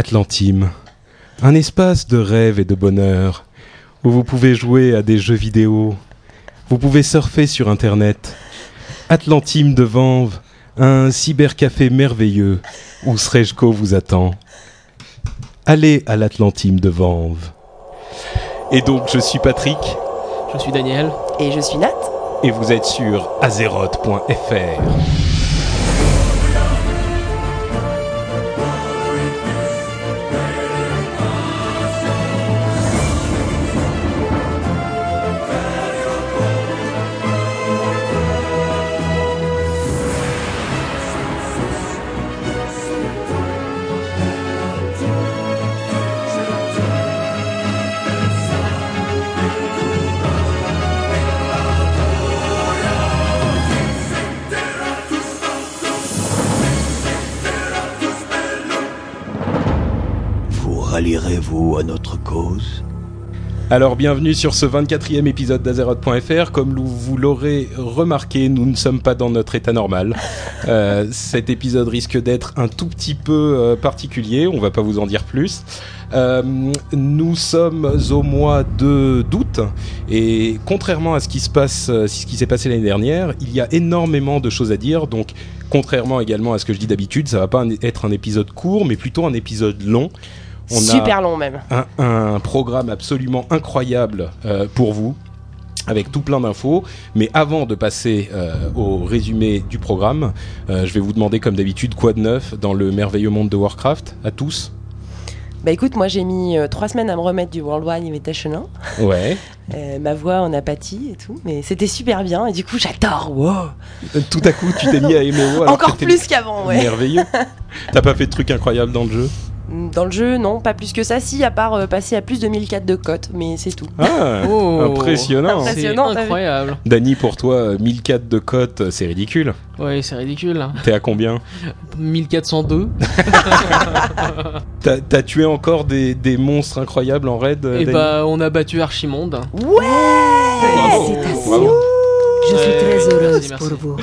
Atlantime, un espace de rêve et de bonheur où vous pouvez jouer à des jeux vidéo, vous pouvez surfer sur Internet. Atlantime de Vanves, un cybercafé merveilleux où Srejko vous attend. Allez à l'Atlantime de Vanves. Et donc, je suis Patrick. Je suis Daniel. Et je suis Nat. Et vous êtes sur azeroth.fr. Alors bienvenue sur ce 24e épisode d'Azeroth.fr. Comme vous l'aurez remarqué, nous ne sommes pas dans notre état normal. Euh, cet épisode risque d'être un tout petit peu euh, particulier, on va pas vous en dire plus. Euh, nous sommes au mois de d'août et contrairement à ce qui se passe, ce qui s'est passé l'année dernière, il y a énormément de choses à dire. Donc, contrairement également à ce que je dis d'habitude, ça va pas être un épisode court, mais plutôt un épisode long. On a- Super long même. un, un programme absolument incroyable euh, pour vous avec tout plein d'infos. Mais avant de passer euh, au résumé du programme, euh, je vais vous demander comme d'habitude quoi de neuf dans le merveilleux monde de Warcraft à tous? Bah écoute, moi j'ai mis euh, trois semaines à me remettre du World Wide Invitation 1. Ouais. Euh, ma voix en a pâti et tout, mais c'était super bien et du coup j'adore. Wow. Tout à coup, tu t'es mis à aimer WoW Encore plus qu'avant, ouais. Merveilleux. T'as pas fait de trucs incroyables dans le jeu? Dans le jeu, non, pas plus que ça. Si, à part euh, passer à plus de 1004 de cote, mais c'est tout. Ah, Oh. impressionnant. Impressionnant. C'est Passionnant, t'as vu incroyable. Dany, pour toi, euh, 1004 de cote, c'est ridicule. Ouais, c'est ridicule. hein. T'es à combien 1402. T'as t'as tué encore des, des monstres incroyables en raid euh, Et Dany bah, on a battu Archimonde. Ouais Bravo. Bravo. Je suis très heureuse merci. pour vous.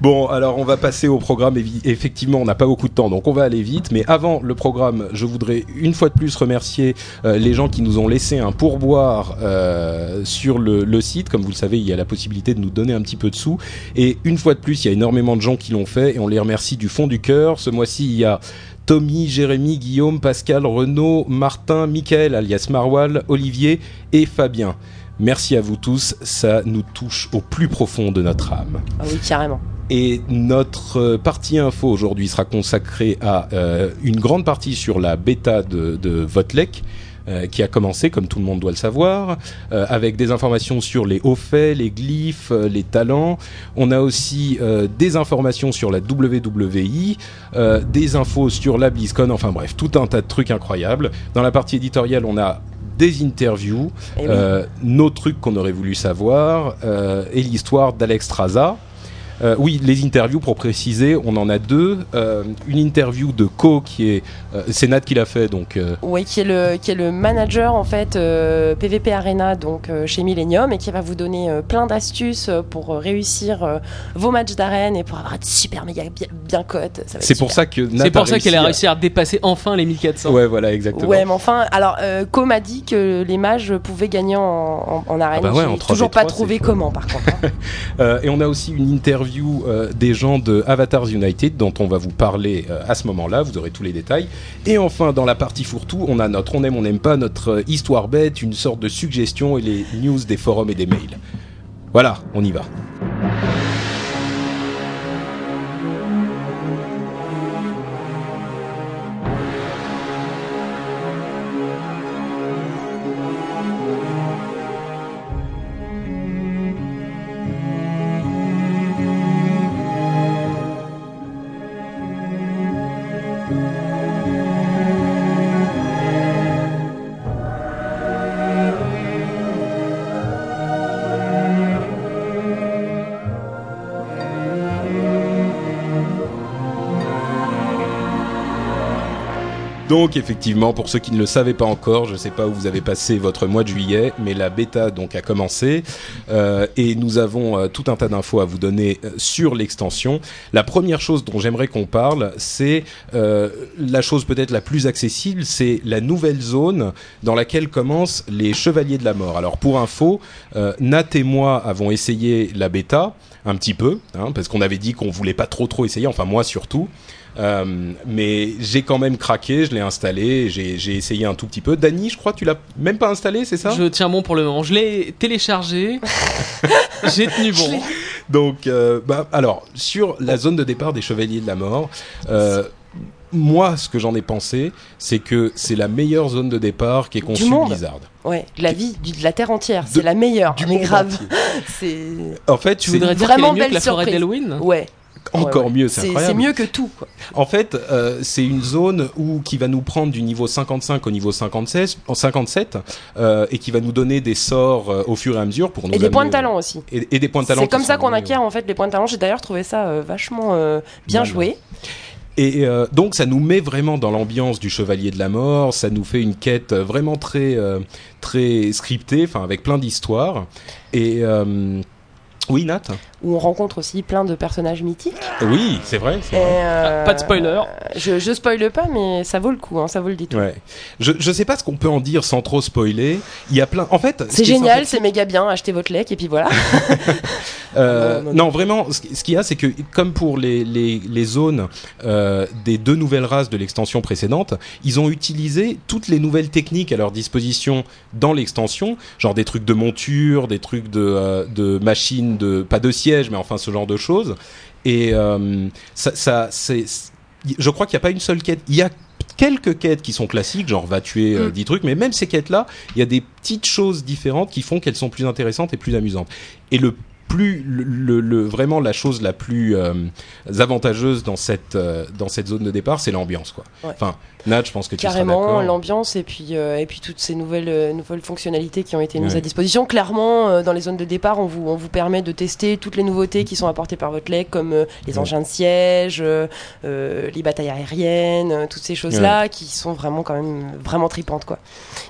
Bon, alors on va passer au programme. Effectivement, on n'a pas beaucoup de temps, donc on va aller vite. Mais avant le programme, je voudrais une fois de plus remercier euh, les gens qui nous ont laissé un pourboire euh, sur le, le site. Comme vous le savez, il y a la possibilité de nous donner un petit peu de sous. Et une fois de plus, il y a énormément de gens qui l'ont fait et on les remercie du fond du cœur. Ce mois-ci, il y a Tommy, Jérémy, Guillaume, Pascal, Renaud, Martin, Michael, alias Marwal, Olivier et Fabien. Merci à vous tous, ça nous touche au plus profond de notre âme. Ah oui, carrément. Et notre euh, partie info aujourd'hui sera consacrée à euh, une grande partie sur la bêta de, de Votlek, euh, qui a commencé, comme tout le monde doit le savoir, euh, avec des informations sur les hauts faits, les glyphes, euh, les talents. On a aussi des informations sur la WWI, des infos sur la BlizzCon, enfin bref, tout un tas de trucs incroyables. Dans la partie éditoriale, on a des interviews, oui. euh, nos trucs qu'on aurait voulu savoir euh, et l'histoire d'Alex Traza. Euh, oui, les interviews pour préciser, on en a deux. Euh, une interview de Co qui est, euh, c'est Nat qui l'a fait, donc euh, Oui, qui est le qui est le manager en fait euh, PVP Arena donc euh, chez Millennium et qui va vous donner euh, plein d'astuces pour réussir euh, vos matchs d'arène et pour avoir des super méga bien, bien cotes. C'est pour ça que C'est pour ça qu'elle a réussi à dépasser enfin les 1400. Ouais, voilà, exactement. Ouais, mais enfin, alors euh, Co m'a dit que les mages pouvaient gagner en, en, en arène. Ah bah ouais, en J'ai 3v3, toujours pas trouvé comment par contre. hein. Euh, et on a aussi une interview euh, des gens de Avatars United dont on va vous parler euh, à ce moment-là, vous aurez tous les détails. Et enfin, dans la partie fourre-tout, on a notre on aime, on n'aime pas, notre euh, histoire bête, une sorte de suggestion et les news des forums et des mails. Voilà, on y va. Donc effectivement, pour ceux qui ne le savaient pas encore, je ne sais pas où vous avez passé votre mois de juillet, mais la bêta donc a commencé euh, et nous avons euh, tout un tas d'infos à vous donner euh, sur l'extension. La première chose dont j'aimerais qu'on parle, c'est la chose peut-être la plus accessible, c'est la nouvelle zone dans laquelle commencent les Chevaliers de la Mort. Alors pour info, Nat et moi avons essayé la bêta un petit peu, hein, parce qu'on avait dit qu'on voulait pas trop trop essayer, enfin moi surtout. Euh, mais j'ai quand même craqué, je l'ai installé, j'ai essayé un tout petit peu. Dany, je crois que tu l'as même pas installé, c'est ça? Je tiens bon pour le moment. Je l'ai téléchargé. J'ai tenu bon. Donc, euh, bah, alors, sur la zone de départ des Chevaliers de la Mort, euh, moi, ce que j'en ai pensé, c'est que c'est la meilleure zone de départ qui est conçue monde. Blizzard. Ouais, de la vie, de la terre entière, c'est la meilleure. du mais monde grave. C'est En fait, Tu voudrais dire Vraiment est mieux que belle la forêt d'Halloween? Ouais. Encore ouais, ouais. mieux, c'est incroyable. c'est mieux que tout. Quoi. En fait, euh, c'est une zone où qui va nous prendre du niveau 55 au niveau 56, en 57 euh, et qui va nous donner des sorts euh, au fur et à mesure pour nous Et des points de talent aussi. et, et des points de talent. C'est comme ça qu'on acquiert en fait les points de talent. J'ai d'ailleurs trouvé ça vachement bien joué. Et euh, donc ça nous met vraiment dans l'ambiance du Chevalier de la Mort, ça nous fait une quête vraiment très euh, très scriptée, enfin avec plein d'histoires. Et euh, oui, Nat. Où on rencontre aussi plein de personnages mythiques. Oui, c'est vrai. c'est Et, vrai. euh, Ah, pas de spoiler. Je, je spoile pas, mais ça vaut le coup. hein, ça vaut le détour. Ouais. Je je sais pas ce qu'on peut en dire sans trop spoiler. Il y a plein. En fait, ce C'est génial, c'est méga bien. Achetez votre lec et puis voilà. Euh, Non, non, non, vraiment, ce ce qu'il y a, c'est que comme pour les, les, les zones euh, des deux nouvelles races de l'extension précédente, ils ont utilisé toutes les nouvelles techniques à leur disposition dans l'extension, genre des trucs de monture, des trucs de, euh, de machines, de pas de siège, mais enfin ce genre de choses. Et euh, ça, ça c'est, je crois qu'il n'y a pas une seule quête. Il y a quelques quêtes qui sont classiques, genre va tuer euh, Mm. 10 trucs, mais même ces quêtes-là, il y a des petites choses différentes qui font qu'elles sont plus intéressantes et plus amusantes. Et le plus le, le- le- vraiment la chose la plus euh, avantageuse dans cette euh, dans cette zone de départ, c'est l'ambiance quoi. Ouais. Enfin, Nat, je pense que tu Carrément, l'ambiance et puis euh, et puis toutes ces nouvelles euh, nouvelles fonctionnalités qui ont été mises Ouais. à disposition. Clairement, euh, dans les zones de départ, on vous on vous permet de tester toutes les nouveautés qui sont apportées par votre leg, comme les engins de siège, les batailles aériennes, toutes ces choses-là qui sont vraiment quand même vraiment tripantes quoi.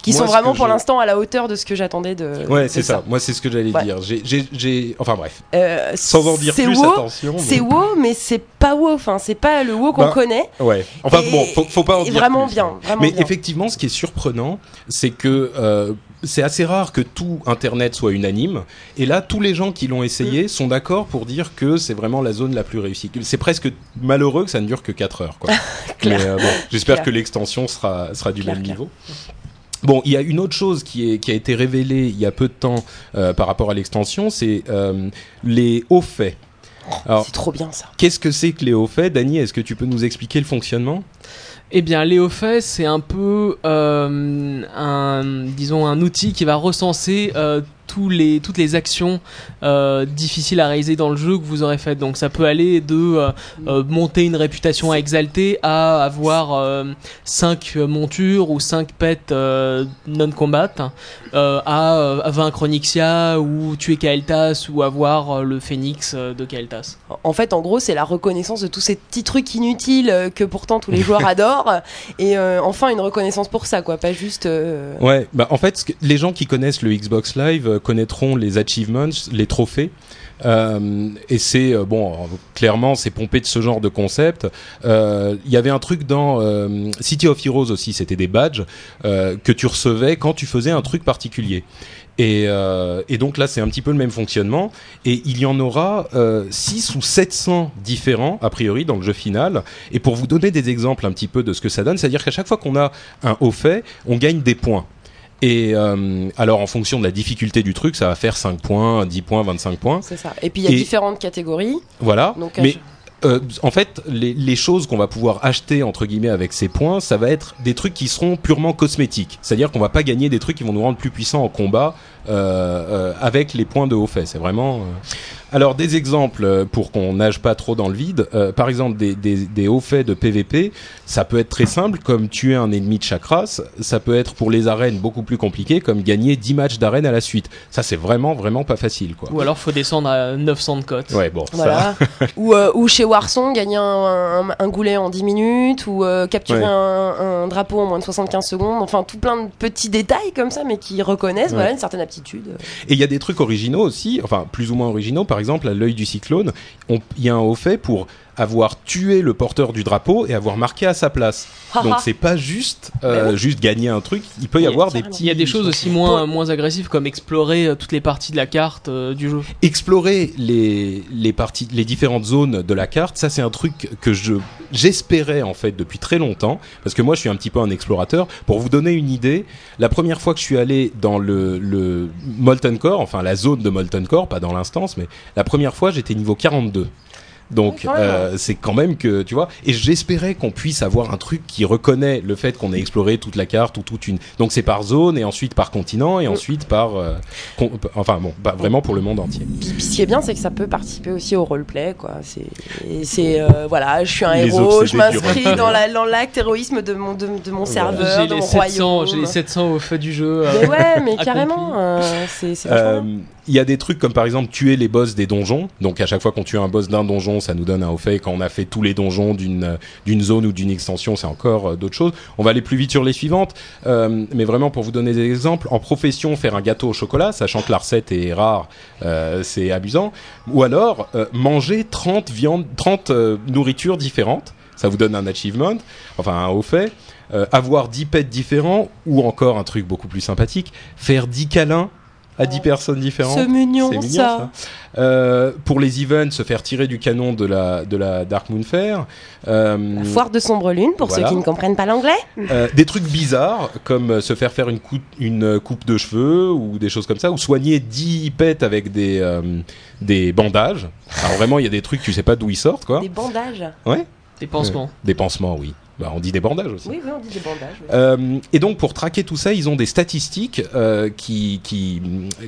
Qui Moi, sont vraiment pour l'instant à la hauteur de ce que j'attendais de. Ouais, c'est ça. Moi, c'est ce que j'allais Ouais. dire. J'ai, enfin bref, Euh, sans en dire plus, WoW, attention. mais- C'est WoW, mais c'est pas WoW. Enfin, c'est pas le WoW qu'on Bah, connaît. Ouais. Enfin Et- bon, faut, faut pas en dire vraiment plus, bien, hein. vraiment Mais bien. effectivement, ce qui est surprenant, c'est que euh, c'est assez rare que tout Internet soit unanime. Et là, tous les gens qui l'ont essayé sont d'accord pour dire que c'est vraiment la zone la plus réussie. C'est presque malheureux que ça ne dure que 4 heures. Quoi. Clair. Mais euh, bon, j'espère que l'extension sera, sera du Clair, même clair. niveau. Bon, il y a une autre chose qui, est, qui a été révélée il y a peu de temps euh, par rapport à l'extension, c'est euh, les hauts faits. Alors, C'est trop bien ça. qu'est-ce que c'est que les hauts faits? Dany, est-ce que tu peux nous expliquer le fonctionnement? Eh bien, Léofait, c'est un peu euh, un, disons, un outil qui va recenser euh, tous les, toutes les actions euh, difficiles à réaliser dans le jeu que vous aurez faites. Donc, ça peut aller de euh, euh, monter une réputation à exalter à avoir 5 montures ou 5 pets euh, non-combat, euh, à, à vaincre Onyxia ou tuer Kael'thas ou avoir euh, le phénix de Kael'thas. En fait, en gros, c'est la reconnaissance de tous ces petits trucs inutiles que pourtant tous les joueurs adorent. Et euh, enfin, une reconnaissance pour ça, quoi. Pas juste. euh, Ouais, bah en fait, les gens qui connaissent le Xbox Live connaîtront les achievements, les trophées. Euh, et c'est euh, bon, clairement, c'est pompé de ce genre de concept. Euh, Il y avait un truc dans City of Heroes aussi, c'était des badges que tu recevais quand tu faisais un truc particulier. Et, et donc là, c'est un petit peu le même fonctionnement. Et il y en aura euh, 6 ou 700 différents, a priori, dans le jeu final. Et pour vous donner des exemples un petit peu de ce que ça donne, c'est-à-dire qu'à chaque fois qu'on a un haut fait, on gagne des points. Et euh, alors, en fonction de la difficulté du truc, ça va faire 5 points, 10 points, 25 points. C'est ça. Et puis il y a Et- différentes catégories. Voilà. Donc, Mais euh, en fait, les, les choses qu'on va pouvoir acheter entre guillemets avec ces points, ça va être des trucs qui seront purement cosmétiques. C'est-à-dire qu'on va pas gagner des trucs qui vont nous rendre plus puissants en combat euh, euh, avec les points de haut fait. C'est vraiment. Alors des exemples euh, pour qu'on nage pas trop dans le vide. Euh, par exemple des, des, des hauts faits de PVP, ça peut être très simple comme tuer un ennemi de chaque race. Ça peut être pour les arènes beaucoup plus compliqué comme gagner 10 matchs d'arène à la suite. Ça c'est vraiment vraiment pas facile quoi. Ou alors faut descendre à 900 de cote. Ouais bon ça. Voilà. ou, euh, ou chez Warson, gagner un, un- un goulet en 10 minutes, ou euh, capturer Ouais. un, un drapeau en moins de 75 secondes. Enfin, tout plein de petits détails comme ça, mais qui reconnaissent Ouais. voilà, une certaine aptitude. Et il y a des trucs originaux aussi, enfin plus ou moins originaux. Par exemple, à l'œil du cyclone, on- il y a un haut fait pour avoir tué le porteur du drapeau et avoir marqué à sa place. Donc c'est pas juste euh, juste gagner un truc. Il peut y avoir des petits. Il y a des choses aussi moins, moins agressives comme explorer euh, toutes les parties de la carte euh, du jeu. explorer les les parties, les différentes zones de la carte. Ça c'est un truc que je j'espérais en fait depuis très longtemps parce que moi je suis un petit peu un explorateur. Pour vous donner une idée, la première fois que je suis allé dans le le Molten Core, enfin la zone de Molten Core, pas dans l'instance, mais la première fois j'étais niveau 42. Donc même. euh, c'est quand même que tu vois et j'espérais qu'on puisse avoir un truc qui reconnaît le fait qu'on ait exploré toute la carte ou toute une donc c'est par zone et ensuite par continent et Mm. ensuite par euh, con- enfin bon pas vraiment pour le monde entier. Puis, ce qui est bien, c'est que ça peut participer aussi au roleplay, quoi. C'est, c'est euh, voilà, je suis un Les héros, je m'inscris dans, la, dans l'acte héroïsme de mon, de, de mon serveur, J'ai de les, mon 700, royaume. j'ai les 700 au fait du jeu. Mais ouais, mais carrément, euh, c'est, c'est. Il y a des trucs comme par exemple tuer les boss des donjons. Donc à chaque fois qu'on tue un boss d'un donjon, ça nous donne un fait. Quand on a fait tous les donjons d'une d'une zone ou d'une extension, c'est encore euh, d'autres choses. On va aller plus vite sur les suivantes. Euh, mais vraiment pour vous donner des exemples, en profession, faire un gâteau au chocolat, sachant que la recette est rare, euh, c'est amusant. Ou alors manger 30 viandes, 30 euh, nourritures différentes. Ça vous donne un achievement, enfin un haut fait. Avoir 10 pets différents ou encore un truc beaucoup plus sympathique, faire 10 câlins à 10 personnes différentes. C'est mignon, ça. Euh, pour les events, se faire tirer du canon de la, de la Dark Moon Fair. Euh, La foire de sombre lune, pour Voilà. ceux qui ne comprennent pas l'anglais. euh, des trucs bizarres, comme euh, se faire faire une, coupe, une coupe de cheveux ou des choses comme ça, ou soigner 10 pets avec des, euh, des bandages. Alors vraiment, il y a des trucs, tu sais pas d'où ils sortent, quoi. Des bandages. Des pansements. Des pansements, oui. Bah, on dit des bandages aussi. Oui, oui, on dit des bandages. oui. Euh, et donc pour traquer tout ça, ils ont des statistiques euh, qui, qui,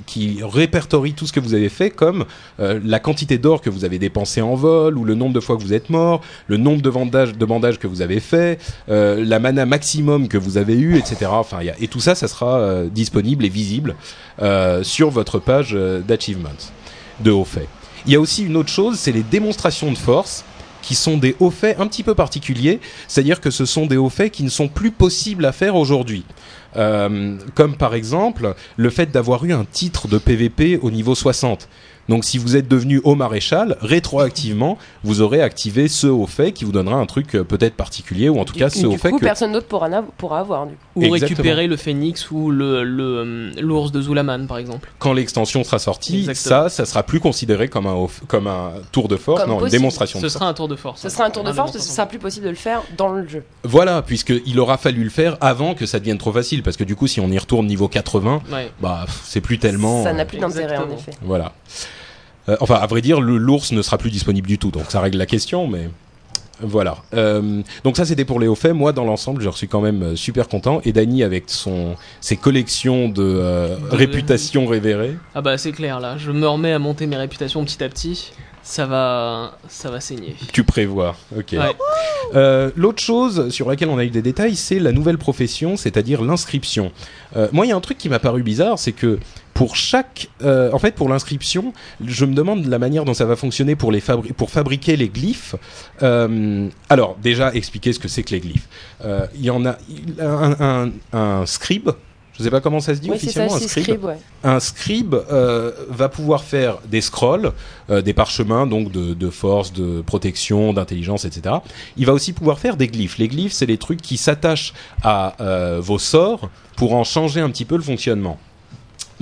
qui répertorient tout ce que vous avez fait, comme euh, la quantité d'or que vous avez dépensé en vol, ou le nombre de fois que vous êtes mort, le nombre de bandages, de bandages que vous avez fait, la mana maximum que vous avez eu, etc. Enfin, y a- et tout ça, ça sera disponible et visible sur votre page d'achievements, de hauts faits. Il y a aussi une autre chose, c'est les démonstrations de force qui sont des hauts faits un petit peu particuliers, c'est-à-dire que ce sont des hauts faits qui ne sont plus possibles à faire aujourd'hui. Euh, comme par exemple le fait d'avoir eu un titre de PVP au niveau 60. Donc si vous êtes devenu haut maréchal, rétroactivement, vous aurez activé ce haut fait qui vous donnera un truc euh, peut-être particulier, ou en tout cas ce du haut fait coup, que... personne d'autre pourra, pourra avoir. Du coup. Ou Exactement. récupérer le phénix ou le le, euh, l'ours de Zulaman par exemple. quand l'extension sera sortie, Exactement. ça, ça sera plus considéré comme un, comme un tour de force, Comme non, une possible. démonstration de Ce force. sera un tour de force. Ce sera un tour de force parce que ce sera plus possible de le faire dans le jeu. Voilà, puisqu'il aura fallu le faire avant que ça devienne trop facile, parce que du coup, si on y retourne niveau 80, Ouais. bah, c'est plus tellement... Ça n'a plus d'intérêt en effet. Voilà. Euh, enfin, à vrai dire, le l'ours ne sera plus disponible du tout, donc ça règle la question, mais voilà. Euh, donc ça, c'était pour les hauts faits. Moi, dans l'ensemble, je suis quand même euh, super content. Et Dany, avec son ses collections de euh, De- réputations révérées, Ah bah c'est clair là, je me remets à monter mes réputations petit à petit. Ça va, ça va saigner. tu prévois. Ok. Ouais. Euh, L'autre chose sur laquelle on a eu des détails, c'est la nouvelle profession, c'est-à-dire l'inscription. Moi, il y a un truc qui m'a paru bizarre, c'est que pour chaque, euh, en fait, pour l'inscription, je me demande la manière dont ça va fonctionner pour les fabri- pour fabriquer les glyphes. Euh, alors, déjà, expliquer ce que c'est que les glyphes. Euh, Il y en a un, un, un scribe. Je sais pas comment ça se dit Oui, c'est ça, officiellement, un scribe scribe, ouais. un scribe va pouvoir faire des scrolls, des parchemins donc de, de force, de protection, d'intelligence, etc. Il va aussi pouvoir faire des glyphes. Les glyphes, c'est les trucs qui s'attachent à vos sorts pour en changer un petit peu le fonctionnement.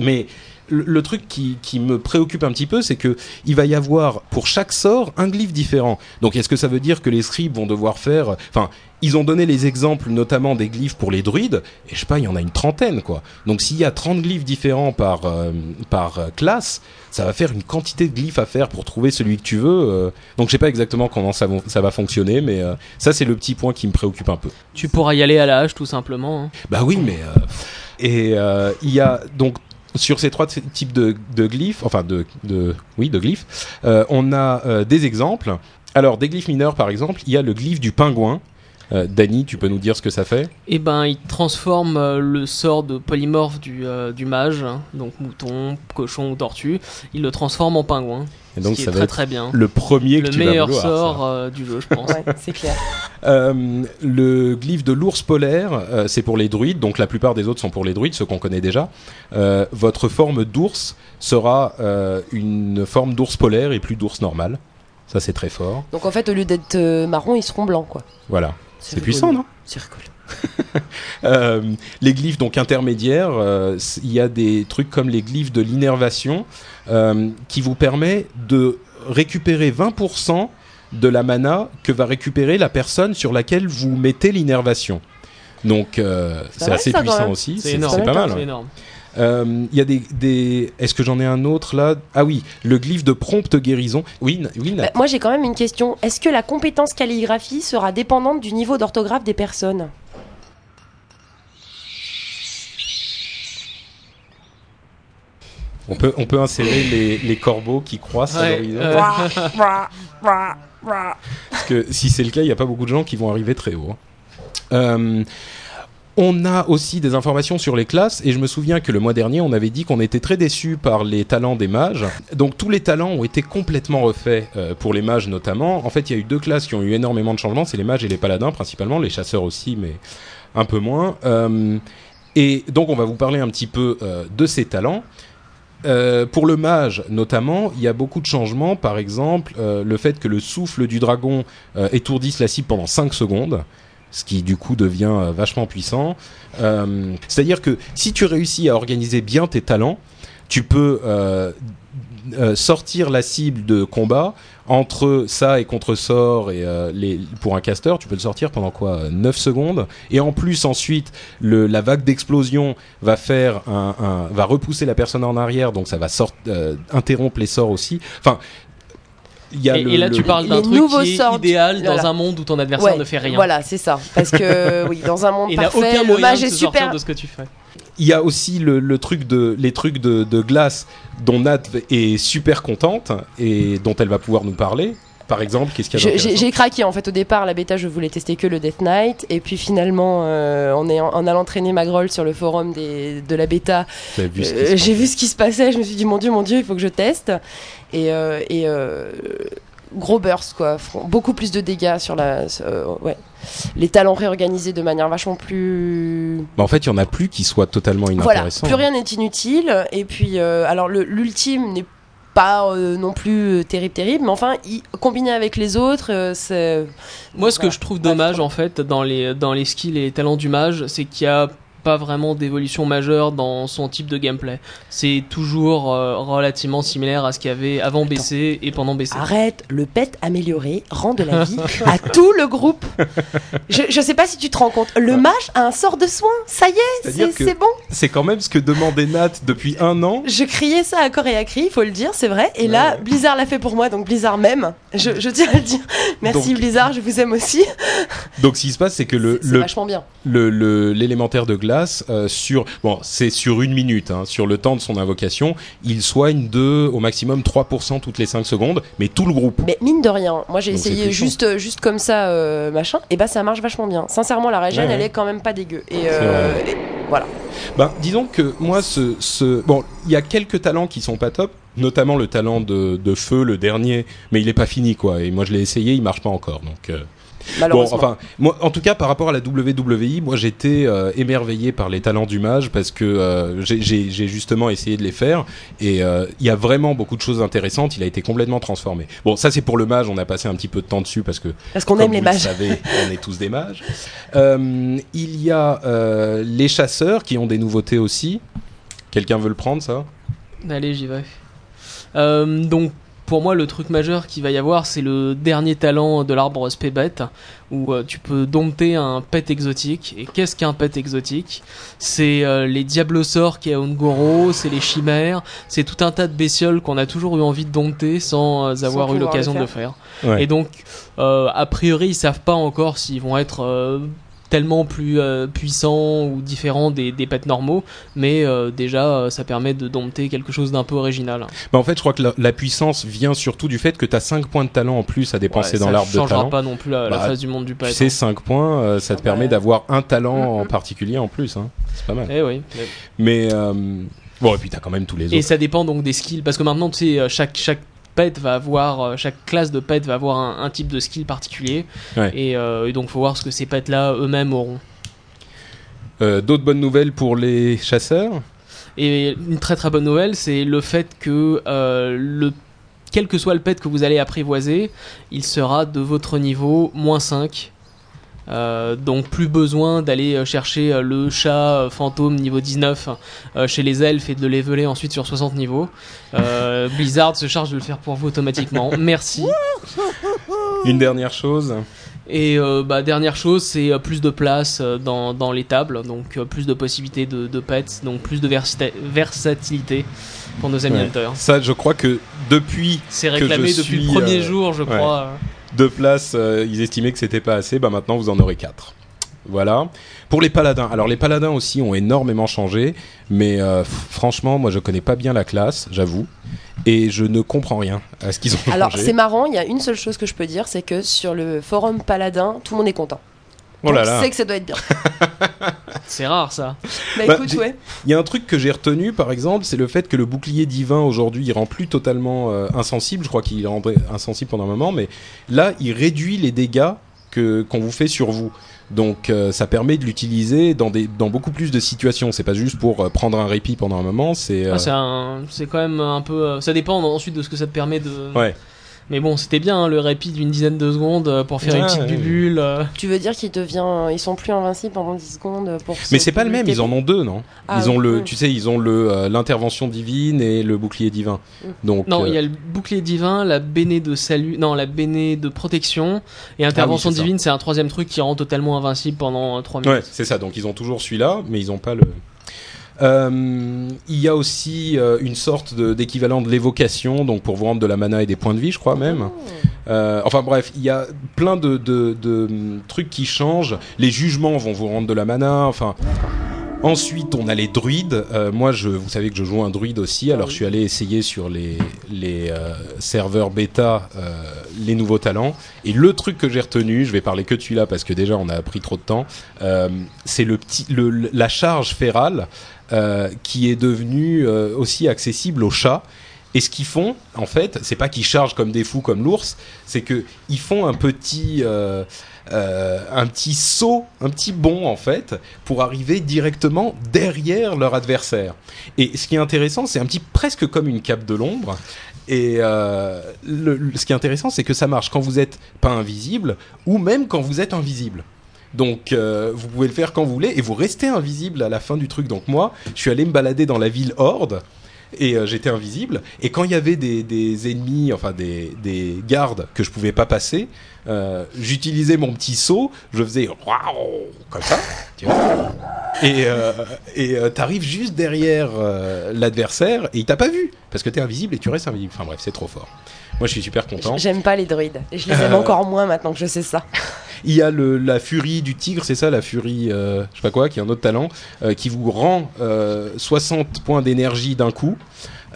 Mais le, le truc qui, qui me préoccupe un petit peu, c'est que il va y avoir pour chaque sort un glyphe différent. Donc est-ce que ça veut dire que les scribes vont devoir faire, enfin, ils ont donné les exemples notamment des glyphes pour les druides, et je sais pas, il y en a une trentaine quoi. Donc s'il y a 30 glyphes différents par euh, par euh, classe, ça va faire une quantité de glyphes à faire pour trouver celui que tu veux. euh. donc je sais pas exactement comment ça, va- ça va fonctionner, mais ça c'est le petit point qui me préoccupe un peu. Tu pourras y aller à la hache tout simplement. hein. Bah oui, mais et il y a donc sur ces trois types de, glyphes, enfin oui de glyphes, euh, on a euh, des exemples. Alors des glyphes mineurs par exemple, il y a le glyphe du pingouin. Euh, tu peux nous dire ce que ça fait? Et ben, il transforme euh, le sort de polymorphe du, du mage, hein, donc mouton, cochon ou tortue, il le transforme en pingouin. Et donc ce qui ça est va très être très bien. le premier que Le vas meilleur vouloir, sort euh, du jeu, je pense. Ouais, c'est clair. Euh, le glyphe de l'ours polaire, euh, c'est pour les druides, donc la plupart des autres sont pour les druides, ceux qu'on connaît déjà. Euh, votre forme d'ours sera euh, une forme d'ours polaire et plus d'ours normal. Ça c'est très fort. Donc en fait, au lieu d'être euh, marron, ils seront blancs, quoi. Voilà. C'est puissant, non? C'est rigolo. Euh, les glyphes donc intermédiaires, euh, il y a des trucs comme les glyphes de l'innervation euh, qui vous permet de récupérer 20% de la mana que va récupérer la personne sur laquelle vous mettez l'innervation. Donc euh, C'est assez ça, puissant aussi, C'est pas mal. Euh, Il y a des, des... est-ce que j'en ai un autre là? Ah oui, le glyphe de prompte guérison. Oui, oui. Bah, moi, j'ai quand même une question. Est-ce que la compétence calligraphie sera dépendante du niveau d'orthographe des personnes? On peut on peut insérer les, les corbeaux qui croissent à l'horizon. euh, Parce que si c'est le cas, il n'y a pas beaucoup de gens qui vont arriver très haut. hein. Euh, on a aussi des informations sur les classes et je me souviens que le mois dernier, on avait dit qu'on était très déçus par les talents des mages. Donc tous les talents ont été complètement refaits euh, pour les mages notamment. En fait, il y a eu deux classes qui ont eu énormément de changements, c'est les mages et les paladins principalement, les chasseurs aussi, mais un peu moins. Euh, et donc on va vous parler un petit peu euh, de ces talents. Euh, pour le mage notamment, il y a beaucoup de changements. Par exemple, euh, le fait que le souffle du dragon euh, étourdisse la cible pendant 5 secondes, ce qui du coup devient euh, vachement puissant. C'est-à-dire que si tu réussis à organiser bien tes talents, tu peux euh, euh, sortir la cible de combat entre ça et contre-sort et euh, les, pour un caster, tu peux le sortir pendant quoi 9 secondes et en plus ensuite le, la vague d'explosion va faire un, un- va repousser la personne en arrière donc ça va sort, euh, interrompre les sorts aussi. Enfin il y a Et, le- et là, le- tu parles d'un les truc nouveaux qui est sorts du- idéal dans voilà. un monde où ton adversaire Ouais, ne fait rien. Voilà, c'est ça. Parce que oui, dans un monde Il n'a parfait, aucun le moyen mage de est se sortir super. de ce que tu fais. Il y a aussi le, le truc de, les trucs de, de glace dont Nat est super contente et dont elle va pouvoir nous parler. Par exemple, qu'est-ce qu'il y a J'ai craqué en fait. Au départ, la bêta je voulais tester que le Death Knight. Et puis finalement euh, en, ayant- en allant traîner ma grolle sur le forum des, de la bêta, vu euh, j'ai vu ce qui se passait, je me suis dit mon dieu mon dieu il faut que je teste. Et, euh, et euh, gros burst quoi, beaucoup plus de dégâts sur la, euh, ouais, les talents réorganisés de manière vachement plus Bah, en fait, il y en a plus qui soient totalement voilà, inintéressants. plus rien n'est inutile. Et puis, euh, alors le- l'ultime n'est pas euh, non plus euh, terrible, terrible, mais enfin, combiné avec les autres, euh, c'est. Moi, ce que Voilà. je trouve Ouais, dommage en fait dans les dans les skills et les talents du mage, c'est qu'il y a pas vraiment d'évolution majeure dans son type de gameplay. C'est toujours euh, relativement similaire à ce qu'il y avait avant BC et pendant BC. Arrête, le pet amélioré rend de la vie à tout le groupe. Je, je sais pas si tu te rends compte, le Ouais. mage a un sort de soin, ça y est, c'est bon. C'est quand même ce que demandait Nat depuis un an. Je criais ça à corps et à cri, il faut le dire, c'est vrai. Et Ouais, là. Blizzard l'a fait pour moi, donc Blizzard même. Je, je tiens à le dire. Merci Donc- Blizzard, je vous aime aussi. Donc, ce qui se passe, c'est que le, C'est le, vachement bien. le- le- l'élémentaire de glace euh, sur bon c'est sur une minute hein, sur le temps de son invocation il soigne de au maximum 3% toutes les 5 secondes mais tout le groupe Mais mine de rien, moi j'ai essayé juste, juste comme ça, euh, machin, et bah ça marche vachement bien. Sincèrement, la régène, Ouais, ouais. elle est quand même pas dégueu. Et, euh, et voilà. ben disons que moi ce, ce bon il y a quelques talents qui sont pas top notamment le talent de, de feu le dernier mais il est pas fini quoi et moi je l'ai essayé il marche pas encore donc euh, Bon, enfin, moi, en tout cas, par rapport à la WWE, moi, j'étais euh, émerveillé par les talents du mage parce que euh, j'ai- justement essayé de les faire et euh, il y a vraiment beaucoup de choses intéressantes. Il a été complètement transformé. Bon, ça c'est pour le mage. On a passé un petit peu de temps dessus parce que Parce qu'on comme aime les vous mages. Le savez, on est tous des mages. Euh, il y a euh, les chasseurs qui ont des nouveautés aussi. Quelqu'un veut le prendre, ça? Allez, j'y vais. Euh, donc, pour moi, le truc majeur qu'il va y avoir, c'est le dernier talent de l'arbre Spébet, où euh, tu peux dompter un pet exotique. Et qu'est-ce qu'un pet exotique? C'est euh, les diablosaures qui a Ungoro, c'est les chimères, c'est tout un tas de bestioles qu'on a toujours eu envie de dompter sans euh, avoir eu l'occasion de le faire. Ouais. Et donc, euh, a priori, ils savent pas encore s'ils vont être euh, tellement plus euh, puissant ou différent des, des pets normaux, mais euh, déjà euh, ça permet de dompter quelque chose d'un peu original. Bah, en fait, je crois que la, la puissance vient surtout du fait que tu as 5 points de talent en plus à dépenser Ouais, dans ça l'arbre de changera talent. pas non plus la, la Bah, face du monde du pet. Tu sais, 5 points, euh, ça te Ah permet bah. d'avoir un talent en particulier en plus. Hein. C'est pas mal. Eh oui. Mais euh, bon, et puis t'as quand même tous les Et autres. ça dépend donc des skills, parce que maintenant tu sais, chaque chaque pet va avoir, euh, chaque classe de pet va avoir un, un type de skill particulier, Ouais. et, euh, et donc faut voir ce que ces pets là eux-mêmes auront. Euh, D'autres bonnes nouvelles pour les chasseurs? Et une très très bonne nouvelle, c'est le fait que euh, le quel que soit le pet que vous allez apprivoiser, il sera de votre niveau moins 5. Euh, donc plus besoin d'aller euh, chercher euh, le chat fantôme niveau 19 euh, chez les elfes et de le leveler ensuite sur 60 niveaux. Euh, Blizzard se charge de le faire pour vous automatiquement. Merci. Une dernière chose Et euh, bah, dernière chose, c'est plus de place dans, dans les tables, donc plus de possibilités de, de pets, donc plus de versatilité pour nos amis Ouais. hunters. Ça, je crois que depuis C'est que réclamé je depuis suis, le premier euh, jour, je crois. Deux places, euh, ils estimaient que c'était pas assez, bah maintenant vous en aurez quatre. Voilà. Pour les paladins, alors les paladins aussi ont énormément changé, mais euh, franchement, moi je connais pas bien la classe, j'avoue, et je ne comprends rien à ce qu'ils ont Alors changé. c'est marrant, il y a une seule chose que je peux dire, c'est que sur le forum Paladin, tout le monde est content. Oh là là. C'est que ça doit être bien. C'est rare ça. Bah, Bah, écoute, j'ai- ouais. Il y a un truc que j'ai retenu, par exemple, c'est le fait que le bouclier divin aujourd'hui, il rend plus totalement euh, insensible. Je crois qu'il rendait insensible pendant un moment, mais là, il réduit les dégâts que qu'on vous fait sur vous. Donc, euh, ça permet de l'utiliser dans des dans beaucoup plus de situations. C'est pas juste pour euh, prendre un répit pendant un moment. C'est euh, Ah, c'est quand même un peu. euh, Ça dépend ensuite de ce que ça te permet de. ouais. Mais bon, c'était bien hein, le répit d'une dizaine de secondes euh, pour faire une petite ouais. bubule. euh. Tu veux dire qu'ils devient... ils sont plus invincibles pendant 10 secondes pour Mais c'est pas le même. Ils en ont deux, non? Ah, Ils ont le, oui. tu sais, ils ont le euh, l'intervention divine et le bouclier divin. Mm. Donc Non, euh, il y a le bouclier divin, la béné de salut, non, la béné de protection et intervention Ah ça. divine. C'est un troisième truc qui rend totalement invincible pendant 3 minutes. Ouais, c'est ça. Donc ils ont toujours celui-là, mais ils ont pas le. Euh, il y a aussi euh, une sorte d'équivalent de l'évocation, donc pour vous rendre de la mana et des points de vie, je crois même. Euh, enfin bref, il y a plein de, de- de, hum, trucs qui changent. Les jugements vont vous rendre de la mana. Enfin. Ensuite, on a les druides. Moi, je, vous savez que je joue un druide aussi. Alors, je suis allé essayer sur les, les serveurs bêta les nouveaux talents. Et le truc que j'ai retenu, je vais parler que de celui-là parce que déjà, on a pris trop de temps. c'est le petit, le- la charge férale euh, qui est devenue euh, aussi accessible aux chats. Et ce qu'ils font, en fait, c'est pas qu'ils chargent comme des fous comme l'ours, c'est que ils font un petit, euh, un petit saut, un petit bond en fait, pour arriver directement derrière leur adversaire. Et ce qui est intéressant, c'est un petit presque comme une cape de l'ombre. Et ce qui est intéressant, c'est que ça marche quand vous êtes pas invisible ou même quand vous êtes invisible. Donc euh, vous pouvez le faire quand vous voulez et vous restez invisible à la fin du truc. Donc moi, je suis allé me balader dans la ville Horde et euh, j'étais invisible. Et quand il y avait des, des ennemis, enfin des, des gardes que je pouvais pas passer, euh, j'utilisais mon petit saut, je faisais comme ça, tu vois. Et euh, et euh, t'arrives juste derrière l'adversaire et il t'a pas vu parce que t'es invisible et tu restes invisible. Enfin bref, c'est trop fort. Moi, je suis super content. J'aime pas les druides. Et je les aime encore moins maintenant que je sais ça. Il y a le, la furie du tigre, c'est ça, la furie, euh, je sais pas quoi, qui est un autre talent, euh, qui vous rend euh, 60 points d'énergie d'un coup.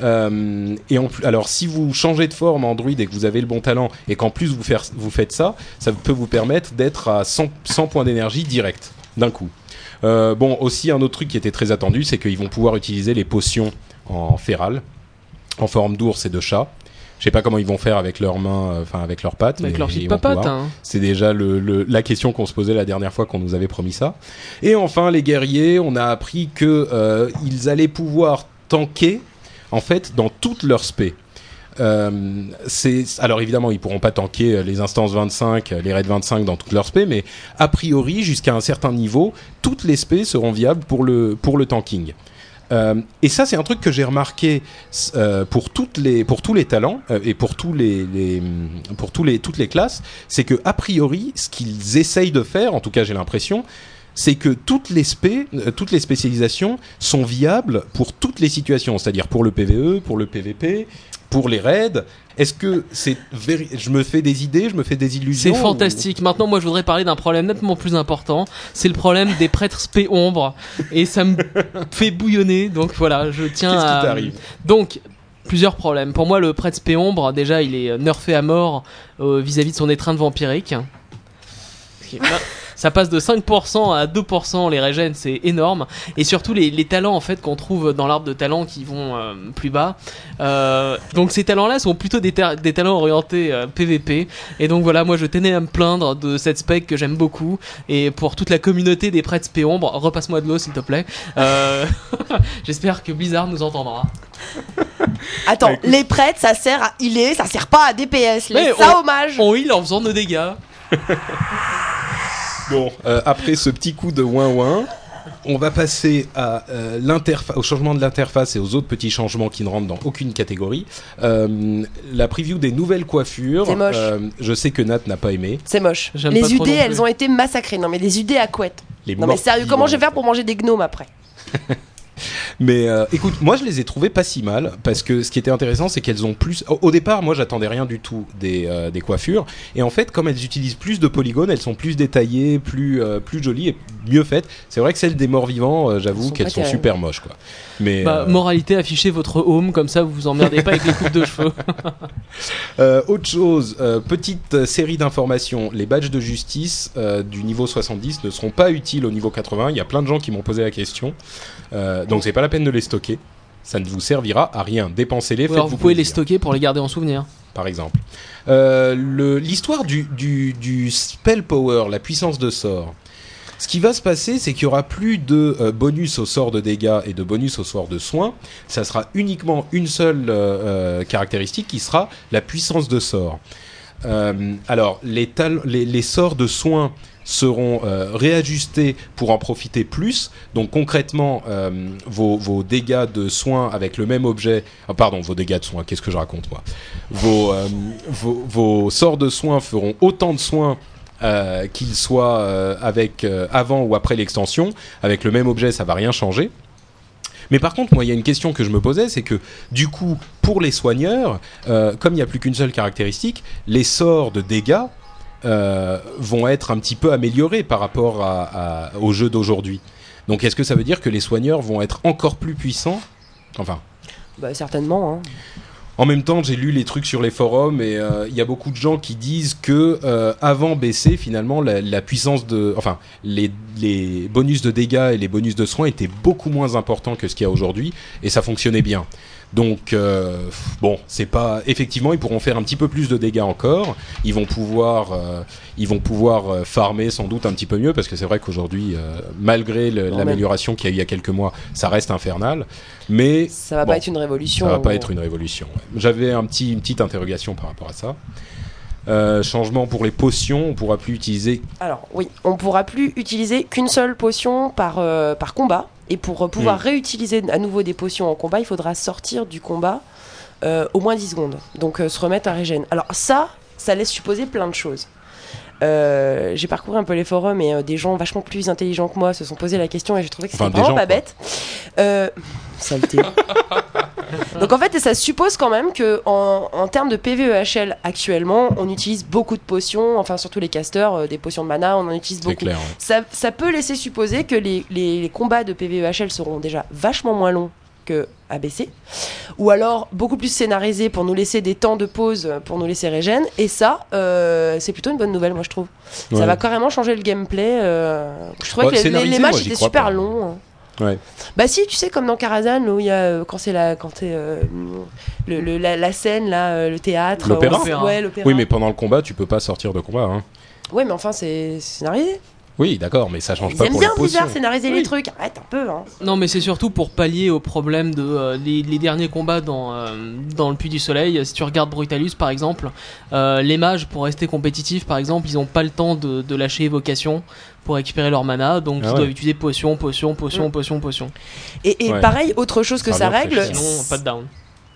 Euh, et en plus, alors si vous changez de forme en druide et que vous avez le bon talent et qu'en plus vous, faire, vous faites ça, ça peut vous permettre d'être à 100, 100 points d'énergie direct d'un coup. Euh, bon, aussi un autre truc qui était très attendu, c'est qu'ils vont pouvoir utiliser les potions en féral, en forme d'ours et de chat. Je sais pas comment ils vont faire avec leurs mains, euh, enfin avec leurs pattes. Avec mais leur ils petite vont papate. pouvoir. Hein. C'est déjà le, le- la question qu'on se posait la dernière fois qu'on nous avait promis ça. Et enfin, les guerriers, on a appris que euh, ils allaient pouvoir tanker en fait dans toutes leurs spé. Euh, alors évidemment ils pourront pas tanker euh, les instances 25, euh, les raids 25 dans toutes leurs spé, mais a priori jusqu'à un certain niveau, toutes les spé seront viables pour le pour le tanking. Euh, et ça, c'est un truc que j'ai remarqué pour toutes les, pour tous les talents et pour tous les- pour tous les, toutes les classes, c'est que a priori, ce qu'ils essayent de faire, en tout cas, j'ai l'impression, c'est que toutes les spé, euh, toutes les spécialisations sont viables pour toutes les situations, c'est-à-dire pour le PVE, pour le PVP, pour les raids. Est-ce que c'est je me fais des idées, je me fais des illusions C'est ou- fantastique. Maintenant, moi, je voudrais parler d'un problème nettement plus important. C'est le problème des prêtres spé ombre. Et ça me fait bouillonner. Donc voilà, je tiens Qu'est-ce qui à. t'arrive? Donc, plusieurs problèmes. Pour moi, le prêtre spé ombre, déjà, il est nerfé à mort euh, vis-à-vis de son étreinte vampirique. Ça passe de 5% à 2% les régènes, c'est énorme. Et surtout les, les talents en fait qu'on trouve dans l'arbre de talents qui vont euh, plus bas. Euh, donc ces talents-là sont plutôt des, ta- des talents orientés euh, PVP. Et donc voilà, moi je tenais à me plaindre de cette spec que j'aime beaucoup. Et pour toute la communauté des prêtres spé ombre, repasse-moi de l'eau s'il te plaît. Euh, J'espère que Blizzard nous entendra. Attends, Bah, les prêtres, ça sert à healer, ça sert pas à DPS. Mais Laisse ça hommage. On heal en faisant nos dégâts. Bon, euh, après ce petit coup de ouin ouin, on va passer à euh, l'interface, au changement de l'interface et aux autres petits changements qui ne rentrent dans aucune catégorie. Euh, la preview des nouvelles coiffures. C'est moche. euh, je sais que Nat n'a pas aimé. C'est moche. J'aime Les UD, elles ont été massacrées. Non mais des UD à couette. Les Non mais sérieux, comment je vais faire pour manger des gnomes après? Mais euh, écoute, moi je les ai trouvées pas si mal parce que ce qui était intéressant, c'est qu'elles ont plus. Au, au départ, moi j'attendais rien du tout des, euh, des coiffures et en fait, comme elles utilisent plus de polygones, elles sont plus détaillées, plus euh, plus jolies et mieux faites. C'est vrai que celles des morts vivants, euh, j'avoue sont qu'elles sont super moches quoi. Mais Bah, euh, moralité, affichez votre home, comme ça vous vous emmerdez pas avec les coupes de cheveux. Euh, autre chose, euh, petite série d'informations. Les badges de justice euh, du niveau 70 ne seront pas utiles au niveau 80. Il y a plein de gens qui m'ont posé la question. Euh, donc c'est pas la peine de les stocker. Ça ne vous servira à rien. Dépensez-les, faites-vous vous pouvez les stocker pour les garder en souvenir. par exemple. Euh, L'histoire du, du, du spell power, la puissance de sort. Ce qui va se passer, c'est qu'il y aura plus de euh, bonus au sort de dégâts et de bonus au sort de soins. Ça sera uniquement une seule euh, caractéristique qui sera la puissance de sort. Euh, alors, les, tal- les, les sorts de soins seront euh, réajustés pour en profiter plus. Donc concrètement, euh, vos, vos dégâts de soins avec le même objet, ah, pardon, vos dégâts de soins, qu'est-ce que je raconte moi? Vos, euh, vos, vos sorts de soins feront autant de soins qu'ils soient avec avant ou après l'extension. Avec le même objet, ça va rien changer. Mais par contre, moi, il y a une question que je me posais, c'est que du coup, pour les soigneurs, comme il n'y a plus qu'une seule caractéristique, les sorts de dégâts euh, vont être un petit peu améliorés par rapport à, à- au jeu d'aujourd'hui. Donc, est-ce que ça veut dire que les soigneurs vont être encore plus puissants? Enfin, Bah certainement. Hein. en même temps, j'ai lu les trucs sur les forums et euh, il y a beaucoup de gens qui disent que euh, avant BC, finalement, la, la puissance de, enfin, les, les bonus de dégâts et les bonus de soins étaient beaucoup moins importants que ce qu'il y a aujourd'hui et ça fonctionnait bien. Donc euh, bon, c'est pas effectivement ils pourront faire un petit peu plus de dégâts encore. Ils vont pouvoir euh, ils vont pouvoir euh, farmer sans doute un petit peu mieux parce que c'est vrai qu'aujourd'hui euh, malgré l'amélioration qu'il y a eu il y a quelques mois, ça reste infernal. Mais Ça va Bon, pas être une révolution. ça va pas être une révolution. ouais. J'avais un petit, une petite interrogation par rapport à ça. Euh, changement pour les potions, on pourra plus utiliser. Alors oui, on pourra plus utiliser qu'une seule potion par, euh, par combat. Et pour euh, pouvoir Mm. réutiliser à nouveau des potions en combat, il faudra sortir du combat euh, au moins 10 secondes. Donc euh, se remettre à régène. Alors ça, ça laisse supposer plein de choses. Euh, j'ai parcouru un peu les forums et des gens vachement plus intelligents que moi se sont posé la question et j'ai trouvé que c'était Enfin, vraiment gens, pas quoi. bête. Euh, saleté. Donc en fait, ça suppose quand même que en, en termes de PVEHL actuellement, on utilise beaucoup de potions, enfin surtout les casters, euh, des potions de mana, on en utilise beaucoup. clair. ouais. Ça, ça peut laisser supposer que les, les- les combats de PVEHL seront déjà vachement moins longs que ABC, ou alors beaucoup plus scénarisés pour nous laisser des temps de pause pour nous laisser régène. Et ça, euh, c'est plutôt une bonne nouvelle, moi je trouve. Ouais. Ça va carrément changer le gameplay. euh, Je trouvais Ouais, que les- matchs étaient super pas. longs. Ouais. Bah si, tu sais comme dans Karazhan où il y a euh, quand c'est la quand c'est euh, le, le- la, la scène là, euh, le théâtre, L'opéra Ouais. Oui, mais pendant le combat, tu peux pas sortir de combat. Hein. Ouais, mais enfin c'est c'est scénarisé. Oui, d'accord, mais ça change Ils pas aiment pour bien. Blizzard scénariser Oui. les trucs. Arrête un peu hein. Non, mais c'est surtout pour pallier au problème de euh, les, les derniers combats dans, euh, dans le Puits du Soleil. Si tu regardes Brutalus par exemple, euh, les mages pour rester compétitifs par exemple, ils ont pas le temps de, de lâcher évocation pour récupérer leur mana, donc Ah ils ouais. doivent utiliser potion, potion, potion, Mm. potion, potion. Et, et Ouais. pareil, autre chose que Ça revient règle, cher. Sinon, pas de down.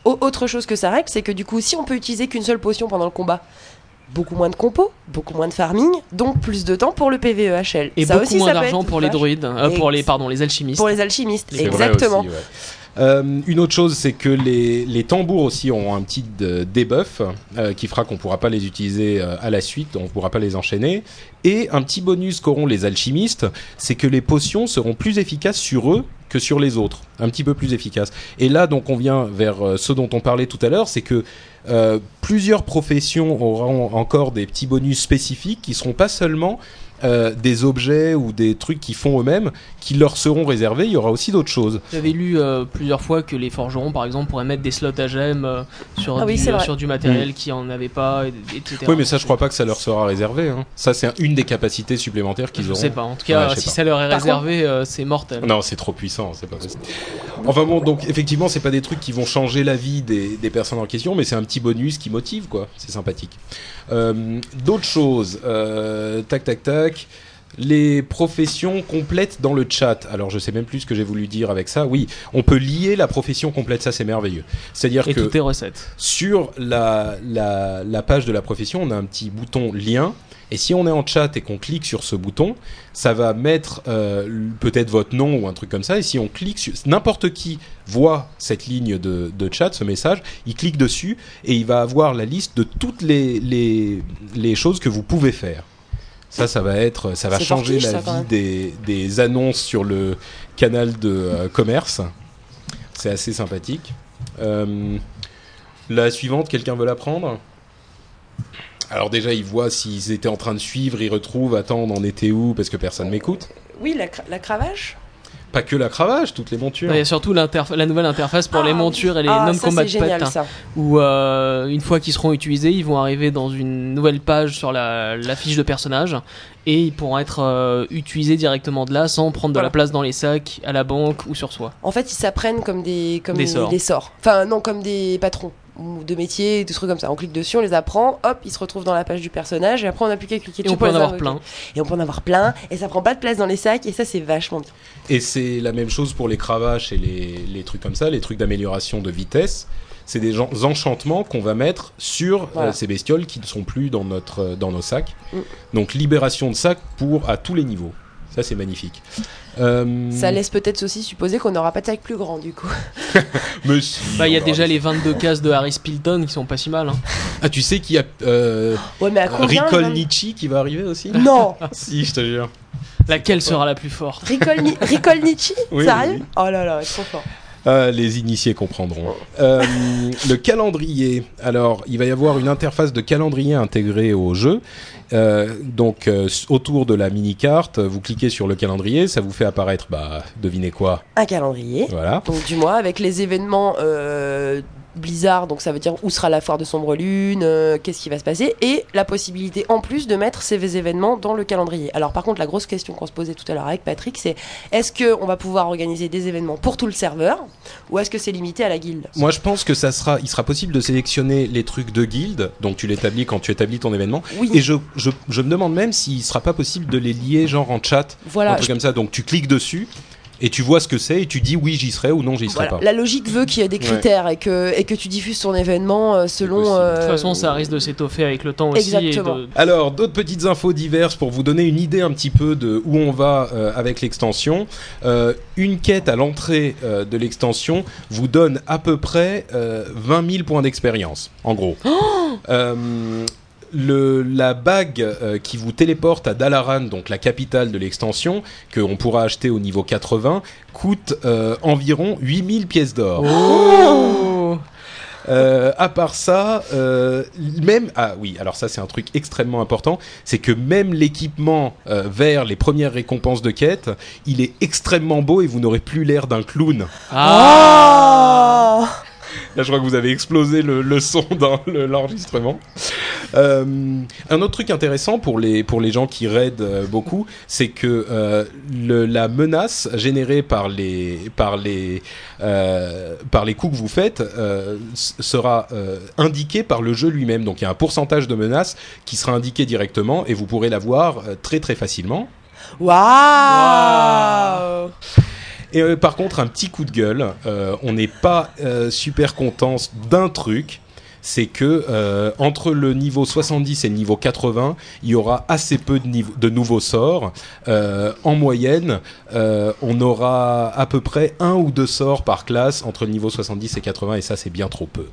au- autre chose que ça règle, c'est que du coup, si on peut utiliser qu'une seule potion pendant le combat, beaucoup moins de compos, beaucoup moins de farming, donc plus de temps pour le PVEHL. Et ça beaucoup aussi, moins d'argent pour les druides, euh, pour les pardon les alchimistes. Pour les alchimistes, exactement. aussi, ouais. Euh, une autre chose, c'est que les, les tambours aussi ont un petit de- debuff euh, qui fera qu'on pourra pas les utiliser euh, à la suite, on pourra pas les enchaîner. Et un petit bonus qu'auront les alchimistes, c'est que les potions seront plus efficaces sur eux que sur les autres, un petit peu plus efficaces. Et là, donc, on vient vers euh, ce dont on parlait tout à l'heure, c'est que euh, plusieurs professions auront encore des petits bonus spécifiques qui seront pas seulement euh, des objets ou des trucs qu'ils font eux-mêmes qui leur seront réservés. Il y aura aussi d'autres choses. J'avais lu euh, plusieurs fois que les forgerons, par exemple, pourraient mettre des slots à gemmes euh, sur, Ah oui, du, sur du matériel qui en avait pas, et- etc. Oui, mais ça, je crois pas que ça leur sera réservé. hein. Ça, c'est une des capacités supplémentaires qu'ils Je auront. sais pas. En tout cas, Ouais, je si pas. ça leur est réservé, euh, c'est mortel. Non, c'est trop puissant, c'est pas possible. Enfin bon, donc effectivement, c'est pas des trucs qui vont changer la vie des, des personnes en question, mais c'est un petit bonus qui motive, quoi. C'est sympathique. Euh, D'autres choses, euh, tac, tac, tac. Les professions complètes dans le chat. Alors, je sais même plus ce que j'ai voulu dire avec ça. Oui, on peut lier la profession complète, ça c'est merveilleux. C'est-à-dire que toutes tes recettes. sur la, la, la page de la profession, on a un petit bouton lien. Et si on est en chat et qu'on clique sur ce bouton, ça va mettre euh, peut-être votre nom ou un truc comme ça. Et si on clique sur n'importe qui voit cette ligne de, de chat, ce message, il clique dessus et il va avoir la liste de toutes les, les, les choses que vous pouvez faire. Ça, ça va être, ça va changer la vie des, des annonces sur le canal de euh, commerce. C'est assez sympathique. Euh, la suivante, quelqu'un veut la prendre? Alors déjà, ils voient s'ils étaient en train de suivre, ils retrouvent, attends, on en était où Parce que personne m'écoute. Oui, la, cra- la cravache? Pas que la cravache, toutes les montures. Il y a surtout la nouvelle interface pour Ah, les oui. montures et les ah, non-combat ça, c'est génial, pets. ça. Où euh, une fois qu'ils seront utilisés, ils vont arriver dans une nouvelle page sur la, la fiche de personnage et ils pourront être euh, utilisés directement de là sans prendre de la place dans les sacs, à la banque ou sur soi. En fait, ils s'apprennent comme des, comme Des des, sorts. des sorts. Enfin, non, comme des patrons de métiers, des trucs comme ça. On clique dessus, on les apprend, hop, ils se retrouvent dans la page du personnage, et après on n'a plus qu'à cliquer Et dessus on pour peut en les avoir plein. Et on peut en avoir plein, et ça prend pas de place dans les sacs, et ça c'est vachement bien. Et c'est la même chose pour les cravaches et les, les trucs comme ça, les trucs d'amélioration de vitesse. C'est des gens- enchantements qu'on va mettre sur euh, ces bestioles qui ne sont plus dans, notre, euh, dans nos sacs. Mm. Donc libération de sacs pour à tous les niveaux. Ça c'est magnifique. Euh, Ça laisse peut-être aussi supposer qu'on n'aura pas de sac plus grand du coup. mais si, Bah, il y a déjà les 22 cases de Harry Spilton qui sont pas si mal. hein. Ah tu sais qu'il y a euh, Ouais, mais à combien Ricol même Nietzsche qui va arriver aussi? Non Si, je te jure. Laquelle sera la plus forte? Ricol, Ni- Ricol Nietzsche? Oui, Sérieux oui, oui. Oh là là, trop fort. Ah, les initiés comprendront. Euh, le calendrier. Alors, il va y avoir une interface de calendrier intégrée au jeu. Euh, donc, euh, autour de la mini-carte, vous cliquez sur le calendrier, ça vous fait apparaître, bah, devinez quoi Un calendrier. Voilà. Donc du mois avec les événements euh, Blizzard, donc ça veut dire où sera la foire de Sombre Lune, euh, qu'est-ce qui va se passer, et la possibilité en plus de mettre ces événements dans le calendrier. Alors par contre la grosse question qu'on se posait tout à l'heure avec Patrick, c'est est-ce que on va pouvoir organiser des événements pour tout le serveur, ou est-ce que c'est limité à la guilde? Moi, je pense que ça sera, il sera possible de sélectionner les trucs de guilde, donc tu l'établis quand tu établis ton événement. Oui, Et je, je, je me demande même s'il sera pas possible de les lier genre en chat, un voilà. truc comme ça. Donc tu cliques dessus et tu vois ce que c'est et tu dis oui j'y serai ou non j'y serai Voilà. pas. La logique veut qu'il y ait des Ouais. critères et, que, et que tu diffuses ton événement euh, selon. euh, De toute façon, ça risque de s'étoffer avec le temps aussi. et Exactement. de- Alors, d'autres petites infos diverses pour vous donner une idée un petit peu de où on va euh, avec l'extension. Euh, une quête à l'entrée euh, de l'extension vous donne à peu près euh, 20 000 points d'expérience, en gros. Euh, le, la bague euh, qui vous téléporte à Dalaran, donc la capitale de l'extension, que on pourra acheter au niveau 80, coûte euh, environ 8000 pièces d'or. Oh Euh, à part ça, euh, même ah oui, alors ça c'est un truc extrêmement important, c'est que même l'équipement euh, vers les premières récompenses de quête, il est extrêmement beau et vous n'aurez plus l'air d'un clown. Ah Là, je crois que vous avez explosé le, le son dans le- l'enregistrement. Euh, un autre truc intéressant pour les pour les gens qui raident euh, beaucoup, c'est que euh, le, la menace générée par les par les euh, par les coups que vous faites euh, sera euh, indiquée par le jeu lui-même. Donc il y a un pourcentage de menace qui sera indiqué directement et vous pourrez la voir très très facilement. Waouh Et euh, par contre, un petit coup de gueule, euh, on n'est pas euh, super content d'un truc, c'est que euh, entre le niveau 70 et le niveau 80, il y aura assez peu de, de nouveaux sorts. Euh, en moyenne, euh, on aura à peu près un ou deux sorts par classe entre le niveau 70 et 80, et ça c'est bien trop peu.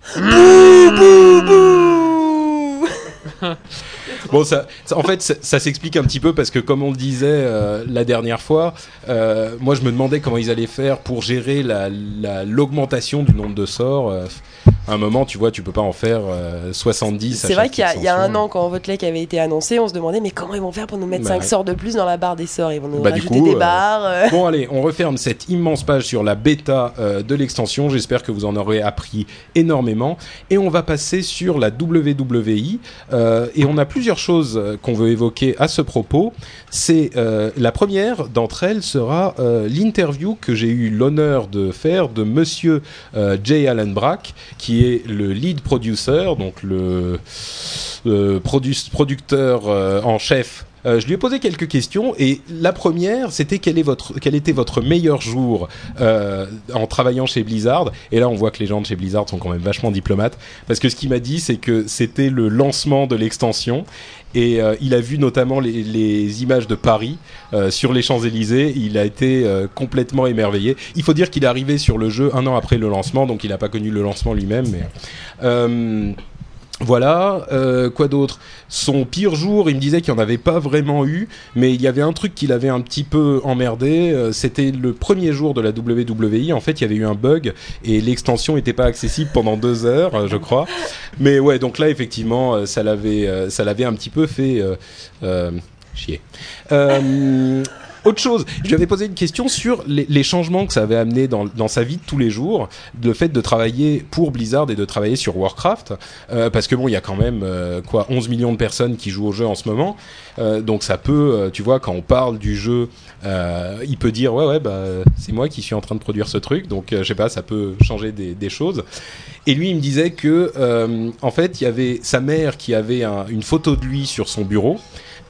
Bon, ça, en fait, ça, s'explique un petit peu parce que, comme on le disait euh, la dernière fois, euh, moi je me demandais comment ils allaient faire pour gérer la- la- l'augmentation du nombre de sorts. À un moment, tu vois, tu peux pas en faire euh, 70. à C'est vrai qu'il y, a- il y a un an, quand Votlek avait été annoncé, on se demandait mais comment ils vont faire pour nous mettre Bah 5 ouais. sorts de plus dans la barre des sorts? Ils vont nous Bah, du rajouter coup, des euh, barres. euh. Bon, allez, on referme cette immense page sur la bêta euh, de l'extension. J'espère que vous en aurez appris énormément. Et on va passer sur la WWI. et on a plusieurs choses qu'on veut évoquer à ce propos. C'est la première d'entre elles sera l'interview que j'ai eu l'honneur de faire de Monsieur Jay Allen Brack, qui est le lead producer, donc le euh, produ- producteur euh, en chef. Euh, je lui ai posé quelques questions et la première, c'était quel, était votre meilleur jour euh, en travaillant chez Blizzard. Et là, on voit que les gens de chez Blizzard sont quand même vachement diplomates parce que ce qu'il m'a dit, c'est que c'était le lancement de l'extension et euh, il a vu notamment les, images de Paris sur les Champs-Élysées. Il a été complètement émerveillé. Il faut dire qu'il est arrivé sur le jeu un an après le lancement, donc il n'a pas connu le lancement lui-même. Voilà, euh, quoi d'autre? Son pire jour, il me disait qu'il n'y en avait pas vraiment eu, mais il y avait un truc qui l'avait un petit peu emmerdé. euh, C'était le premier jour de la WWI. En fait, il y avait eu un bug et l'extension n'était pas accessible pendant deux heures, euh, je crois. Mais ouais, donc là, effectivement, ça l'avait, un petit peu fait chier. Autre chose, je lui avais posé une question sur les, changements que ça avait amené dans, sa vie de tous les jours, le fait de travailler pour Blizzard et de travailler sur Warcraft, euh, parce que bon, il y a quand même euh, quoi 11 millions de personnes qui jouent au jeu en ce moment, euh, donc ça peut, tu vois, quand on parle du jeu, il peut dire ouais ouais bah c'est moi qui suis en train de produire ce truc, donc je sais pas, ça peut changer des, choses. Et lui, il me disait que en fait, il y avait sa mère qui avait un- une photo de lui sur son bureau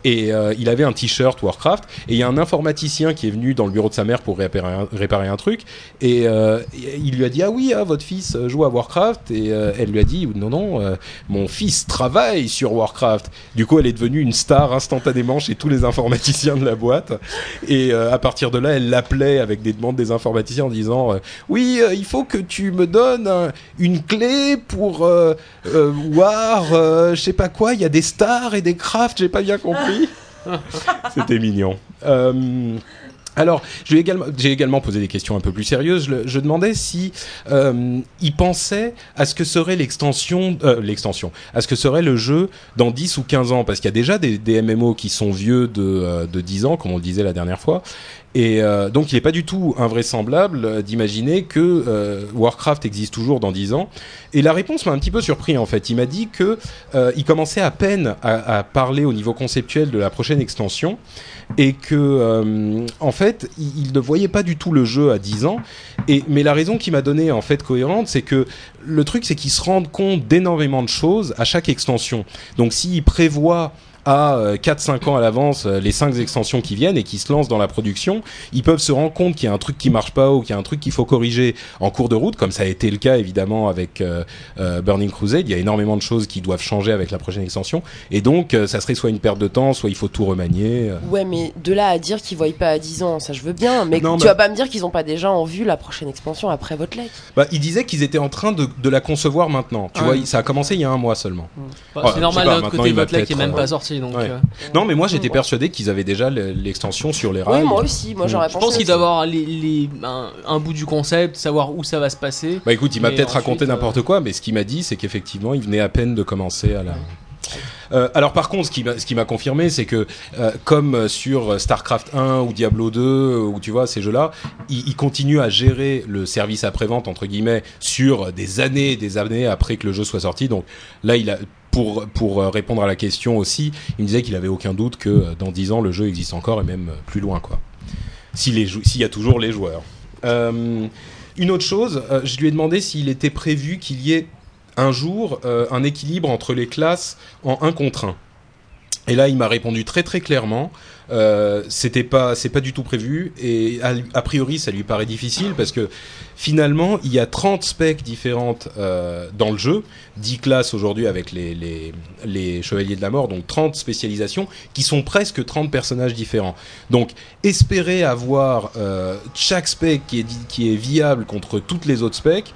et euh, il avait un t-shirt Warcraft. Et il y a un informaticien qui est venu dans le bureau de sa mère pour réparer un, truc. Et euh, il lui a dit ah oui ah, votre fils joue à Warcraft. Et euh, elle lui a dit non non mon fils travaille sur Warcraft. Du coup elle est devenue une star instantanément chez tous les informaticiens de la boîte. Et à partir de là elle l'appelait avec des demandes des informaticiens en disant oui il faut que tu me donnes un- une clé pour War je sais pas quoi il y a des stars et des crafts j'ai pas bien compris c'était mignon. Euh, alors, j'ai également posé des questions un peu plus sérieuses. Je, demandais si euh, il pensait à ce que serait l'extension, euh, l'extension, à ce que serait le jeu dans 10 ou 15 ans, parce qu'il y a déjà des, MMO qui sont vieux de, de 10 ans, comme on le disait la dernière fois. Et euh, donc, il n'est pas du tout invraisemblable euh, d'imaginer que euh, Warcraft existe toujours dans 10 ans. Et la réponse m'a un petit peu surpris en fait. Il m'a dit que euh, il commençait à peine à, parler au niveau conceptuel de la prochaine extension et que en fait il, ne voyait pas du tout le jeu à 10 ans. Mais la raison qui m'a donné en fait cohérente, c'est que le truc c'est qu'ils se rendent compte d'énormément de choses à chaque extension. Donc s'ils prévoient à euh, 4-5 ans à l'avance euh, les 5 extensions qui viennent et qui se lancent dans la production, ils peuvent se rendre compte qu'il y a un truc qui marche pas ou qu'il y a un truc qu'il faut corriger en cours de route, comme ça a été le cas évidemment avec euh, euh, Burning Crusade. Il y a énormément de choses qui doivent changer avec la prochaine extension, et donc euh, ça serait soit une perte de temps, soit il faut tout remanier. euh. Ouais, mais de là à dire qu'ils voient pas à 10 ans, ça je veux bien. Mais Non, tu bah- vas pas me dire qu'ils ont pas déjà en vue la prochaine expansion après votre leg. Bah, ils disaient qu'ils étaient en train de, de la concevoir maintenant. Tu Ah vois, oui. ça a commencé il y a un mois seulement. Bah, Ouais, c'est je normal d'un côté, votre est même euh, pas sorti. Donc, ouais. euh, Non, mais moi j'étais persuadé qu'ils avaient déjà le- l'extension sur les rails. Oui, moi aussi. Moi j'aurais je pensé. pense qu'il aussi. doit avoir les, les- un, un bout du concept, savoir où ça va se passer. Bah écoute, il m'a peut-être raconté euh, n'importe quoi, mais ce qu'il m'a dit, c'est qu'effectivement, il venait à peine de commencer à la. Euh, alors par contre, ce qui m'a, confirmé, c'est que euh, comme sur Starcraft 1 ou Diablo 2, ou tu vois ces jeux-là, il, il continue à gérer le service après-vente entre guillemets sur des années, et des années après que le jeu soit sorti. Donc là, il a pour euh, répondre à la question aussi, il me disait qu'il avait aucun doute que euh, dans 10 ans le jeu existe encore et même euh, plus loin quoi. S'il y a toujours les joueurs. Une autre chose, je lui ai demandé s'il était prévu qu'il y ait un jour un équilibre entre les classes en 1 contre 1. Et là, il m'a répondu très très clairement. Euh, c'était pas, c'est pas du tout prévu. Et a, priori, ça lui paraît difficile parce que finalement, il y a 30 specs différentes euh, dans le jeu, 10 classes aujourd'hui avec les, les, les chevaliers de la mort, donc 30 spécialisations qui sont presque 30 personnages différents. Donc, espérer avoir euh, chaque spec qui est, qui est viable contre toutes les autres specs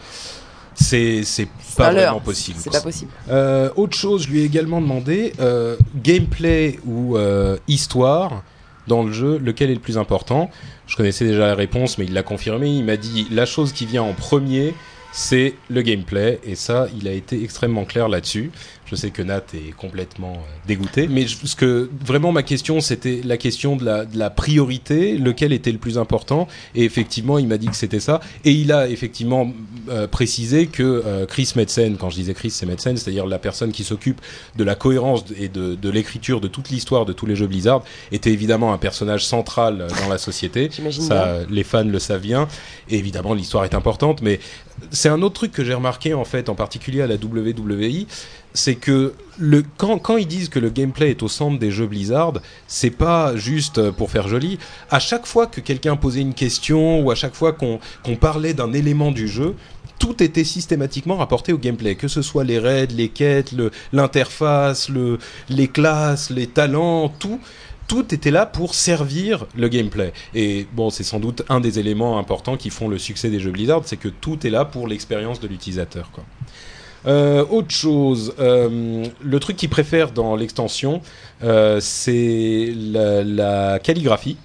c'est c'est pas vraiment possible. C'est pas possible. Euh, autre chose, je lui ai également demandé euh, gameplay ou euh, histoire dans le jeu, lequel est le plus important? Je connaissais déjà la réponse, mais il l'a confirmé. Il m'a dit la chose qui vient en premier, c'est le gameplay, et ça, il a été extrêmement clair là-dessus. Je sais que Nat est complètement euh, dégoûté, mais je, ce que vraiment ma question, c'était la question de la, de la, priorité, lequel était le plus important. Et effectivement, il m'a dit que c'était ça. Et il a effectivement euh, précisé que euh, Chris Metzen, quand je disais Chris, c'est Metzen, c'est-à-dire la personne qui s'occupe de la cohérence et de, de l'écriture de toute l'histoire de tous les jeux Blizzard, était évidemment un personnage central dans la société. Ça, les fans le savent bien. Et évidemment, l'histoire est importante, mais c'est un autre truc que j'ai remarqué en fait, en particulier à la WWE c'est que le, quand, ils disent que le gameplay est au centre des jeux Blizzard, c'est pas juste pour faire joli. À chaque fois que quelqu'un posait une question ou à chaque fois qu'on qu parlait d'un élément du jeu, tout était systématiquement rapporté au gameplay, que ce soit les raids, les quêtes, l'interface, le, les classes, les talents, tout. Tout était là pour servir le gameplay. Et bon, c'est sans doute un des éléments importants qui font le succès des jeux Blizzard, c'est que tout est là pour l'expérience de l'utilisateur. Euh, autre chose, euh, le truc qu'il préfère dans l'extension, euh, c'est la, calligraphie.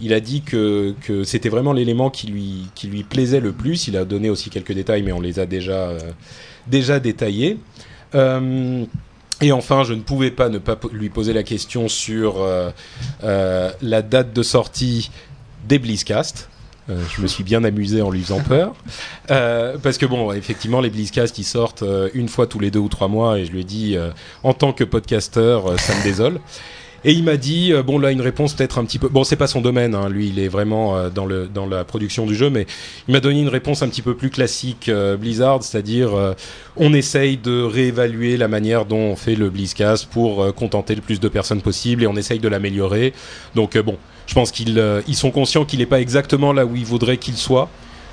Il a dit que, c'était vraiment l'élément qui lui, qui lui plaisait le plus. Il a donné aussi quelques détails, mais on les a déjà, déjà détaillés. Et enfin, je ne pouvais pas ne pas lui poser la question sur la date de sortie des Blizzcast. Euh, je me suis bien amusé en lui faisant peur. Euh, parce que bon, effectivement, les Blizzcast, ils sortent euh, une fois tous les deux ou trois mois et je lui ai dit, euh, en tant que podcasteur, euh, ça me désole. Et il m'a dit, bon là, une réponse peut-être un petit peu... Bon, c'est pas son domaine, hein, lui, il est vraiment dans, le, dans la production du jeu, mais il m'a donné une réponse un petit peu plus classique Blizzard, c'est-à-dire on essaye de réévaluer la manière dont on fait le Blizzcast pour contenter le plus de personnes possible et on essaye de l'améliorer. Donc bon, je pense qu'ils euh, ils sont conscients qu'il n'est pas exactement là où ils voudraient qu'il soit.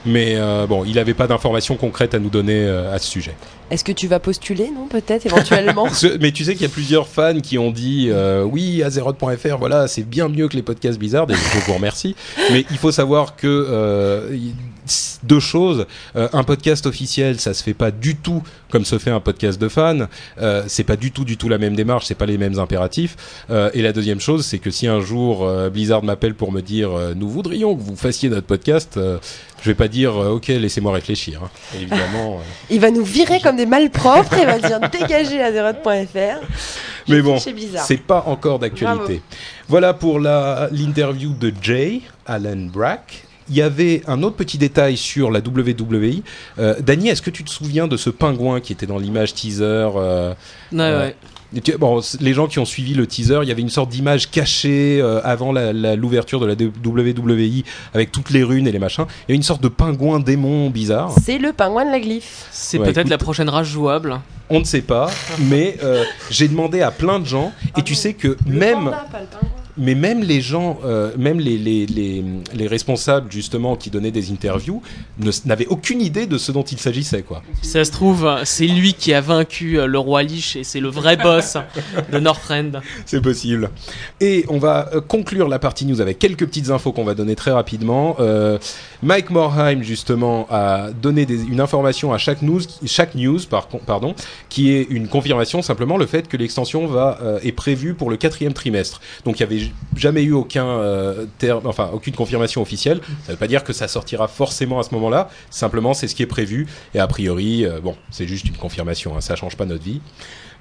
Mais euh, bon, il n'avait pas d'informations concrètes à nous donner euh, à ce sujet. Est-ce que tu vas postuler, non Peut-être, éventuellement Mais tu sais qu'il y a plusieurs fans qui ont dit euh, oui, Azeroth.fr, voilà, c'est bien mieux que les podcasts Blizzard, et je vous remercie. Mais il faut savoir que euh, deux choses. Euh, un podcast officiel, ça se fait pas du tout comme se fait un podcast de fans. Euh, c'est pas du tout, du tout la même démarche, c'est pas les mêmes impératifs. Euh, et la deuxième chose, c'est que si un jour euh, Blizzard m'appelle pour me dire nous voudrions que vous fassiez notre podcast, je vais pas dire ok, laissez-moi réfléchir. Hein. Évidemment. il va nous virer comme des malpropres et va dire dégagez Azeroth.fr. Mais bon, c'est pas encore d'actualité. Voilà pour l'interview de Jay, Alan Brack il y avait un autre petit détail sur la WWE. Euh, Dany, est-ce que tu te souviens de ce pingouin qui était dans l'image teaser euh, Ouais, euh, ouais. Bon, les gens qui ont suivi le teaser, il y avait une sorte d'image cachée euh, avant l'ouverture de la WWE avec toutes les runes et les machins. Il y avait une sorte de pingouin démon bizarre. C'est le pingouin de la glyphe. C'est ouais, peut-être la prochaine rage jouable. On ne sait pas, mais euh, j'ai demandé à plein de gens, et ah tu bon. sais que le même... Panda, pas le pingouin mais même les gens, euh, même les, les, les, les, responsables justement qui donnaient des interviews n'avaient aucune idée de ce dont il s'agissait. quoi. Ça se trouve, c'est lui qui a vaincu le roi Lich et c'est le vrai boss de Northrend. C'est possible. Et on va euh, conclure la partie news avec quelques petites infos qu'on va donner très rapidement. Euh, Mike Morheim justement a donné des, une information à chaque news, chaque news par, pardon, qui est une confirmation simplement le fait que l'extension va euh, est prévue pour le quatrième trimestre. Donc il y avait jamais eu aucun euh, enfin aucune confirmation officielle. Ça veut pas dire que ça sortira forcément à ce moment-là. Simplement, c'est ce qui est prévu. Et a priori, euh, bon, c'est juste une confirmation. Hein, ça change pas notre vie.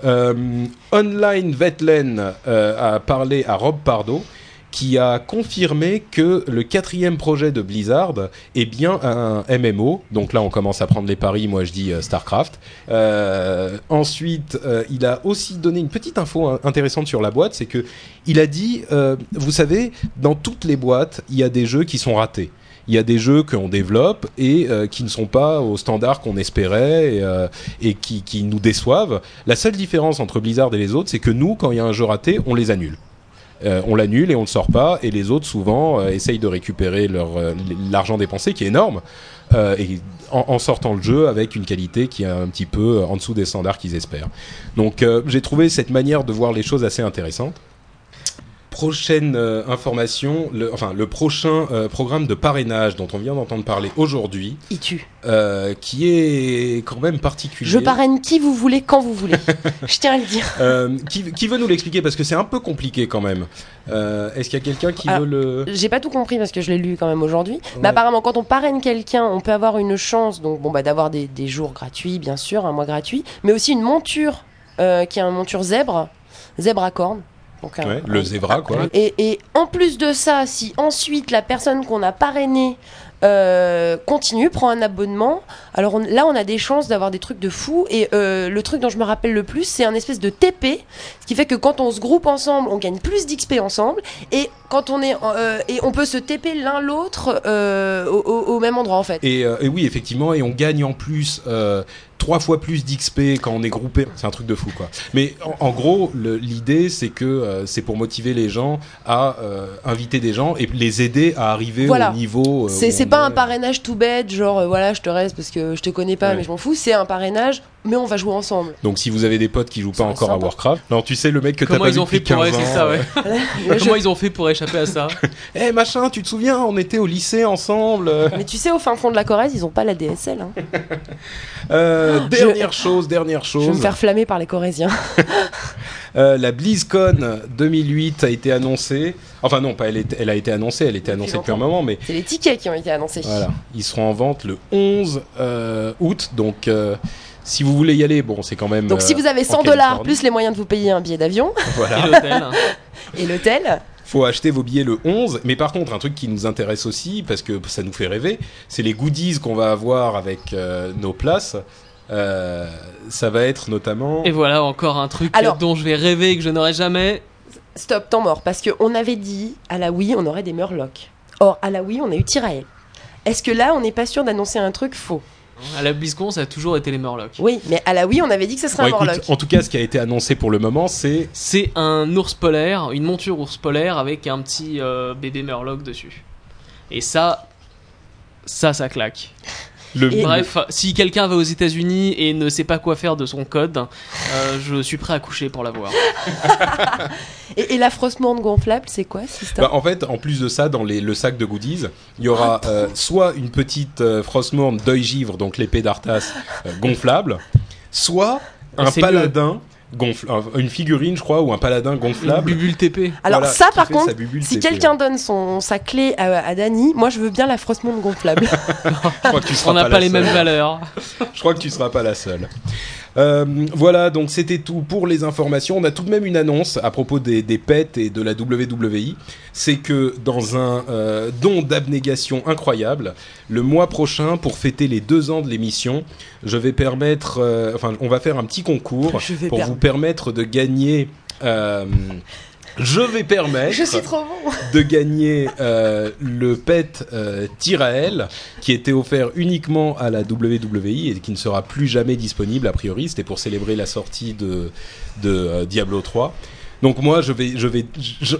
Euh, Online Vetlen euh, a parlé à Rob Pardo qui a confirmé que le quatrième projet de Blizzard est bien un MMO. Donc là, on commence à prendre les paris. Moi, je dis euh, Starcraft. Euh, ensuite, euh, il a aussi donné une petite info intéressante sur la boîte, c'est que il a dit, euh, vous savez, dans toutes les boîtes, il y a des jeux qui sont ratés. il y a des jeux qu'on développe et euh, qui ne sont pas au standard qu'on espérait et, euh, et qui, qui nous déçoivent. La seule différence entre Blizzard et les autres, c'est que nous, quand il y a un jeu raté, on les annule. Euh, on l'annule et on le sort pas, et les autres souvent euh, essayent de récupérer leur euh, l'argent dépensé qui est énorme, et en, sortant le jeu avec une qualité qui est un petit peu en dessous des standards qu'ils espèrent. Donc j'ai trouvé cette manière de voir les choses assez intéressante. Prochaine euh, information, le, enfin le prochain euh, programme de parrainage dont on vient d'entendre parler aujourd'hui, Il tue. euh, qui est quand même particulier. Je parraine qui vous voulez, quand vous voulez. Je tiens à le dire. Euh, qui, qui veut nous l'expliquer parce que c'est un peu compliqué quand même. Est-ce qu'il y a quelqu'un qui Alors, veut le J'ai pas tout compris parce que je l'ai lu quand même aujourd'hui. Ouais. Mais apparemment, quand on parraine quelqu'un, on peut avoir une chance donc bon bah d'avoir des, des jours gratuits, bien sûr, un mois gratuit, mais aussi une monture qui est une monture zèbre, zèbre à cornes. Donc un- Ouais, le zébra quoi. Et, et en plus de ça, si ensuite la personne qu'on a parrainée euh, continue, prend un abonnement, alors on- là on a des chances d'avoir des trucs de fou. Et euh, le truc dont je me rappelle le plus, c'est un espèce de TP, ce qui fait que quand on se groupe ensemble, on gagne plus d'XP ensemble. Et quand on est euh, et on peut se TP l'un l'autre au, même endroit en fait. Et, et oui, effectivement, et on gagne en plus trois fois plus d'XP quand on est groupé. C'est un truc de fou, quoi. Mais en, en gros, l'idée, c'est que euh, c'est pour motiver les gens à euh, inviter des gens et les aider à arriver Voilà. au niveau. euh, C'est pas est. un parrainage tout bête, genre voilà, je te reste parce que je te connais pas, Ouais. mais je m'en fous. C'est un parrainage, mais on va jouer ensemble. Donc, si vous avez des potes qui jouent pas encore à. Warcraft, non, tu sais, le mec que t'as pas ils vu ont fait pour 15 ouais, c'est ans, ça, euh, ouais. Comment ils ont fait pour échapper à ça Eh machin, tu te souviens, on était au lycée ensemble. Mais tu sais, au fin fond de la Corrèze, ils ont pas la DSL. Hein. Euh, dernière chose, dernière Je vais me chose. faire flammer par les Corésiens. Euh, la BlizzCon 2008 a été annoncée. Enfin non, pas elle, est- elle a été annoncée, elle était annoncée depuis un moment, mais C'est les tickets qui ont été annoncés. voilà, ils seront en vente le 11 euh, août. Donc euh, si vous voulez y aller, bon, c'est quand même. Donc si euh, vous avez en 100 dollars plus les moyens de vous payer un billet d'avion Et voilà, l'hôtel et l'hôtel, faut acheter vos billets le 11. Mais par contre, un truc qui nous intéresse aussi, parce que ça nous fait rêver, c'est les goodies qu'on va avoir avec euh, nos places. Euh, ça va être notamment. Et voilà encore un truc Alors- dont je vais rêver et que je n'aurai jamais. stop, temps mort. Parce qu'on avait dit à la Wii, on aurait des Murlocs. Or, à la Wii, on a eu Tyrael. Est-ce que là, on n'est pas sûr d'annoncer un truc faux? À la BlizzCon, ça a toujours été les Murlocs. Oui, mais à la Wii, on avait dit que ce serait Bon, un écoute, en tout cas, ce qui a été annoncé pour le moment, c'est C'est un ours polaire, une monture ours polaire avec un petit euh, bébé Murloc dessus. Et ça, ça, ça claque. Le. Et- Bref, si quelqu'un va aux États-Unis et ne sait pas quoi faire de son code, euh, je suis prêt à coucher pour l'avoir. Et, et la Frostmourne gonflable, c'est quoi ce système Bah, en fait, en plus de ça, dans les- le sac de goodies, il y aura Ah, euh, soit une petite euh, d'œil givre, donc l'épée d'Arthas euh, gonflable, soit un C'est une figurine, je crois, ou un paladin gonflable. Bubule TP. Alors Voilà, ça, par contre, si quelqu'un donne son, sa clé à, à Dany, moi, je veux bien la Frostmourne gonflable. je crois que tu seras On n'a pas, pas, les seule. mêmes valeurs. Je crois que tu seras pas la seule. Euh, voilà, donc c'était tout pour les informations. On a tout de même une annonce à propos des, des pets et de la WWE. C'est que dans un euh, don d'abnégation incroyable, le mois prochain, pour fêter les deux ans de l'émission, je vais permettre, euh, enfin, on va faire un petit concours pour vous permettre de gagner. Je vais permettre je suis trop bon. de gagner euh, le pet euh, Tyrael qui était offert uniquement à la WWE et qui ne sera plus jamais disponible a priori. C'était pour célébrer la sortie de, de euh, Diablo 3. Donc moi je vais je vais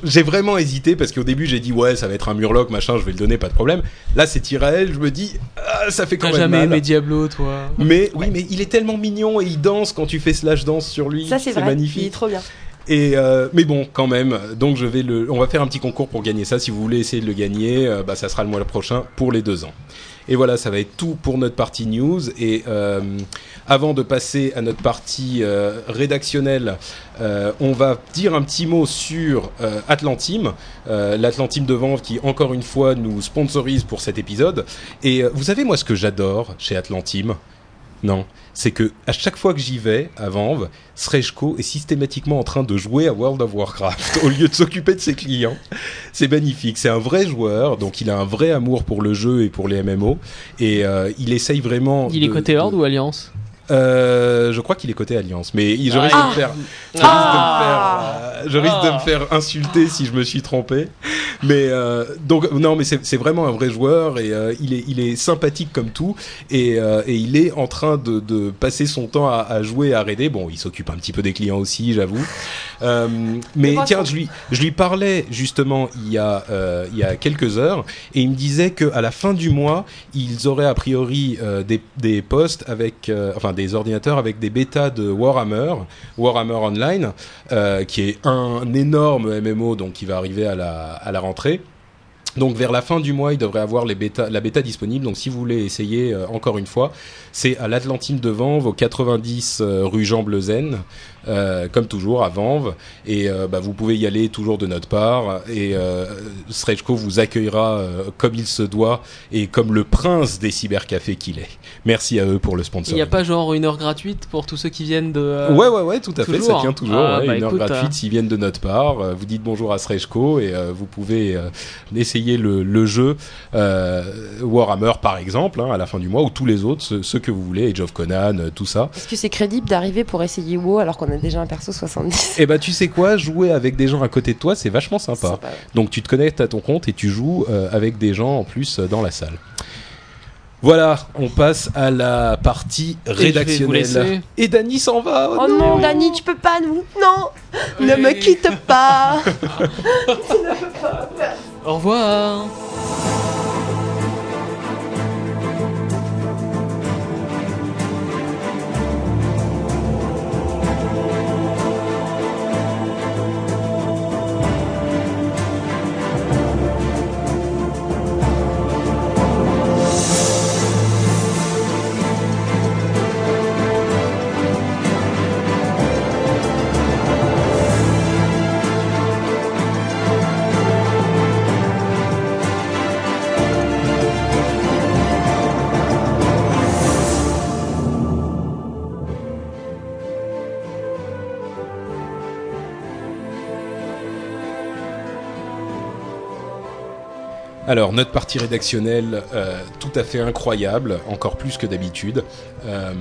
j'ai vraiment hésité parce qu'au début j'ai dit ouais ça va être un Murloc machin je vais le donner pas de problème. Là c'est Tyrael je me dis ah, ça fait quand même jamais mal. aimé Diablo, toi? Mais oui mais il est tellement mignon et il danse quand tu fais slash danse sur lui. Ça, c'est vrai. magnifique. Il est trop bien. Et euh, mais bon, quand même. Donc je vais le, on va faire un petit concours pour gagner ça. Si vous voulez essayer de le gagner, euh, bah ça sera le mois prochain pour les deux ans. Et voilà, ça va être tout pour notre partie news. Et euh, avant de passer à notre partie rédactionnelle, on va dire un petit mot sur Atlantim, l'Atlantim de vente qui encore une fois nous sponsorise pour cet épisode. Et vous savez moi ce que j'adore chez Atlantim Non, c'est que à chaque fois que j'y vais à Vanves, Srejko est systématiquement en train de jouer à World of Warcraft au lieu de s'occuper de ses clients. C'est magnifique, c'est un vrai joueur, donc il a un vrai amour pour le jeu et pour les MMO, et euh, il essaye vraiment. Il est côté de- Horde ou Alliance? Euh, je crois qu'il est côté Alliance, mais Ah. risque de me Ah. faire, je risque de me faire, euh, je risque de me Ah. faire insulter si je me suis trompé. Mais euh, donc non, mais c'est vraiment un vrai joueur et euh, il est il est sympathique comme tout et, et il est en train de, de passer son temps à, à jouer à Raid. Bon, il s'occupe un petit peu des clients aussi, j'avoue. Mais tiens, je lui je lui parlais justement il y a il y a quelques heures et il me disait que à la fin du mois, ils auraient a priori des, des postes avec, enfin des ordinateurs avec des bêtas de Warhammer, Warhammer Online, euh, qui est un énorme MMO donc qui va arriver à la, rentrée. Donc vers la fin du mois, il devrait avoir la bêta disponible. Donc si vous voulez essayer euh, encore une fois, c'est à l'Atlantine de Vanves, au 90 euh, rue Jean Bleuzen, euh, comme toujours à Vanves. Et euh, bah, vous pouvez y aller toujours de notre part. Et Srejko vous accueillera comme il se doit et comme le prince des cybercafés qu'il est. Merci à eux pour le Il sponsor. n'y a pas genre une heure gratuite pour tous ceux qui viennent de. Ouais, ouais, ouais, tout à fait, ça tient toujours. Ah, ouais, bah, une heure gratuite s'ils viennent de notre part. Vous dites bonjour à Srejko et vous pouvez essayer le, le jeu euh, Warhammer par exemple hein, à la fin du mois ou tous les autres, ceux, ceux que vous voulez, Age of Conan, euh, tout ça. Est-ce que c'est crédible d'arriver pour essayer WoW alors qu'on a déjà un perso 70 Et bah tu sais quoi, jouer avec des gens à côté de toi, c'est vachement sympa. Sympa. Donc tu te connectes à ton compte et tu joues euh, avec des gens en plus euh, dans la salle. Voilà, on passe à la partie rédactionnelle. Et Dany s'en va. Oh non, Dani, tu peux pas nous. Non, ne me quitte pas. Au revoir. Alors, notre partie rédactionnelle, euh, tout à fait incroyable, encore plus que d'habitude. Euh,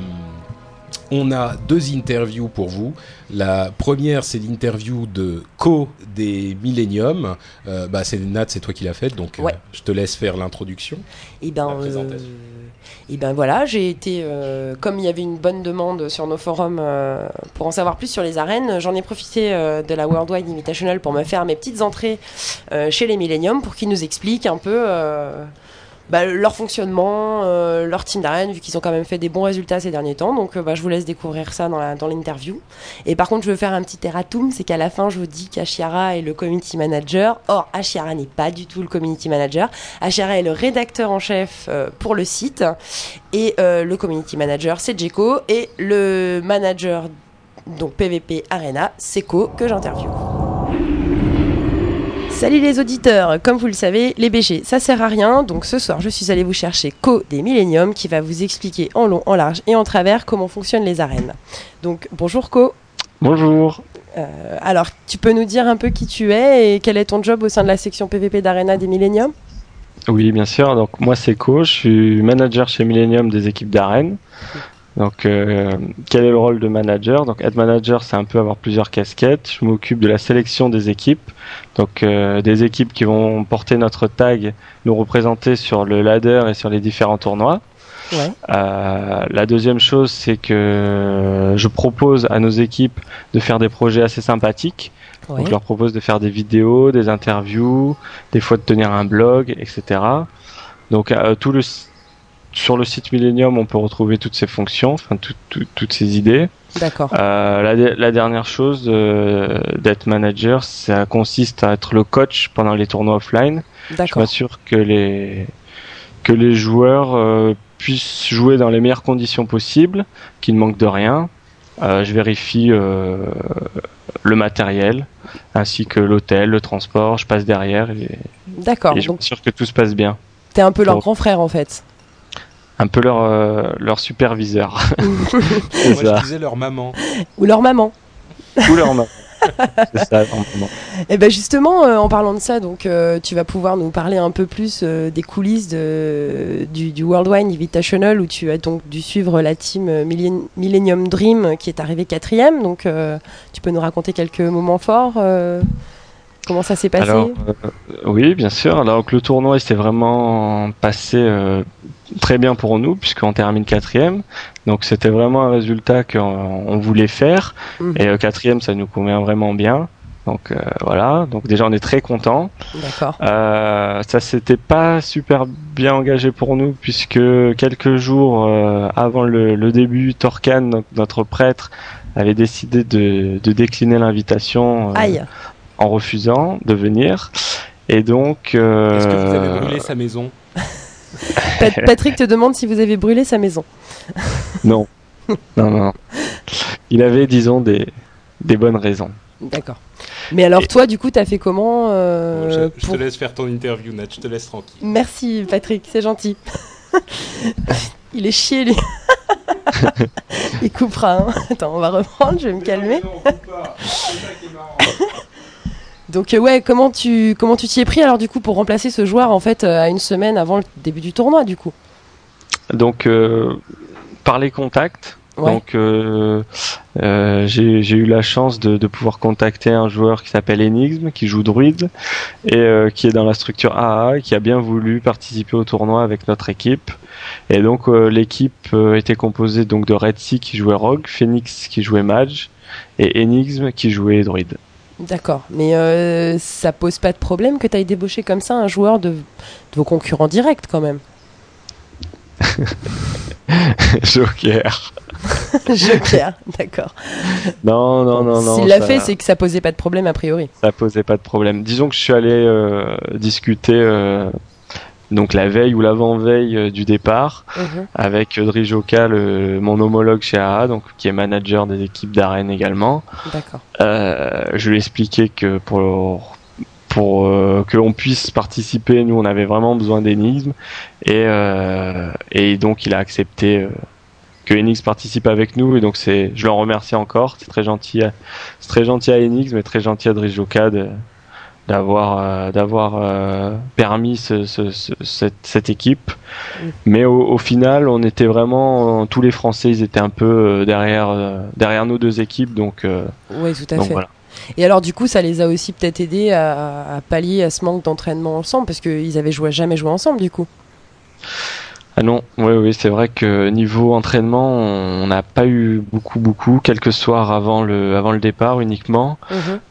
on a deux interviews pour vous. La première, c'est l'interview de Co des Millennium. Euh, bah, c'est Nat, c'est toi qui l'as faite, donc euh, Ouais. je te laisse faire l'introduction. Et ben, La présentation. Et ben voilà, j'ai été, euh, comme il y avait une bonne demande sur nos forums euh, pour en savoir plus sur les arènes, j'en ai profité euh, de la Worldwide Invitational pour me faire mes petites entrées chez les Millennium pour qu'ils nous expliquent un peu bah, leur fonctionnement, euh, leur team d'arène, vu qu'ils ont quand même fait des bons résultats ces derniers temps. Donc euh, bah, je vous laisse découvrir ça dans la- dans l'interview. Et par contre, je veux faire un petit erratum, c'est qu'à la fin, je vous dis qu'Ashiara est le community manager. Or, Ashiara n'est pas du tout le community manager. Ashiara est le rédacteur en chef euh, pour le site. Et euh, le community manager, c'est Jeko. Et le manager, donc PVP Arena, c'est Co que j'interviewe. Salut les auditeurs, comme vous le savez, les BG, ça sert à rien, donc ce soir je suis allé vous chercher Co des Millennium qui va vous expliquer en long, en large et en travers comment fonctionnent les arènes. Donc bonjour Co, Bonjour. Euh, alors tu peux nous dire un peu qui tu es et quel est ton job au sein de la section PVP d'Arena des Millennium? Oui, bien sûr. Donc moi c'est Co, je suis manager chez Millennium des équipes d'arène. Donc euh, quel est le rôle de manager? Donc être manager, c'est un peu avoir plusieurs casquettes. Je m'occupe de la sélection des équipes. Donc euh, des équipes qui vont porter notre tag, nous représenter sur le ladder et sur les différents tournois. Ouais. Euh, la deuxième chose, c'est que je propose à nos équipes de faire des projets assez sympathiques. Donc je leur propose de faire des vidéos, des interviews, des fois de tenir un blog, etc. Donc euh, tout le sur le site Millennium, on peut retrouver toutes ces fonctions, enfin tout- tout- toutes ces idées. D'accord. Euh, la, de- la dernière chose euh, d'être manager, ça consiste à être le coach pendant les tournois offline. Je m'assure que les que les joueurs euh, puissent jouer dans les meilleures conditions possibles, qu'ils ne manquent de rien. Euh, je vérifie le matériel ainsi que l'hôtel, le transport. Je passe derrière et, D'accord. et je m'assure que tout se passe bien. t'es un peu leur grand frère en fait. Un peu leur euh, leur superviseur. C'est Moi, ça. je disais leur maman. Ou leur maman. Ou leur main. c'est ça. Et ben justement, euh, en parlant de ça, donc euh, tu vas pouvoir nous parler un peu plus euh, des coulisses de, du, du Worldwide Invitational où tu as donc dû suivre la team Millen- Millennium Dream qui est arrivée quatrième. Donc euh, tu peux nous raconter quelques moments forts. euh, comment ça s'est passé? Alors, euh, oui, bien sûr. Alors que le tournoi il s'est vraiment passé euh, très bien pour nous puisqu'on termine quatrième. Donc c'était vraiment un résultat qu'on on voulait faire. Mhm. Et euh, quatrième, ça nous convient vraiment bien. Donc euh, voilà. Donc déjà on est très content. D'accord. Euh, ça s'était pas super bien engagé pour nous puisque quelques jours euh, avant le, le début, Torkan, donc notre prêtre, avait décidé de, de décliner l'invitation euh, en refusant de venir. Et donc, euh, Est-ce que vous avez brûlé sa maison? Patrick te demande si vous avez brûlé sa maison. non, non, non. Il avait, disons, des, des bonnes raisons. D'accord. Mais alors toi, du coup, t'as fait comment euh, je, je pour- te laisse faire ton interview, Nat, je te laisse tranquille. Merci Patrick, c'est gentil. Il est chier lui. Il coupera. hein. Attends, on va reprendre, je vais me calmer. Donc euh, ouais, comment tu comment tu t'y es pris alors du coup pour remplacer ce joueur en fait euh, à une semaine avant le début du tournoi du coup? Donc, euh, par les contacts, Ouais. Donc j'ai eu la chance de, de pouvoir contacter un joueur qui s'appelle Enigme, qui joue druide et qui est dans la structure AA et qui a bien voulu participer au tournoi avec notre équipe. Et donc l'équipe était composée donc de Red Sea qui jouait Rogue, Phoenix qui jouait Mage et Enigme qui jouait druide. D'accord. Mais euh, ça pose pas de problème que tu ailles débaucher comme ça un joueur de, de vos concurrents directs quand même. Joker. Joker, d'accord. Non non non non. S'il l'a ça- fait, c'est que ça posait pas de problème a priori. ça posait pas de problème. Disons que je suis allé euh, discuter euh, donc la veille ou l'avant-veille euh, du départ Mhm. avec Drijoka, le, mon homologue chez AA, donc qui est manager des équipes d'arène également. Euh, je lui ai expliqué que pour pour euh, que l'on puisse participer, nous on avait vraiment besoin d'Enigme et euh, et donc il a accepté euh, que Enix participe avec nous et donc c'est je l'en remercie encore c'est très gentil c'est très gentil à Enix mais très gentil à Drijoka de d'avoir euh, d'avoir euh, permis ce, ce- ce- cette, cette équipe mais au, au final on était vraiment tous les Français ils étaient un peu euh, derrière derrière nos deux équipes donc Oui, tout à donc fait. voilà Et alors, du coup, ça les a aussi peut-être aidés à, à pallier à ce manque d'entraînement ensemble, parce qu'ils avaient joué, jamais joué ensemble, du coup. Ah non, oui, oui, c'est vrai que niveau entraînement, on n'a pas eu beaucoup, beaucoup, quelques soirs avant le, avant le départ uniquement.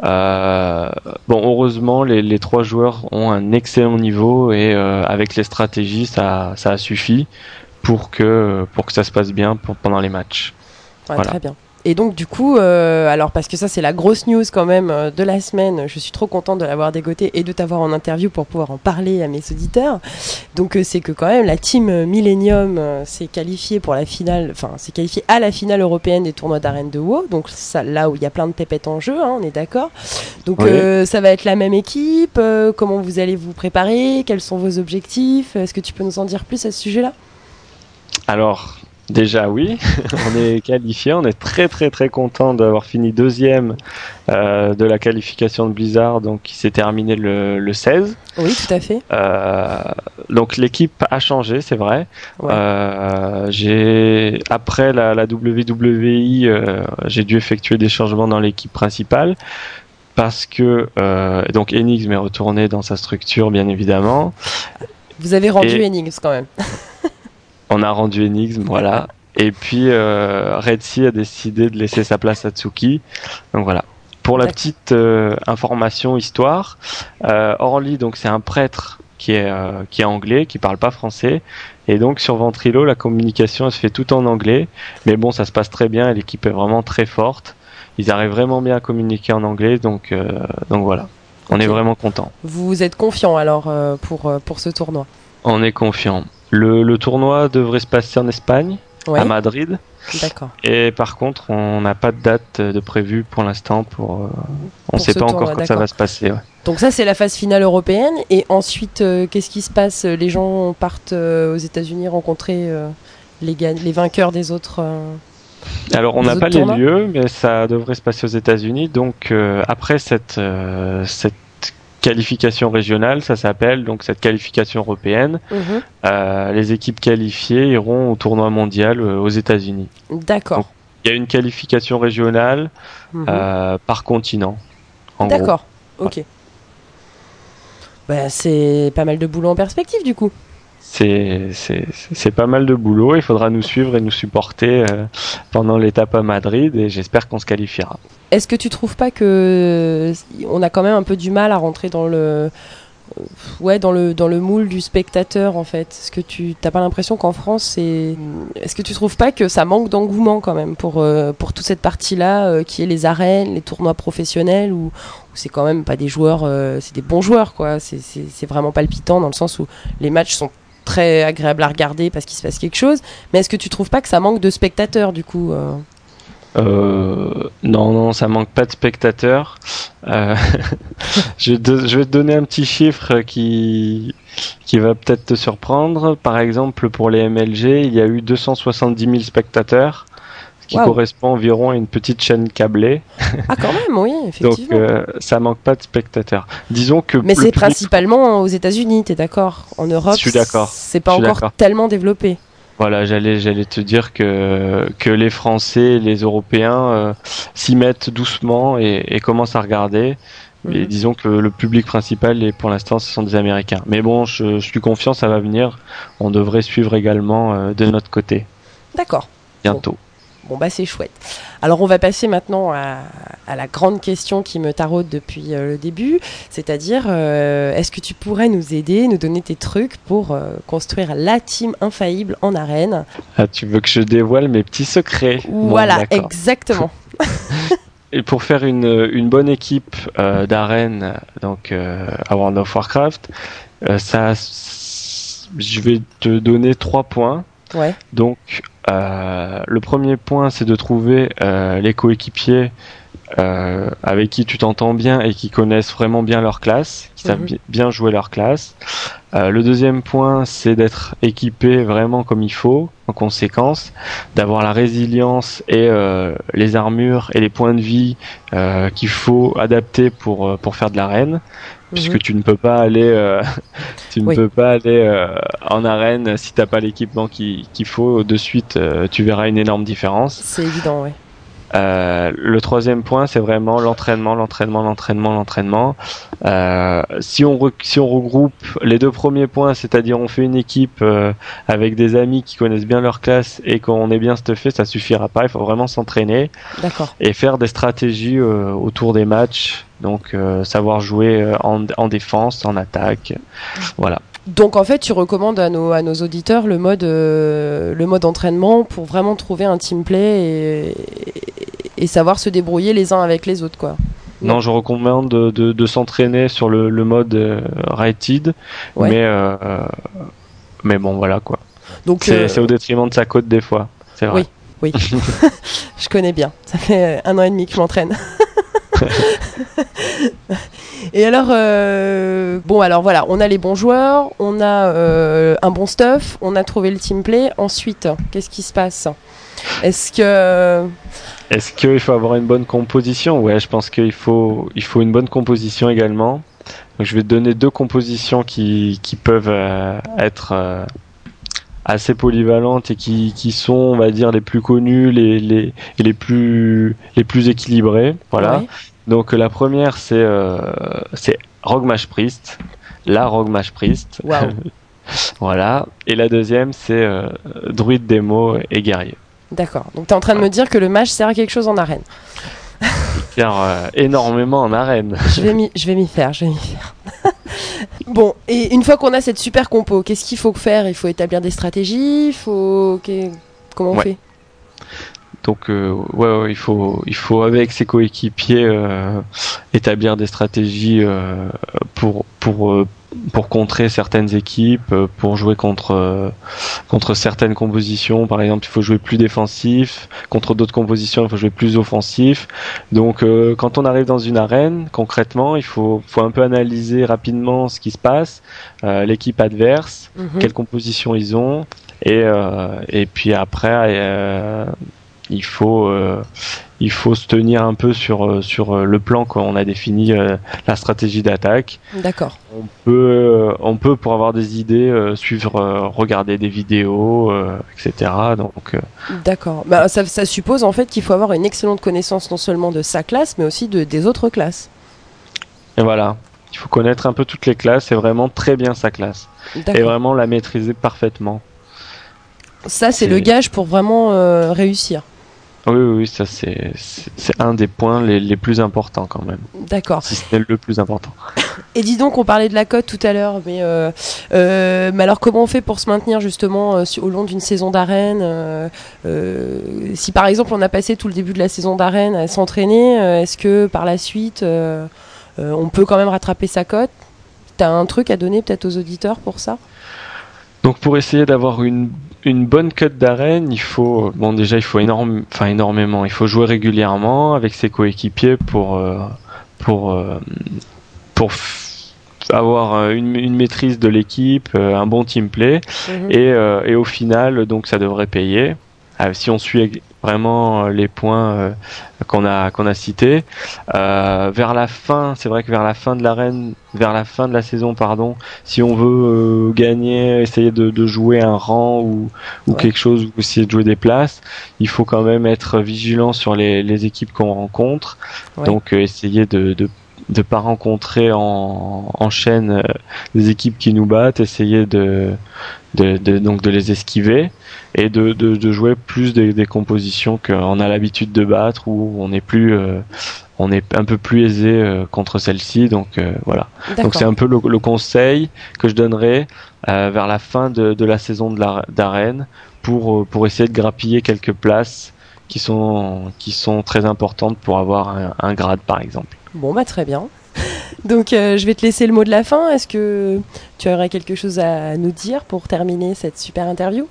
Euh, bon, heureusement, les, les trois joueurs ont un excellent niveau et euh, avec les stratégies, ça, ça a suffi pour que, pour que ça se passe bien pour- pendant les matchs. Ouais, Voilà. Très bien. Et donc, du coup, euh, alors, parce que ça, c'est la grosse news quand même euh, de la semaine, je suis trop contente de l'avoir dégoté et de t'avoir en interview pour pouvoir en parler à mes auditeurs. Donc, euh, c'est que quand même, la team Millennium s'est qualifiée pour la finale, enfin, s'est qualifiée à la finale européenne des tournois d'arène de WoW. Donc, ça, là où il y a plein de pépettes en jeu, hein, on est d'accord. Donc, Oui. ça va être la même équipe. comment vous allez vous préparer Quels sont vos objectifs Est-ce que tu peux nous en dire plus à ce sujet-là? Alors, déjà oui, on est qualifié, on est très très très content d'avoir fini deuxième euh, de la qualification de Blizzard, donc qui s'est terminée le, le 16. Oui, tout à fait. Euh, donc l'équipe a changé, c'est vrai. Ouais. Euh, j'ai après la, la WWI, euh, j'ai dû effectuer des changements dans l'équipe principale parce que euh, donc Enix m'est retourné dans sa structure, bien évidemment. Vous avez rendu Et- quand même. On a rendu Enigme, voilà. Et puis euh, Red Sea a décidé de laisser sa place à Tsuki. Donc voilà. Pour la petite euh, information histoire, euh, Orly donc c'est un prêtre qui est euh, qui est anglais, qui parle pas français, et donc sur Ventrilo la communication elle se fait tout en anglais. Mais bon, ça se passe très bien, l'équipe est vraiment très forte. Ils arrivent vraiment bien à communiquer en anglais, donc euh, donc voilà. On est vraiment content. Vous êtes confiant alors pour, pour ce tournoi? On est confiant. Le, le tournoi devrait se passer en Espagne, à Madrid. d'accord. Et par contre, on n'a pas de date de prévue pour l'instant. Pour, euh, on Pour sait pas tournoi, encore quand ça va se passer. ouais. Donc ça c'est la phase finale européenne et ensuite euh, qu'est-ce qui se passe? Les gens partent euh, aux États-Unis rencontrer les, les vainqueurs des autres Alors, on n'a pas les lieux, mais ça devrait se passer aux États-Unis. Donc, euh, après cette, euh, cette qualification régionale, ça s'appelle donc cette qualification européenne, Mhm. euh, les équipes qualifiées iront au tournoi mondial euh, aux États-Unis. D'accord. Il y a une qualification régionale Mhm. euh, par continent. D'accord. Ok. Bah, c'est pas mal de boulot en perspective du coup. C'est pas mal de boulot. Il faudra nous suivre et nous supporter euh, pendant l'étape à Madrid et j'espère qu'on se qualifiera. Est-ce que tu trouves pas que on a quand même un peu du mal à rentrer dans le euh, ouais dans le dans le moule du spectateur en fait? Est-ce que tu t'as pas l'impression qu'en France c'est est-ce que tu trouves pas que ça manque d'engouement quand même pour euh, pour toute cette partie là qui est les arènes, les tournois professionnels où, c'est quand même pas des joueurs euh, c'est des bons joueurs quoi, c'est vraiment palpitant dans le sens où les matchs sont très agréables à regarder parce qu'il se passe quelque chose, mais est-ce que tu trouves pas que ça manque de spectateurs du coup euh Euh, non, non, ça manque pas de spectateurs. Euh, je, vais te- je vais te donner un petit chiffre qui, qui va peut-être te surprendre. Par exemple, pour les MLG, il y a eu 270 000 spectateurs, qui Wow. correspond environ à une petite chaîne câblée. Ah quand même, oui, Donc, effectivement. euh, ça manque pas de spectateurs. Disons que Mais c'est principalement aux États-Unis, t'es d'accord En Europe, c'est pas encore tellement développé. Voilà, j'allais j'allais te dire que que les Français, les Européens euh, s'y mettent doucement et, et commencent à regarder. Et Mhm. disons que le public principal, et pour l'instant, ce sont des Américains. Mais bon, je, je suis confiant, ça va venir. On devrait suivre également euh, de notre côté D'accord. bientôt. Bon bah c'est chouette. Alors on va passer maintenant à, à la grande question qui me taraude depuis euh, le début, c'est-à-dire euh, est-ce que tu pourrais nous aider, nous donner tes trucs pour euh, construire la team infaillible en arène? Ah, tu veux que je dévoile mes petits secrets? Bon, Voilà, exactement. Et pour faire une, une bonne équipe d'arène, donc à World of Warcraft, ça, je vais te donner trois points. Ouais. Donc, le premier point, c'est de trouver euh, les coéquipiers euh, avec qui tu t'entends bien et qui connaissent vraiment bien leur classe, qui savent Mhm. bi- bien jouer leur classe. Euh, le deuxième point, c'est d'être équipé vraiment comme il faut, en conséquence, d'avoir la résilience et euh, les armures et les points de vie euh, qu'il faut adapter pour euh, pour faire de l'arène, puisque Mhm. tu ne peux pas aller euh, tu ne Oui. peux pas aller euh, en arène si t'as pas l'équipement qui- qu'il faut de suite euh, tu verras une énorme différence C'est évident, ouais. Euh, le troisième point, c'est vraiment l'entraînement, l'entraînement, l'entraînement, l'entraînement. Euh, si on re- si on regroupe les deux premiers points, c'est-à-dire on fait une équipe euh, avec des amis qui connaissent bien leur classe et qu'on est bien stuffé, ça suffira pas. Il faut vraiment s'entraîner et faire des stratégies autour des matchs. Donc savoir jouer en, en défense, en attaque. Voilà. Donc en fait, tu recommandes à nos, à nos auditeurs le mode, euh, le mode entraînement pour vraiment trouver un team play et, et savoir se débrouiller les uns avec les autres, quoi. Non, je recommande de, de, de s'entraîner sur le, le mode euh, rated, Ouais. mais euh, euh, mais bon voilà quoi. Donc C'est euh, c'est au détriment de sa côte des fois. C'est vrai. Oui. je connais bien. Ça fait un an et demi que je m'entraîne. et alors, euh, bon, alors voilà, on a les bons joueurs, on a euh, un bon stuff, on a trouvé le team play. Ensuite, qu'est-ce qui se passe? Est-ce que Est-ce qu'il faut avoir une bonne composition? Ouais, je pense qu'il faut il faut une bonne composition également. Donc, je vais te donner deux compositions qui qui peuvent euh, être euh, assez polyvalentes et qui, qui sont, on va dire, les plus connues, les, les, et les plus les plus équilibrées. Voilà. Donc la première c'est euh, c'est Rogue Mage Priest, la Rogue Mage Priest. Waouh. voilà. Et la deuxième c'est euh, Druide Démo et Guerrier. D'accord. Donc tu es en train de me dire que le match sert à quelque chose en arène. Faire euh, énormément en arène. Je vais m'y, faire, je vais m'y faire. bon, et une fois qu'on a cette super compo, qu'est-ce qu'il faut faire? Il faut établir des stratégies, il faut comment on Ouais. fait? Donc euh, ouais, ouais, il faut il faut avec ses coéquipiers euh, établir des stratégies euh, pour pour pour contrer certaines équipes, euh, pour jouer contre euh, contre certaines compositions. Par exemple, il faut jouer plus défensif. Contre d'autres compositions, il faut jouer plus offensif. Donc, euh, quand on arrive dans une arène, concrètement, il faut faut un peu analyser rapidement ce qui se passe, euh, l'équipe adverse, Mhm. quelle composition ils ont, et euh, et puis après. Euh, il faut il faut se tenir un peu sur sur le plan qu'on a défini la stratégie d'attaque. D'accord. On peut on peut pour avoir des idées suivre regarder des vidéos etc. Donc D'accord. Bah, ça, ça suppose en fait qu'il faut avoir une excellente connaissance non seulement de sa classe mais aussi de des autres classes. Et voilà. Il faut connaître un peu toutes les classes et vraiment très bien sa classe. Et vraiment la maîtriser parfaitement. Ça, c'est le gage pour vraiment euh, réussir. Oui, oui, ça c'est un des points les, plus importants quand même. D'accord. Si c'est le plus important. Et dis donc, on parlait de la cote tout à l'heure, mais, euh, euh, mais alors comment on fait pour se maintenir justement au long d'une saison d'arène Si par exemple on a passé tout le début de la saison d'arène à s'entraîner, est-ce que par la suite on peut quand même rattraper sa cote? T'as un truc à donner peut-être aux auditeurs pour ça? Donc pour essayer d'avoir une, une bonne cut d'arène, il faut bon déjà il faut énorme, enfin énormément, il faut jouer régulièrement avec ses coéquipiers pour euh, pour euh, pour avoir euh, une, une, maîtrise de l'équipe, un bon team play mhm. et, et au final donc ça devrait payer. Si on suit vraiment euh, les points euh, qu'on a qu'on a cités. Euh, vers la fin, c'est vrai que vers la fin de l'arène, vers la fin de la saison, pardon, si on veut gagner, essayer de, de, jouer un rang ou, ou quelque chose, ou essayer de jouer des places, il faut quand même être vigilant sur les, les équipes qu'on rencontre. Donc essayer de, de de pas rencontrer en, en chaîne des équipes qui nous battent, essayer de, de, de donc de les esquiver et de, de, de jouer plus des, des compositions qu'on a l'habitude de battre ou on est plus euh, on est un peu plus aisé euh, contre celle-ci. Donc euh, voilà. Donc c'est un peu le, le, conseil que je donnerais vers la fin de, de la saison d'arène pour pour essayer de grappiller quelques places qui sont qui sont très importantes pour avoir un, un grade par exemple. Bon bah très bien. Donc je vais te laisser le mot de la fin. Est-ce que tu aurais quelque chose à nous dire pour terminer cette super interview?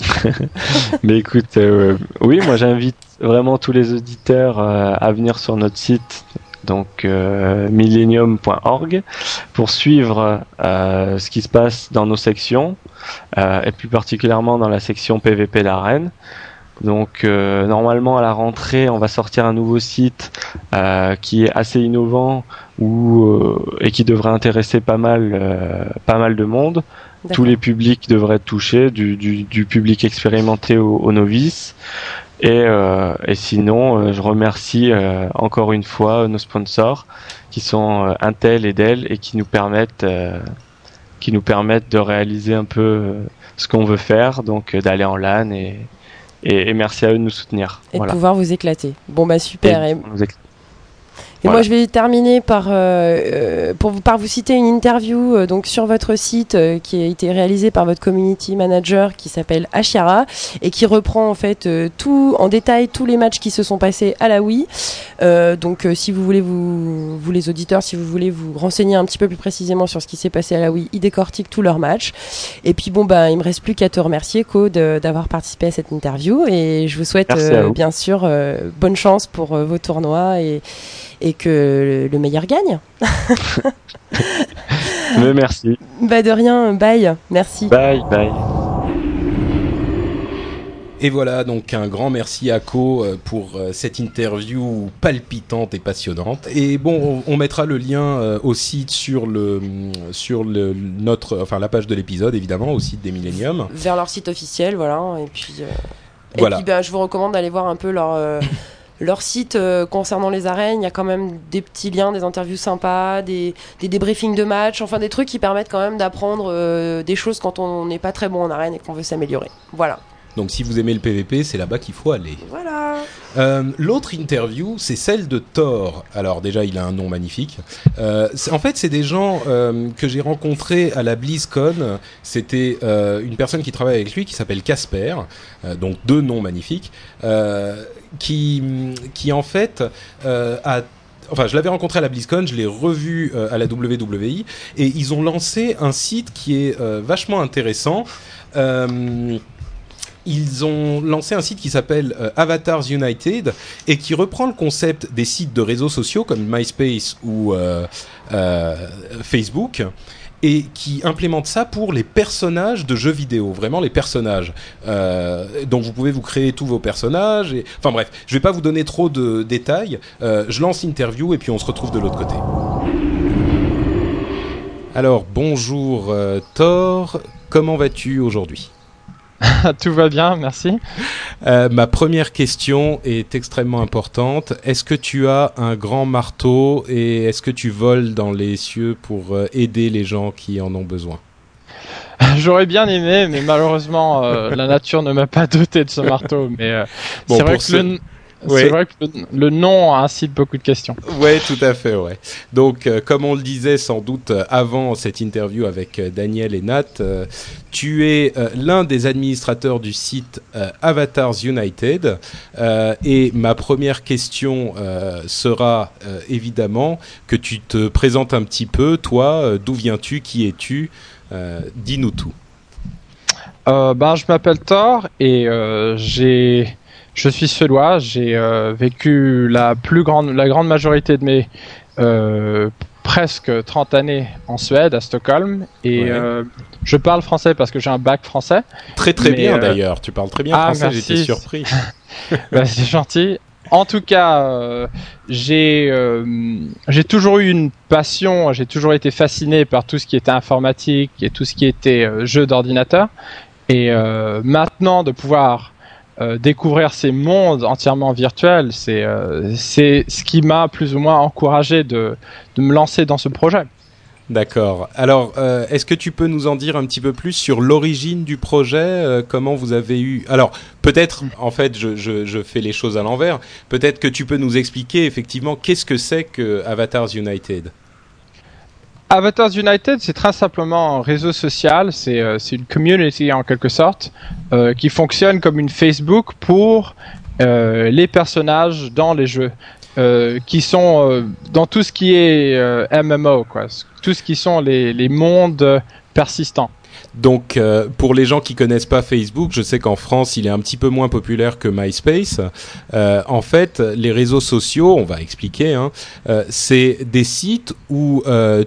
Mais écoute, euh, oui, moi j'invite vraiment tous les auditeurs euh, à venir sur notre site donc euh, millennium.org pour suivre ce qui se passe dans nos sections et plus particulièrement dans la section PVP d'arène. Donc normalement à la rentrée, on va sortir un nouveau site qui est assez innovant et qui devrait intéresser pas mal pas mal de monde tous les publics devraient être touchés, du, du, du public expérimenté aux, novices. Et, euh, et sinon, euh, je remercie euh, encore une fois nos sponsors qui sont Intel et Dell et qui nous permettent, qui nous permettent de réaliser un peu ce qu'on veut faire, donc d'aller en LAN et, et, merci à eux de nous soutenir. Et de pouvoir vous éclater. Bon bah super. Et, et moi, je vais terminer par, euh, euh, pour, par vous citer une interview euh, donc sur votre site qui a été réalisée par votre community manager qui s'appelle Ashiara et qui reprend en fait tout en détail tous les matchs qui se sont passés à la Wii. donc, si vous voulez vous, vous les auditeurs, si vous voulez vous renseigner un petit peu plus précisément sur ce qui s'est passé à la Wii, ils décortiquent tous leurs matchs. Et puis bon, bah, il me reste plus qu'à te remercier, Co, d'avoir participé à cette interview et je vous souhaite bien sûr bonne chance pour vos tournois et et que le meilleur gagne. Mais merci. Bah de rien, bye, merci. Bye, bye. Et voilà, donc un grand merci à Co euh, pour euh, cette interview palpitante et passionnante. Et bon, on, mettra le lien euh, au site sur le sur le notre enfin la page de l'épisode évidemment au site des Millennium. Vers leur site officiel, voilà. Et puis voilà. Et puis, bah, je vous recommande d'aller voir un peu leur leur site euh, concernant les arènes, il y a quand même des petits liens, des interviews sympas, des, des débriefings de matchs, enfin des trucs qui permettent quand même d'apprendre euh, des choses quand on n'est pas très bon en arène et qu'on veut s'améliorer. Voilà. Donc si vous aimez le PVP, c'est là-bas qu'il faut aller. Voilà. Euh, l'autre interview, c'est celle de Thor. Alors déjà, il a un nom magnifique. Euh, en fait, c'est des gens euh, que j'ai rencontrés à la BlizzCon. C'était une personne qui travaille avec lui qui s'appelle Casper, donc deux noms magnifiques, qui, qui en fait a enfin je l'avais rencontré à la BlizzCon, je l'ai revu à la WWE et ils ont lancé un site qui est vachement intéressant. Euh, ils ont lancé un site qui s'appelle euh, Avatars United et qui reprend le concept des sites de réseaux sociaux comme MySpace ou euh, euh, Facebook et qui implémente ça pour les personnages de jeux vidéo, vraiment les personnages. Euh, donc vous pouvez vous créer tous vos personnages. Enfin bref, je vais pas vous donner trop de détails. Euh, je lance interview et puis on se retrouve de l'autre côté. Alors bonjour euh, Thor, comment vas-tu aujourd'hui? Tout va bien, merci. Euh, ma première question est extrêmement importante. Est-ce que tu as un grand marteau et est-ce que tu voles dans les cieux pour euh, aider les gens qui en ont besoin? J'aurais bien aimé, mais malheureusement, euh, la nature ne m'a pas doté de ce marteau. Mais Bon, c'est vrai que ce- le, C'est vrai que le, le nom incite beaucoup de questions. Ouais, tout à fait, ouais. Donc, euh, comme on le disait sans doute euh, avant cette interview avec euh, Daniel et Nat, euh, tu es euh, l'un des administrateurs du site Avatars United. Et ma première question sera évidemment que tu te présentes un petit peu, toi, d'où viens-tu, qui es-tu? Dis-nous tout. Ben, je m'appelle Thor et j'ai, je suis suédois. J'ai euh, vécu la plus grande, la grande majorité de mes euh, presque 30 années en Suède, à Stockholm. Et Ouais. euh, je parle français parce que j'ai un bac français. Très très bien euh, d'ailleurs, tu parles très bien ah, français, j'étais surpris. Bah, c'est gentil. En tout cas, euh, j'ai euh, j'ai toujours eu une passion, j'ai toujours été fasciné par tout ce qui était informatique et tout ce qui était jeu d'ordinateur. Et euh, maintenant, de pouvoir euh, découvrir ces mondes entièrement virtuels, c'est euh, c'est ce qui m'a plus ou moins encouragé de, me lancer dans ce projet. D'accord. Alors, euh, est-ce que tu peux nous en dire un petit peu plus sur l'origine du projet Comment vous avez eu Alors, peut-être, en fait, je fais les choses à l'envers. Peut-être que tu peux nous expliquer effectivement qu'est-ce que c'est que Avatars United? Avatars United, c'est très simplement un réseau social, c'est euh, une community en quelque sorte, euh, qui fonctionne comme une Facebook pour euh, les personnages dans les jeux, euh, qui sont dans tout ce qui est MMO, quoi, tout ce qui sont les, les mondes persistants. Donc, euh, pour les gens qui connaissent pas Facebook, je sais qu'en France, il est un petit peu moins populaire que MySpace. Euh, en fait, les réseaux sociaux, on va expliquer, hein, euh, c'est des sites où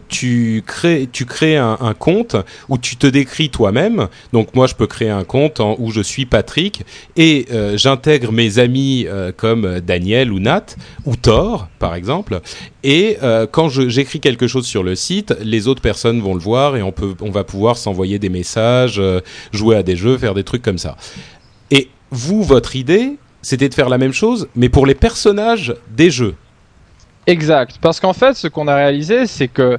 tu crées, tu crées un, compte où tu te décris toi-même. Donc, moi, je peux créer un compte où je suis Patrick et j'intègre mes amis comme Daniel ou Nat ou Thor, par exemple. Et euh, quand j'écris quelque chose sur le site, les autres personnes vont le voir et on peut, on va pouvoir s'envoyer des messages, euh, jouer à des jeux, faire des trucs comme ça. Et vous, votre idée, c'était de faire la même chose, mais pour les personnages des jeux. Exact. Parce qu'en fait, ce qu'on a réalisé, c'est que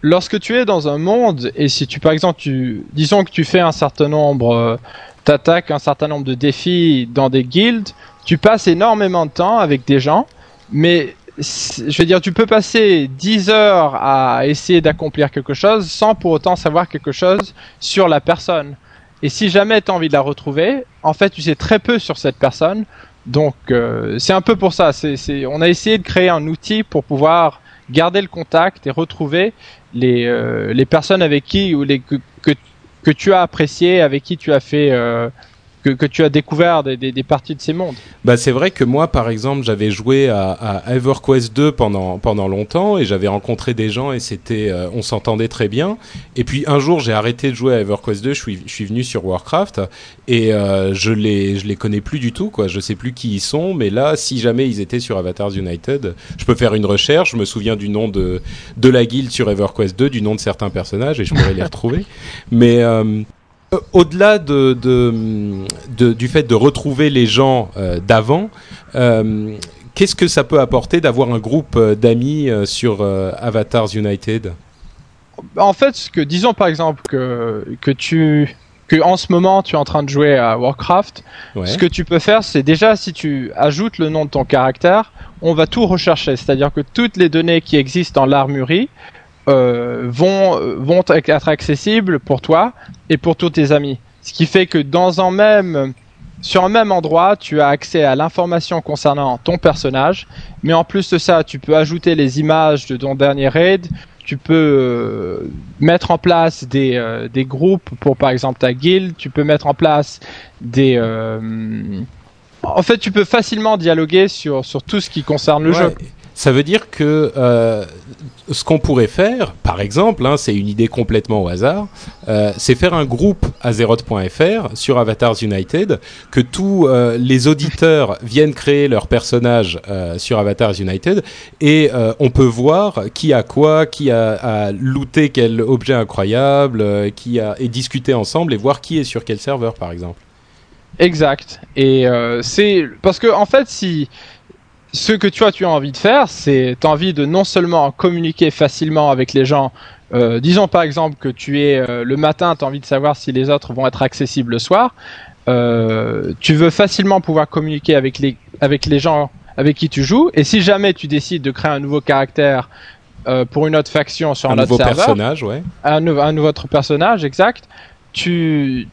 lorsque tu es dans un monde, et si tu, par exemple, tu, disons que tu fais un certain nombre, euh, t'attaques un certain nombre de défis dans des guildes, tu passes énormément de temps avec des gens, mais je veux dire, tu peux passer 10 heures à essayer d'accomplir quelque chose sans pour autant savoir quelque chose sur la personne. Et si jamais tu as envie de la retrouver, en fait, tu sais très peu sur cette personne. Donc, euh, c'est un peu pour ça. C'est, c'est, on a essayé de créer un outil pour pouvoir garder le contact et retrouver les, euh, les personnes avec qui ou les que, que, que tu as apprécié, avec qui tu as fait, euh, que, que tu as découvert des, des, des parties de ces mondes. Bah, c'est vrai que moi, par exemple, j'avais joué à, à EverQuest 2 pendant pendant longtemps et j'avais rencontré des gens et c'était, euh, on s'entendait très bien. Et puis un jour, j'ai arrêté de jouer à EverQuest 2. Je suis je suis venu sur Warcraft et euh, je les je les connais plus du tout quoi. Je sais plus qui ils sont, mais là, si jamais ils étaient sur Avatars United, je peux faire une recherche. Je me souviens du nom de de la guilde sur EverQuest 2, du nom de certains personnages et je pourrais les retrouver. Mais euh, euh, au-delà de, de, de- du fait de retrouver les gens euh, d'avant, euh, qu'est-ce que ça peut apporter d'avoir un groupe euh, d'amis euh, sur euh, Avatars United? En fait, que disons par exemple que que tu que en ce moment tu es en train de jouer à Warcraft, Ouais. Ce que tu peux faire, c'est déjà si tu ajoutes le nom de ton caractère, on va tout rechercher. C'est-à-dire que toutes les données qui existent dans l'armurerie euh, vont euh, vont être accessibles pour toi et pour tous tes amis. Ce qui fait que dans un même sur un même endroit, tu as accès à l'information concernant ton personnage, mais en plus de ça, tu peux ajouter les images de ton dernier raid, tu peux euh, mettre en place des, euh, des groupes pour par exemple ta guilde, tu peux mettre en place des... euh, En fait, tu peux facilement dialoguer sur, sur tout ce qui concerne le Ouais. jeu. Ça veut dire que euh, ce qu'on pourrait faire, par exemple, hein, c'est une idée complètement au hasard, euh, c'est faire un groupe Azeroth.fr sur Avatars United, que tous euh, les auditeurs viennent créer leur personnage sur Avatars United, et on peut voir qui a quoi, qui a, a looté quel objet incroyable, qui a et discuter ensemble et voir qui est sur quel serveur, par exemple. Exact. Et c'est parce que en fait, si ce que tu as, tu as envie de faire, c'est t'as envie de non seulement communiquer facilement avec les gens. euh, disons par exemple que tu es euh, le matin, tu as envie de savoir si les autres vont être accessibles le soir. Euh, tu veux facilement pouvoir communiquer avec les avec les gens avec qui tu joues. Et si jamais tu décides de créer un nouveau caractère pour une autre faction sur un, Un autre nouveau serveur, personnage, ouais. un, nou- un nouveau autre personnage, exact, tu,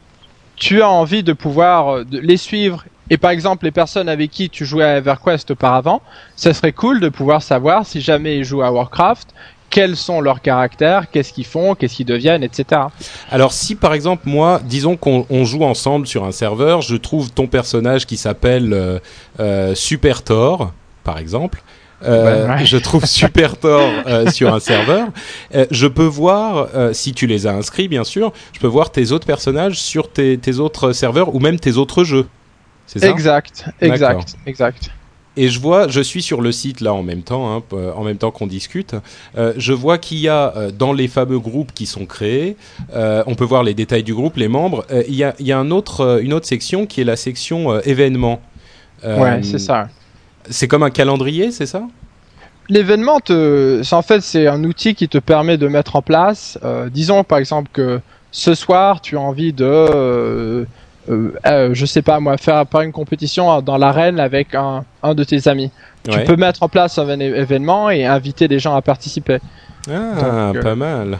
tu as envie de pouvoir les suivre. Et par exemple, les personnes avec qui tu jouais à EverQuest auparavant, ça serait cool de pouvoir savoir si jamais ils jouent à Warcraft, quels sont leurs caractères, qu'est-ce qu'ils font, qu'est-ce qu'ils deviennent, etc. Alors si par exemple moi, disons qu'on on joue ensemble sur un serveur, je trouve ton personnage qui s'appelle euh, euh, Super Thor, par exemple. Euh, Ouais, ouais. Je trouve Super Thor euh, sur un serveur. Euh, je peux voir, si tu les as inscrits bien sûr, je peux voir tes autres personnages sur tes, tes autres serveurs ou même tes autres jeux. C'est ça Exact, exact, exact. Et je vois, je suis sur le site là en même temps, hein, en même temps qu'on discute. Euh, je vois qu'il y a euh, dans les fameux groupes qui sont créés, euh, on peut voir les détails du groupe, les membres. Il y a, il y a un autre, une autre section qui est la section événements. Ouais, c'est ça. C'est comme un calendrier, c'est ça? L'événement, en fait, c'est un outil qui te permet de mettre en place. disons par exemple que ce soir, tu as envie de, euh, euh, je sais pas moi, faire faire une compétition dans l'arène avec un, un de tes amis. Tu peux mettre en place un événement et inviter les gens à participer. Ah, Donc, euh, pas mal.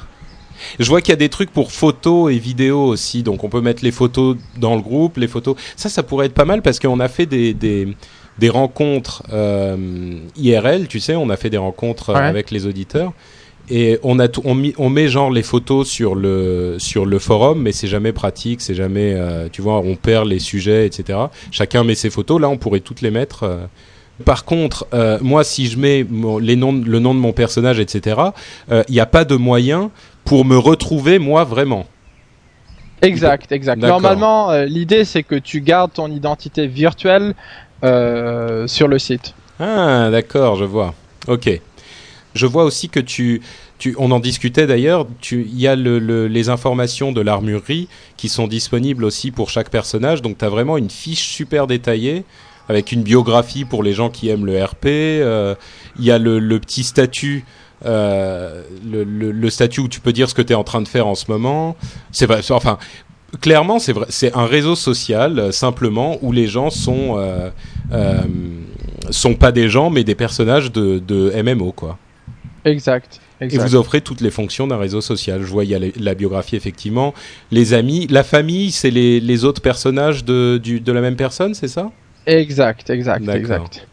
Je vois qu'il y a des trucs pour photos et vidéos aussi, donc on peut mettre les photos dans le groupe, les photos. Ça, ça pourrait être pas mal parce qu'on a fait des, des, des rencontres euh, IRL, tu sais, on a fait des rencontres Ouais. avec les auditeurs. Et on, a tout- on, met genre les photos sur le, sur le forum, mais c'est jamais pratique, c'est jamais, euh, tu vois, on perd les sujets, etc. Chacun met ses photos, là on pourrait toutes les mettre. euh. Par contre, euh, moi si je mets mon- les noms, le nom de mon personnage, etc., il n'y a pas de moyen pour me retrouver moi vraiment. Exact, exact. Normalement, l'idée c'est que tu gardes ton identité virtuelle sur le site. Ah, d'accord, je vois. Ok. Je vois aussi que tu, tu on en discutait d'ailleurs. Il y a le, le- les informations de l'armurerie qui sont disponibles aussi pour chaque personnage. Donc, tu as vraiment une fiche super détaillée avec une biographie pour les gens qui aiment le RP. euh, Il y a le, le petit statut. euh, le, statut où tu peux dire ce que tu es en train de faire en ce moment. C'est vrai, enfin, clairement, c'est vrai, c'est un réseau social euh, simplement où les gens sont euh, sont pas des gens mais des personnages de, de MMO quoi. Exact. Et exact. vous offrez toutes les fonctions d'un réseau social. Je vois il y a les- la biographie effectivement, les amis, la famille, c'est les, les autres personnages de, du, de la même personne, c'est ça? Exact, exact, exact.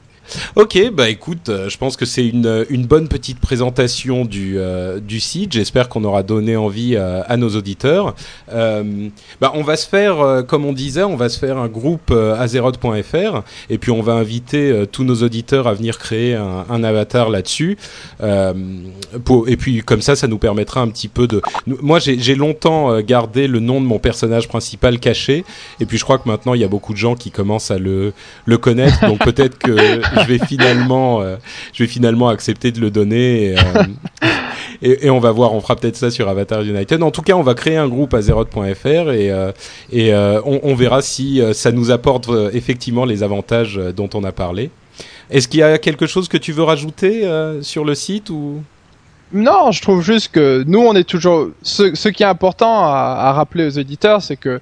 Ok, bah écoute, euh, je pense que c'est une, une bonne petite présentation du, euh, du site. J'espère qu'on aura donné envie à, à nos auditeurs. Euh, bah on va se faire, euh, comme on disait, on va se faire un groupe euh, azeroth.fr et puis on va inviter euh, tous nos auditeurs à venir créer un, un avatar là-dessus. Euh, et puis comme ça, ça nous permettra un petit peu de. Moi, j'ai longtemps euh, gardé le nom de mon personnage principal caché et puis je crois que maintenant il y a beaucoup de gens qui commencent à le le connaître, donc peut-être que je vais finalement, euh, je vais finalement accepter de le donner. Et, euh, et, et on va voir, on fera peut-être ça sur Avatar United. En tout cas, on va créer un groupe à Zeroth.fr et, euh, et euh, on, on verra si euh, ça nous apporte euh, effectivement les avantages dont on a parlé. Est-ce qu'il y a quelque chose que tu veux rajouter euh, sur le site ou? Non, je trouve juste que nous, on est toujours. Ce, ce qui est important à, à rappeler aux auditeurs, c'est que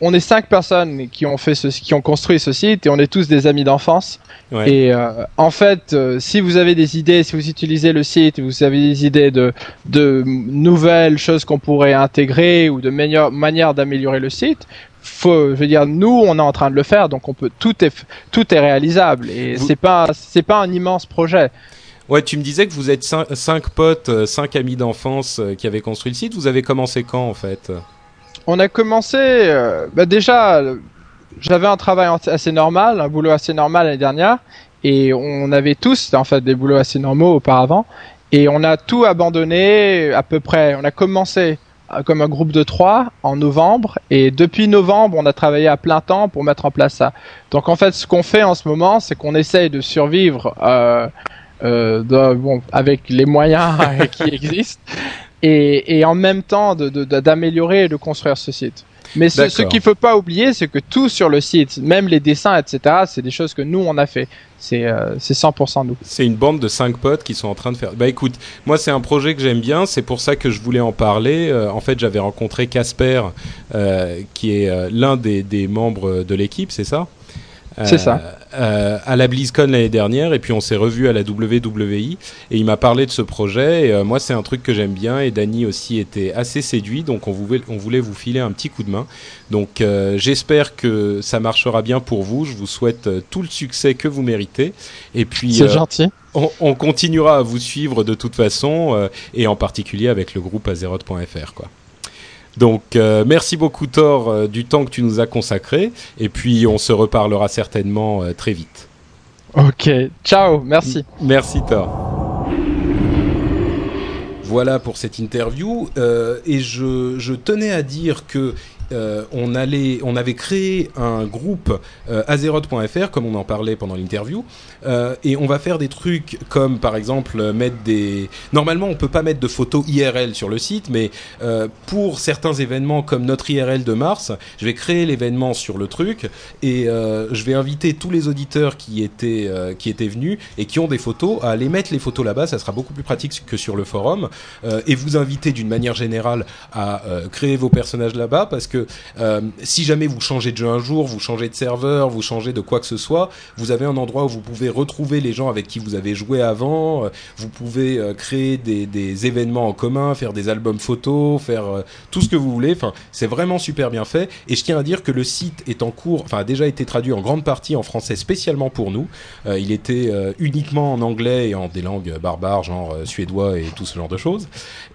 on est cinq personnes qui ont fait ce, qui ont construit ce site et on est tous des amis d'enfance. Ouais. Et euh, en fait, euh, si vous avez des idées, si vous utilisez le site, vous avez des idées de, de nouvelles choses qu'on pourrait intégrer ou de meilleures manières d'améliorer le site, faut, je veux dire, nous, on est en train de le faire, donc on peut tout est tout est réalisable et Vous- c'est pas c'est pas un immense projet. Ouais, tu me disais que vous êtes cinq, cinq potes, euh, cinq amis d'enfance euh, qui avaient construit le site. Vous avez commencé quand en fait? On a commencé, euh, bah déjà, j'avais un travail assez normal, un boulot assez normal l'année dernière, et on avait tous en fait des boulots assez normaux auparavant et on a tout abandonné à peu près. On a commencé euh, comme un groupe de trois en novembre et depuis novembre on a travaillé à plein temps pour mettre en place ça. Donc en fait ce qu'on fait en ce moment c'est qu'on essaye de survivre euh, euh, bon, avec les moyens qui existent et, et en même temps d'améliorer et de construire ce site. Mais ce, ce qu'il faut pas oublier, c'est que tout sur le site, même les dessins, etc., c'est des choses que nous on a fait. C'est euh, 100% nous. C'est une bande de cinq potes qui sont en train de faire. Bah écoute, moi c'est un projet que j'aime bien, c'est pour ça que je voulais en parler. Euh, en fait, j'avais rencontré Casper, euh, qui est euh, l'un des, des membres de l'équipe, c'est ça? C'est ça. Euh, à la BlizzCon l'année dernière, et puis on s'est revu à la WWI, et il m'a parlé de ce projet. Et euh, moi, c'est un truc que j'aime bien, et Danny aussi était assez séduit, donc on voulait, on voulait vous filer un petit coup de main. Donc euh, j'espère que ça marchera bien pour vous. Je vous souhaite euh, tout le succès que vous méritez. Et puis, c'est gentil. On, on, continuera à vous suivre de toute façon, et en particulier avec le groupe azeroth.fr, quoi. Donc euh, merci beaucoup Thor euh, du temps que tu nous as consacré et puis on se reparlera certainement euh, très vite. Ok, ciao, merci. Merci Thor. Voilà pour cette interview et je, je, tenais à dire que euh, on, allait, on avait créé un groupe euh, Azeroth.fr, comme on en parlait pendant l'interview, euh, et on va faire des trucs comme par exemple mettre des. Normalement, on peut pas mettre de photos IRL sur le site, mais euh, pour certains événements comme notre IRL de mars, je vais créer l'événement sur le truc et euh, je vais inviter tous les auditeurs qui étaient euh, qui étaient venus et qui ont des photos à aller mettre les photos là-bas. Ça sera beaucoup plus pratique que sur le forum et vous inviter d'une manière générale à créer vos personnages là-bas parce que euh, si jamais vous changez de jeu un jour, vous changez de serveur, vous changez de quoi que ce soit, vous avez un endroit où vous pouvez retrouver les gens avec qui vous avez joué avant, euh, vous pouvez euh, créer des, événements en commun, faire des albums photos, faire tout ce que vous voulez. Enfin, c'est vraiment super bien fait. Et je tiens à dire que le site est en cours, enfin a déjà été traduit en grande partie en français spécialement pour nous. il était uniquement en anglais et en des langues barbares, genre suédois et tout ce genre de choses.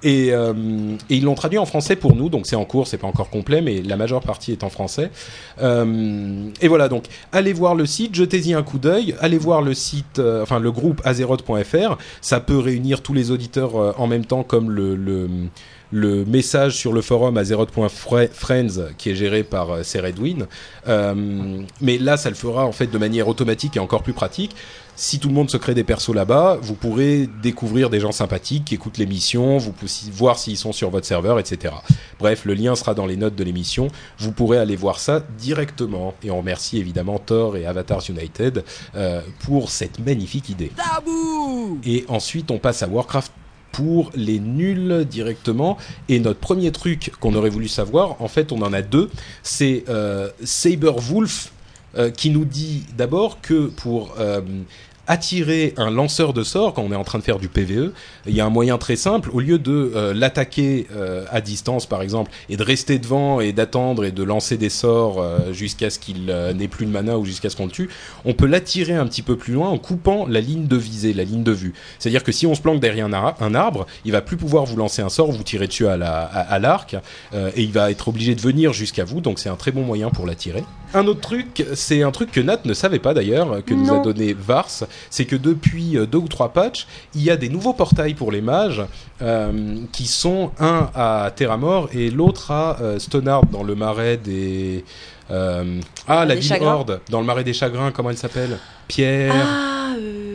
Et, et ils l'ont traduit en français pour nous, donc c'est en cours, c'est pas encore complet, mais la majeure partie est en français. Euh, et voilà, donc allez voir le site, jetez-y un coup d'œil, allez voir le site, euh, enfin le groupe azeroth.fr, ça peut réunir tous les auditeurs euh, en même temps comme le le message sur le forum azeroth.friends qui est géré par euh, Seredwin. Euh, mais là, ça le fera en fait de manière automatique et encore plus pratique. Si tout le monde se crée des persos là-bas, vous pourrez découvrir des gens sympathiques qui écoutent l'émission, vous pouvez voir s'ils sont sur votre serveur, etc. Bref, le lien sera dans les notes de l'émission. Vous pourrez aller voir ça directement. Et on remercie évidemment Thor et Avatars United euh, pour cette magnifique idée. Tabou et ensuite, on passe à Warcraft pour les nuls directement. Et notre premier truc qu'on aurait voulu savoir, en fait, on en a deux. C'est euh, Saber Wolf euh, qui nous dit d'abord que pour euh, attirer un lanceur de sorts quand on est en train de faire du PVE, il y a un moyen très simple. Au lieu de euh, l'attaquer euh, à distance, par exemple, et de rester devant et d'attendre et de lancer des sorts euh, jusqu'à ce qu'il n'ait plus de mana ou jusqu'à ce qu'on le tue, on peut l'attirer un petit peu plus loin en coupant la ligne de visée, la ligne de vue. C'est-à-dire que si on se planque derrière un, ar un, arbre, il va plus pouvoir vous lancer un sort, vous tirer dessus à l'arc, et il va être obligé de venir jusqu'à vous. Donc c'est un très bon moyen pour l'attirer. Un autre truc, c'est un truc que Nat ne savait pas d'ailleurs, que non. nous a donné Vars, c'est que depuis deux ou trois patchs, il y a des nouveaux portails pour les mages euh, qui sont un à Terramore et l'autre à euh, Stonard dans le marais des euh, ah la ville Horde dans le marais des chagrins comment elle s'appelle? Pierre. Ah, euh...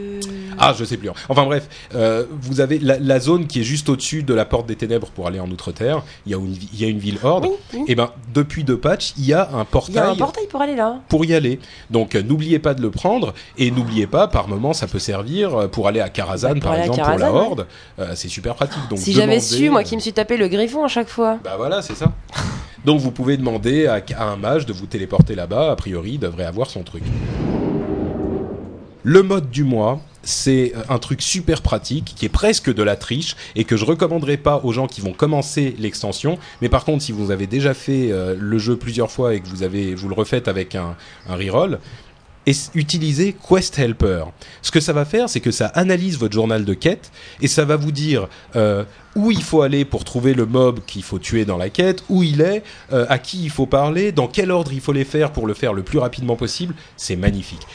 ah je sais plus. Enfin bref euh, vous avez la, la, zone qui est juste au-dessus de la porte des ténèbres pour aller en outre-terre. Il y a une il y a une ville Horde. Oui, oui. et ben depuis deux patchs il y a un portail il y a un portail pour aller là. pour y aller. Donc n'oubliez pas de le prendre et n'oubliez pas par moment ça peut servir pour aller à Karazhan bah, par exemple pour la Horde. Ouais. c'est super pratique. Donc si j'avais su moi qui me suis tapé le griffon à chaque fois. Bah voilà c'est ça. Donc vous pouvez demander à, à, un mage de vous téléporter là-bas. A priori, il devrait avoir son truc. Le mode du mois, c'est un truc super pratique qui est presque de la triche et que je recommanderais pas aux gens qui vont commencer l'extension. Mais par contre, si vous avez déjà fait euh, le jeu plusieurs fois et que vous avez vous le refaites avec un, un reroll, et utiliser Quest Helper. Ce que ça va faire, c'est que ça analyse votre journal de quête et ça va vous dire euh, où il faut aller pour trouver le mob qu'il faut tuer dans la quête, où il est, euh, à qui il faut parler, dans quel ordre il faut les faire pour le faire le plus rapidement possible. C'est magnifique.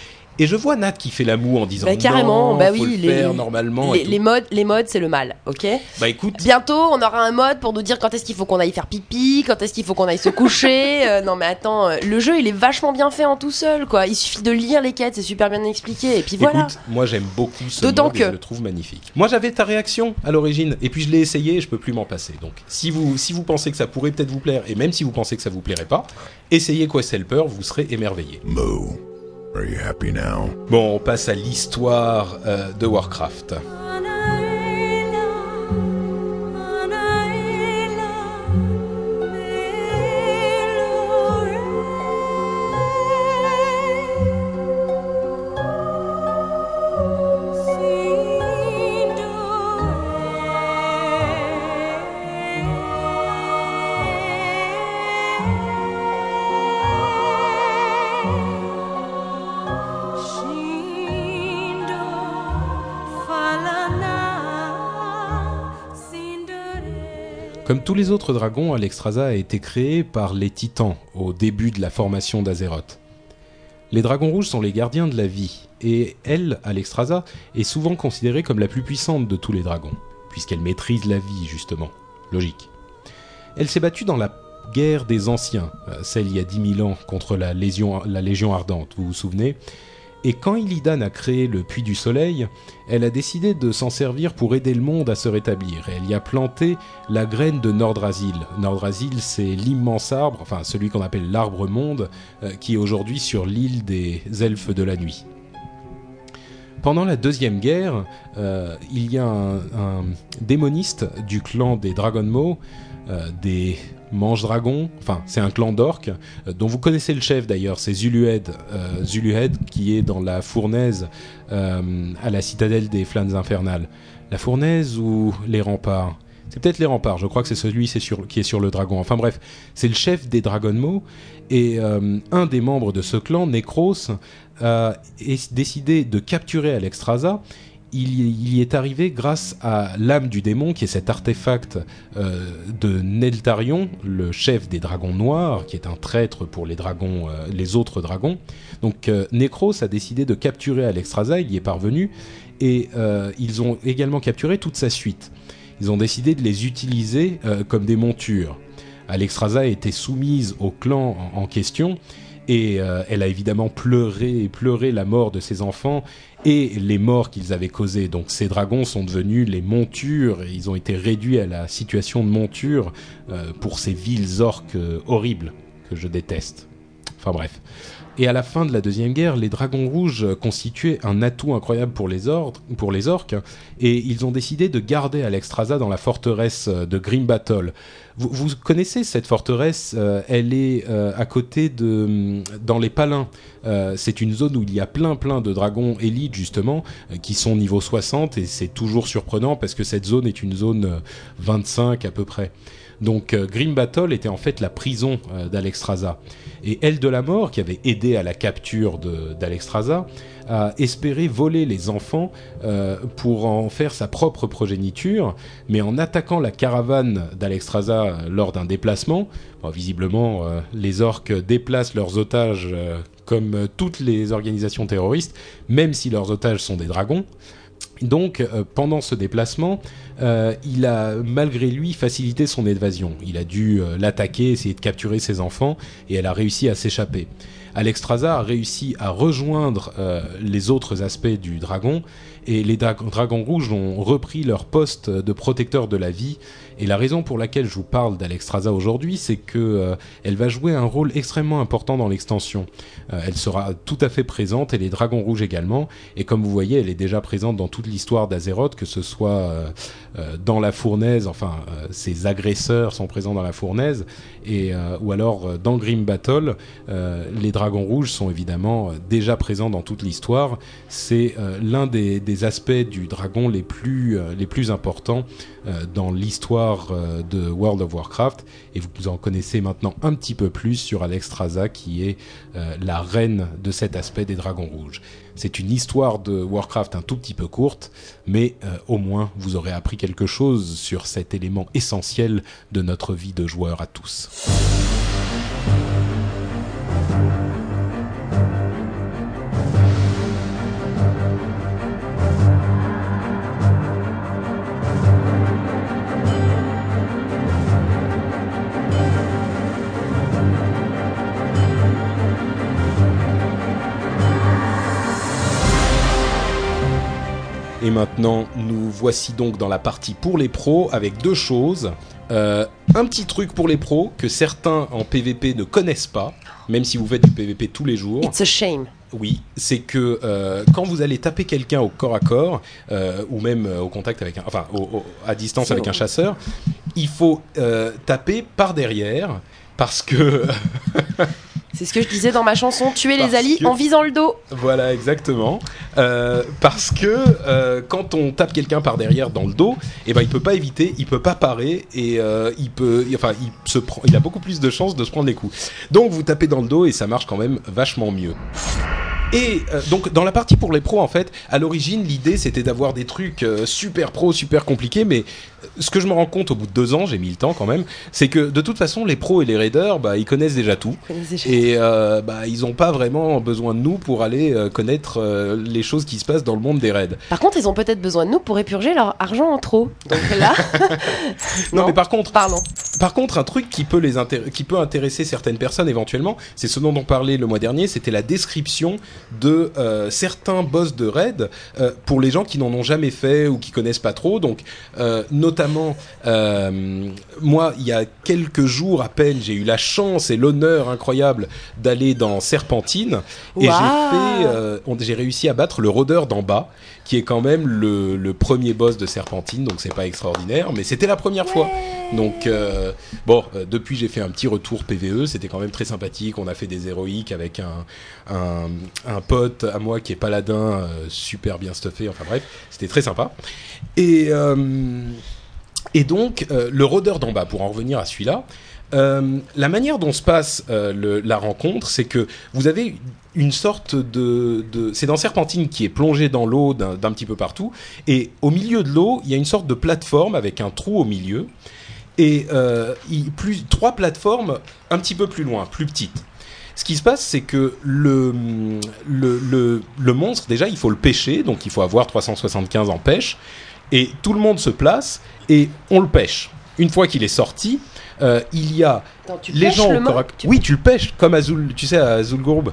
Et je vois Nat qui fait la moue en disant Bah, carrément, non, bah faut oui, le les- faire normalement. et Les, tout. les modes, les modes, c'est le mal, ok? Bah écoute, Bientôt, on aura un mode pour nous dire quand est-ce qu'il faut qu'on aille faire pipi, quand est-ce qu'il faut qu'on aille se coucher. Euh, non mais attends, euh, le jeu il est vachement bien fait en tout seul, quoi. Il suffit de lire les quêtes, c'est super bien expliqué, et puis voilà. Écoute, moi j'aime beaucoup ce mode et que- je le trouve magnifique. Moi j'avais ta réaction à l'origine et puis je l'ai essayé et je peux plus m'en passer. Donc si vous si vous pensez que ça pourrait peut-être vous plaire et même si vous pensez que ça vous plairait pas, essayez Quest Helper, vous serez émerveillé. Moo, are you happy now? Bon, on passe à l'histoire euh, de Warcraft. Comme tous les autres dragons, Alexstrasza a été créé par les titans au début de la formation d'Azeroth. Les dragons rouges sont les gardiens de la vie, et elle, Alexstrasza, est souvent considérée comme la plus puissante de tous les dragons, puisqu'elle maîtrise la vie, justement. Logique. Elle s'est battue dans la guerre des anciens, euh, celle il y a 10 000 ans, contre la, Légion- la Légion Ardente, vous vous souvenez? Et quand Illidan a créé le Puits du Soleil, elle a décidé de s'en servir pour aider le monde à se rétablir, elle y a planté la graine de Nordrasil. Nordrasil, c'est l'immense arbre, enfin celui qu'on appelle l'arbre monde, euh, qui est aujourd'hui sur l'île des elfes de la nuit. Pendant la deuxième guerre, euh, il y a un, un démoniste du clan des Dragonmo, euh, des Mange-Dragons, enfin c'est un clan d'orques, euh, dont vous connaissez le chef d'ailleurs, c'est Zuluhed, euh, qui est dans la fournaise euh, à la citadelle des flammes infernales. La fournaise ou les remparts? C'est peut-être les remparts, je crois que c'est celui qui est sur le dragon. Enfin bref, c'est le chef des Dragonmo et un des membres de ce clan, Necros, a décidé de capturer Alexstrasza. Il y, est arrivé grâce à l'âme du démon, qui est cet artefact euh, de Neltarion, le chef des dragons noirs, qui est un traître pour les dragons, euh, les autres dragons. Donc euh, Necros a décidé de capturer Alexstrasza, il y est parvenu, et ils ont également capturé toute sa suite. Ils ont décidé de les utiliser comme des montures. Alexstrasza été soumise au clan en question et euh, elle a évidemment pleuré pleuré la mort de ses enfants et les morts qu'ils avaient causés. Donc ces dragons sont devenus les montures et ils ont été réduits à la situation de monture euh, pour ces villes orques euh, horribles que je déteste. Enfin bref. Et à la fin de la Deuxième Guerre, les dragons rouges constituaient un atout incroyable pour les, orques, et ils ont décidé de garder Alexstrasza dans la forteresse de Grim Battle. Vous, connaissez cette forteresse euh, Elle est euh, à côté de... hum, dans les Palins. Euh, c'est une zone où il y a plein plein de dragons élites, justement, qui sont niveau 60, et c'est toujours surprenant parce que cette zone est une zone euh, 25 à peu près. Donc euh, Grim Battle était en fait la prison euh, d'Alexstrasza. Et Elle de la Mort, qui avait aidé à la capture d'Alexstrasza, a espéré voler les enfants euh, pour en faire sa propre progéniture, mais en attaquant la caravane d'Alexstrasza lors d'un déplacement, visiblement les orques déplacent leurs otages comme toutes les organisations terroristes, même si leurs otages sont des dragons. Donc, pendant ce déplacement, euh, il a malgré lui facilité son évasion. Il a dû euh, l'attaquer, essayer de capturer ses enfants, et elle a réussi à s'échapper. Alexstrasza a réussi à rejoindre euh, les autres aspects du dragon, et les dra- dragons rouges ont repris leur poste de protecteur de la vie. Et la raison pour laquelle je vous parle d'Alexstrasza aujourd'hui, c'est que euh, elle va jouer un rôle extrêmement important dans l'extension. Euh, elle sera tout à fait présente, et les dragons rouges également. Et comme vous voyez, elle est déjà présente dans toute l'histoire d'Azeroth, que ce soit euh, euh, dans la fournaise, enfin, ses agresseurs sont présents dans la fournaise, et ou alors dans Grim Battle, les dragons rouges sont évidemment déjà présents dans toute l'histoire. C'est l'un des, des aspects du dragon les plus les plus importants dans l'histoire euh, de World of Warcraft, et vous en connaissez maintenant un petit peu plus sur Alexstrasza, qui est euh, la reine de cet aspect des dragons rouges. C'est une histoire de Warcraft un tout petit peu courte, mais euh, au moins vous aurez appris quelque chose sur cet élément essentiel de notre vie de joueur à tous. Et maintenant, nous voici donc dans la partie pour les pros avec deux choses. Euh, un petit truc pour les pros que certains en PVP ne connaissent pas, même si vous faites du PVP tous les jours. It's a shame. Oui, c'est que euh, quand vous allez taper quelqu'un au corps à corps, euh, ou même au contact avec un, enfin au- au- à distance avec bon. un chasseur, il faut taper par derrière parce que C'est ce que je disais dans ma chanson Tuer les alliés que- en visant le dos. Voilà, exactement. Euh, parce que euh, quand on tape quelqu'un par derrière dans le dos, eh ben il peut pas éviter, il peut pas parer et euh, il peut, enfin il se prend, il a beaucoup plus de chances de se prendre des coups. Donc vous tapez dans le dos et ça marche quand même vachement mieux. Et euh, donc dans la partie pour les pros en fait, à l'origine l'idée c'était d'avoir des trucs euh, super pros, super compliqués, mais ce que je me rends compte au bout de deux ans, j'ai mis le temps quand même, c'est que de toute façon les pros et les raiders, bah ils connaissent déjà tout. Et euh, bah, ils n'ont pas vraiment besoin de nous pour aller euh, connaître euh, les choses qui se passent dans le monde des raids. Par contre, ils ont peut-être besoin de nous pour épurger leur argent en trop. Donc là, Non, Non. mais par contre, pardon. par contre, un truc qui peut les qui peut intéresser certaines personnes éventuellement, c'est ce dont on parlait le mois dernier, c'était la description de certains boss de raid pour les gens qui n'en ont jamais fait ou qui connaissent pas trop. Donc, euh, notamment, euh, moi, il y a quelques jours à peine, j'ai eu la chance et l'honneur incroyable d'aller dans Serpentine et j'ai fait, euh, on- j'ai réussi à battre le rôdeur d'en bas, qui est quand même le, le premier boss de Serpentine, donc c'est pas extraordinaire, mais c'était la première fois. Donc euh, bon, depuis j'ai fait un petit retour PVE, c'était quand même très sympathique. On a fait des héroïques avec un, un, un pote à moi qui est paladin, super bien stuffé. Enfin bref, c'était très sympa. Et euh, et donc euh, le rôdeur d'en bas, pour en revenir à celui-là. euh, la manière dont se passe euh, la rencontre, c'est que vous avez une sorte de, c'est dans Serpentine qui est plongé dans l'eau d'un petit peu partout, et au milieu de l'eau, il y a une sorte de plateforme avec un trou au milieu, et plus trois plateformes un petit peu plus loin, plus petites. Ce qui se passe, c'est que le, le, le monstre, déjà, il faut le pêcher, donc il faut avoir 375 en pêche, et tout le monde se place, et on le pêche. Une fois qu'il est sorti, euh, il y a Attends, tu les pêches gens le au corps Oui, tu le pêches, comme Azul, tu sais, à Azulgourb.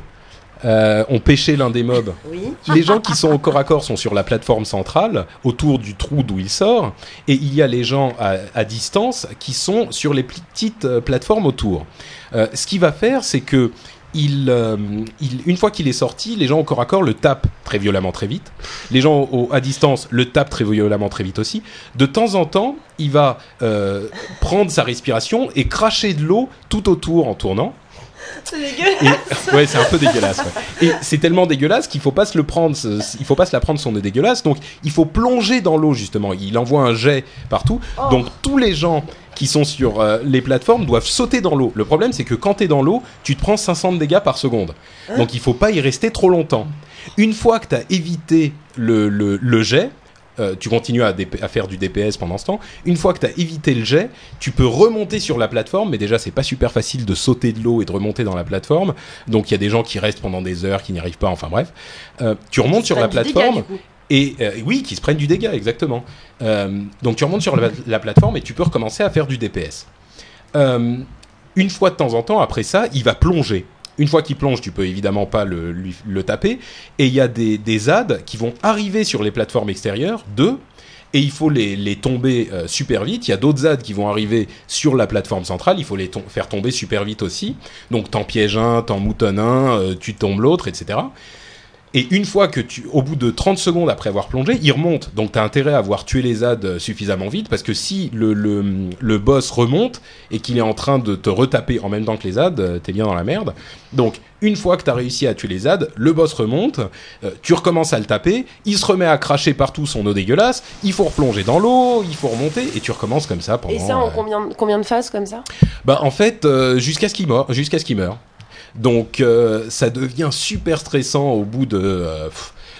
Euh, on pêchait l'un des mobs. Oui. Les gens qui sont au corps à corps sont sur la plateforme centrale, autour du trou d'où il sort, et il y a les gens à, à distance qui sont sur les petites euh, plateformes autour. Euh, ce qu'il va faire, c'est que il, euh, il- une fois qu'il est sorti, les gens au corps à corps le tapent très violemment très vite. Les gens au- à distance le tapent très violemment très vite aussi. De temps en temps, il va euh, prendre sa respiration et cracher de l'eau tout autour en tournant. C'est dégueulasse. Et, ouais, c'est un peu dégueulasse. ouais. Et c'est tellement dégueulasse qu'il faut pas se le prendre. Il faut pas se la prendre son nez dégueulasse. Donc, il faut plonger dans l'eau justement. Il envoie un jet partout. Oh. Donc, tous les gens qui sont sur euh, les plateformes doivent sauter dans l'eau. Le problème, c'est que quand tu es dans l'eau, tu te prends 500 de dégâts par seconde. Donc, il faut pas y rester trop longtemps. Une fois que tu as évité le, le, le jet, euh, tu continues à, faire du DPS pendant ce temps. Une fois que tu as évité le jet, tu peux remonter sur la plateforme, mais déjà c'est pas super facile de sauter de l'eau et de remonter dans la plateforme. Donc il y a des gens qui restent pendant des heures, qui n'y arrivent pas, enfin bref. Euh, tu remontes sur la plateforme coup. Et euh, oui, qui se prennent du dégât, exactement. Euh, donc tu remontes sur la, la plateforme et tu peux recommencer à faire du DPS. Euh, une fois de temps en temps, après ça, il va plonger. Une fois qu'il plonge, tu peux évidemment pas le, taper. Et il y a des, des ZAD qui vont arriver sur les plateformes extérieures, deux, et il faut les, les tomber super vite. Il y a d'autres ZAD qui vont arriver sur la plateforme centrale, il faut les faire tomber super vite aussi. Donc t'en pièges un, t'en moutonnes un, tu tombes l'autre, etc. Et une fois que tu, au bout de 30 secondes après avoir plongé, il remonte. Donc tu as intérêt à avoir tué les ZAD euh, suffisamment vite parce que si le, le, le boss remonte et qu'il est en train de te retaper en même temps que les ZAD, euh, t'es bien dans la merde. Donc une fois que tu as réussi à tuer les ZAD, le boss remonte, euh, tu recommences à le taper, il se remet à cracher partout son eau dégueulasse, il faut replonger dans l'eau, il faut remonter et tu recommences comme ça pendant. Et ça en euh, combien, combien de phases comme ça? Bah en fait euh, jusqu'à ce qu'il meure, jusqu'à ce qu'il meure. Donc euh, ça devient super stressant au bout de euh,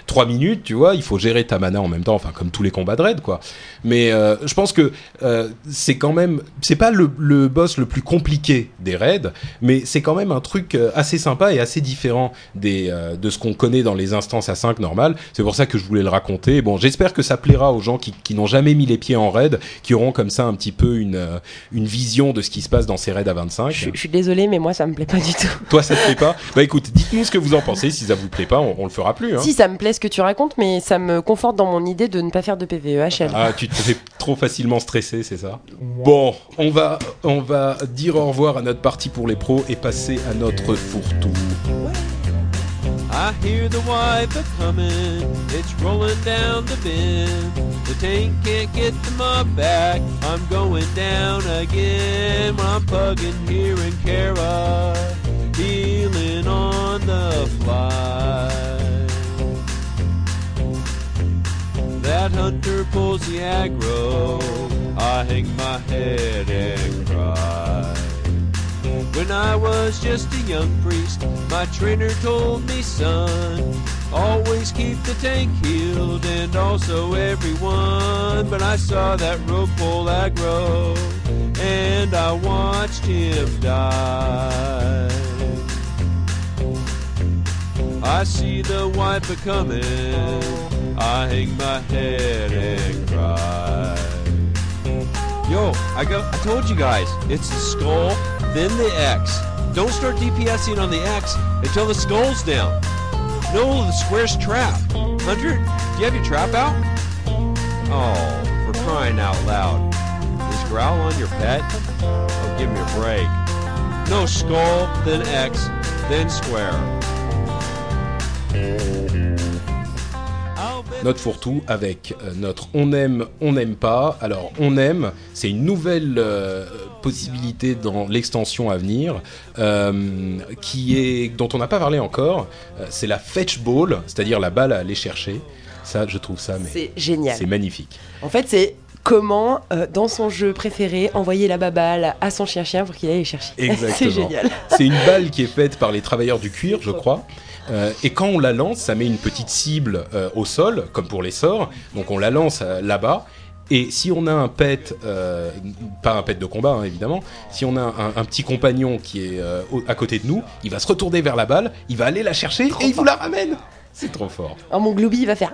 trois minutes, tu vois. Il faut gérer ta mana en même temps, enfin comme tous les combats de raid, quoi. Mais euh, je pense que euh, c'est quand même, c'est pas le, le boss le plus compliqué des raids, mais c'est quand même un truc euh, assez sympa et assez différent des euh, de ce qu'on connaît dans les instances à 5 normales. C'est pour ça que je voulais le raconter. Bon, j'espère que ça plaira aux gens qui, qui n'ont jamais mis les pieds en raid, qui auront comme ça un petit peu une une vision de ce qui se passe dans ces raids à 25. je, suis- je suis désolée, mais moi ça me plaît pas du tout. Toi, ça te plaît pas? Bah écoute, dites-nous ce que vous en pensez. Si ça vous plaît pas, on, on le fera plus. Hein. Si ça me plaît ce que tu racontes, mais ça me conforte dans mon idée de ne pas faire de PVEHL. Ah, tu te fais trop facilement stresser, c'est ça? Bon, on va, on va dire au revoir à notre partie pour les pros et passer à notre fourre-tout. I hear the wipe a comin', it's rolling down the bend. The tank can't get the mud back, I'm going down again. When I'm plugging here in Cara, healing on the fly. That hunter pulls the aggro, I hang my head and cry. When I was just a young priest, my trainer told me, son, always keep the tank healed and also everyone. But I saw that rope pull aggro, and I watched him die. I see the wiper coming, I hang my head and cry. Yo, I go. I told you guys, it's the skull, then the X. Don't start DPSing on the X until the skull's down. No, the square's trap. Hunter, do you have your trap out? Oh, for crying out loud. Is growl on your pet? Oh, give me a break. No, skull, then X, then square. Notre fourre-tout avec euh, notre on aime, on n'aime pas. Alors, on aime, c'est une nouvelle euh, possibilité dans l'extension à venir euh, qui est, dont on n'a pas parlé encore. C'est la fetch ball, c'est-à-dire la balle à aller chercher. Ça, je trouve ça, mais C'est génial. c'est magnifique. En fait, c'est comment, euh, dans son jeu préféré, envoyer la baballe à son chien-chien pour qu'il aille chercher. Exactement. c'est génial. C'est une balle qui est faite par les travailleurs du cuir, je crois. Euh, et quand on la lance, ça met une petite cible euh, au sol, comme pour les sorts. Donc on la lance euh, là-bas. Et si on a un pet, pas un pet de combat hein, évidemment, si on a un, petit compagnon qui est à côté de nous, il va se retourner vers la balle, il va aller la chercher et il vous la ramène. C'est trop fort. Alors, mon Glooby, il va faire.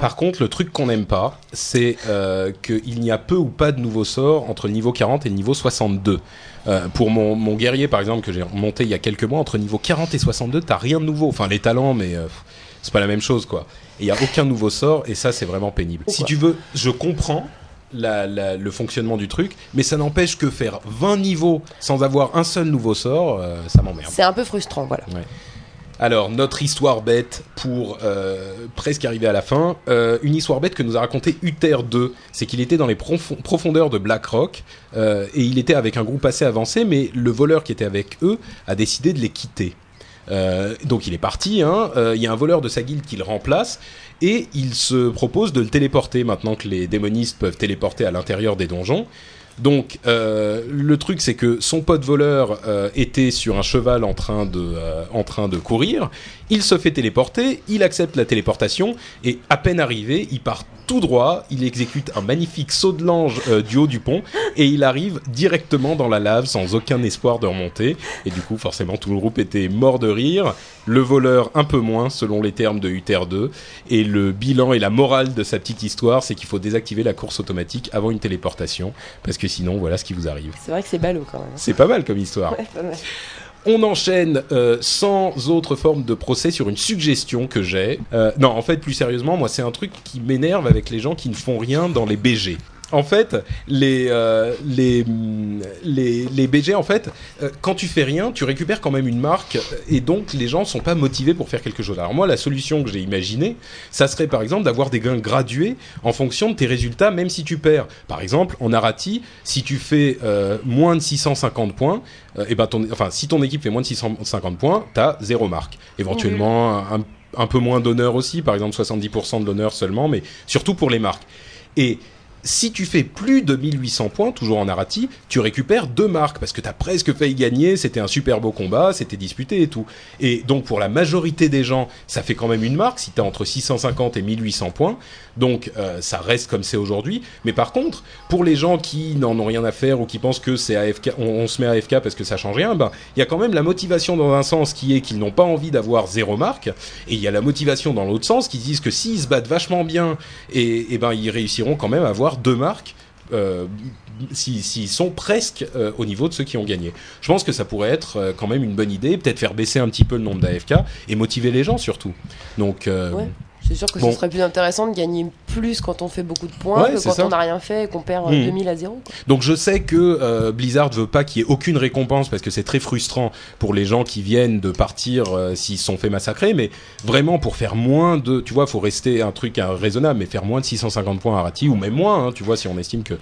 Par contre, le truc qu'on n'aime pas, c'est euh, qu'il n'y a peu ou pas de nouveaux sorts entre le niveau 40 et le niveau 62. Euh, pour mon, mon guerrier, par exemple, que j'ai monté il y a quelques mois, entre niveau 40 et 62, t'as rien de nouveau. Enfin, les talents, mais euh, c'est pas la même chose, quoi. Et il y a aucun nouveau sort, et ça, c'est vraiment pénible. Si tu veux, je comprends la- la- le fonctionnement du truc, mais ça n'empêche que faire 20 niveaux sans avoir un seul nouveau sort, euh, ça m'emmerde. C'est un peu frustrant, voilà. Alors, notre histoire bête pour euh, presque arriver à la fin. Euh, une histoire bête que nous a raconté Uther 2. C'est qu'il était dans les profon- profondeurs de BlackRock euh, et il était avec un groupe assez avancé, mais le voleur qui était avec eux a décidé de les quitter. Donc il est parti, hein. Il y a un voleur de sa guilde qui le remplace et il se propose de le téléporter maintenant que les démonistes peuvent téléporter à l'intérieur des donjons. Donc euh, le truc c'est que son pote voleur euh, était sur un cheval euh, en train de courir. Il se fait téléporter, il accepte la téléportation et à peine arrivé, il part tout droit, il exécute un magnifique saut de l'ange euh, du haut du pont et il arrive directement dans la lave sans aucun espoir de remonter. Et du coup, forcément, tout le groupe était mort de rire. Le voleur un peu moins, selon les termes de Uther 2. Et le bilan et la morale de sa petite histoire, c'est qu'il faut désactiver la course automatique avant une téléportation parce que sinon, voilà ce qui vous arrive. C'est vrai que c'est ballot quand même. C'est pas mal comme histoire. Ouais, pas mal. On enchaîne euh, sans autre forme de procès sur une suggestion que j'ai. Euh, non, en fait, plus sérieusement, moi, c'est un truc qui m'énerve avec les gens qui ne font rien dans les BG. En fait, les, euh, les, les, les BG, en fait, euh, quand tu fais rien, tu récupères quand même une marque euh, et donc les gens sont pas motivés pour faire quelque chose. Alors moi, la solution que j'ai imaginée, ça serait par exemple d'avoir des gains gradués en fonction de tes résultats, même si tu perds. Par exemple, en Arati, si tu fais euh, moins de 650 points, et ben ton, enfin, si ton équipe fait moins de 650 points, t'as zéro marque. Éventuellement, un, un peu moins d'honneur aussi, par exemple 70% de l'honneur seulement, mais surtout pour les marques. Et si tu fais plus de 1800 points, toujours en Arati, tu récupères deux marques parce que tu as presque failli gagner, c'était un super beau combat, c'était disputé et tout. Et donc pour la majorité des gens, ça fait quand même une marque si tu as entre 650 et 1800 points. Donc euh, ça reste comme c'est aujourd'hui. Mais par contre, pour les gens qui n'en ont rien à faire ou qui pensent que c'est AFK, on, se met AFK parce que ça change rien, ben il y a quand même la motivation dans un sens qui est qu'ils n'ont pas envie d'avoir zéro marque, et il y a la motivation dans l'autre sens qui disent que s'ils se battent vachement bien, et, ben ils réussiront quand même à avoir deux marques. Euh, s'ils sont presque euh, au niveau de ceux qui ont gagné. Je pense que ça pourrait être quand même une bonne idée, peut-être faire baisser un petit peu le nombre d'AFK et motiver les gens surtout. Donc. C'est sûr que Bon. ce serait plus intéressant de gagner plus quand on fait beaucoup de points Ouais, que quand ça. on n'a rien fait et qu'on perd euh, Mhm. 2000 à 0. quoi. Donc je sais que euh, Blizzard veut pas qu'il y ait aucune récompense parce que c'est très frustrant pour les gens qui viennent de partir euh, s'ils se sont fait massacrer, mais vraiment pour faire moins de, tu vois, faut rester un truc raisonnable, mais faire moins de 650 points à Rati ou même moins, hein, tu vois, si on estime que,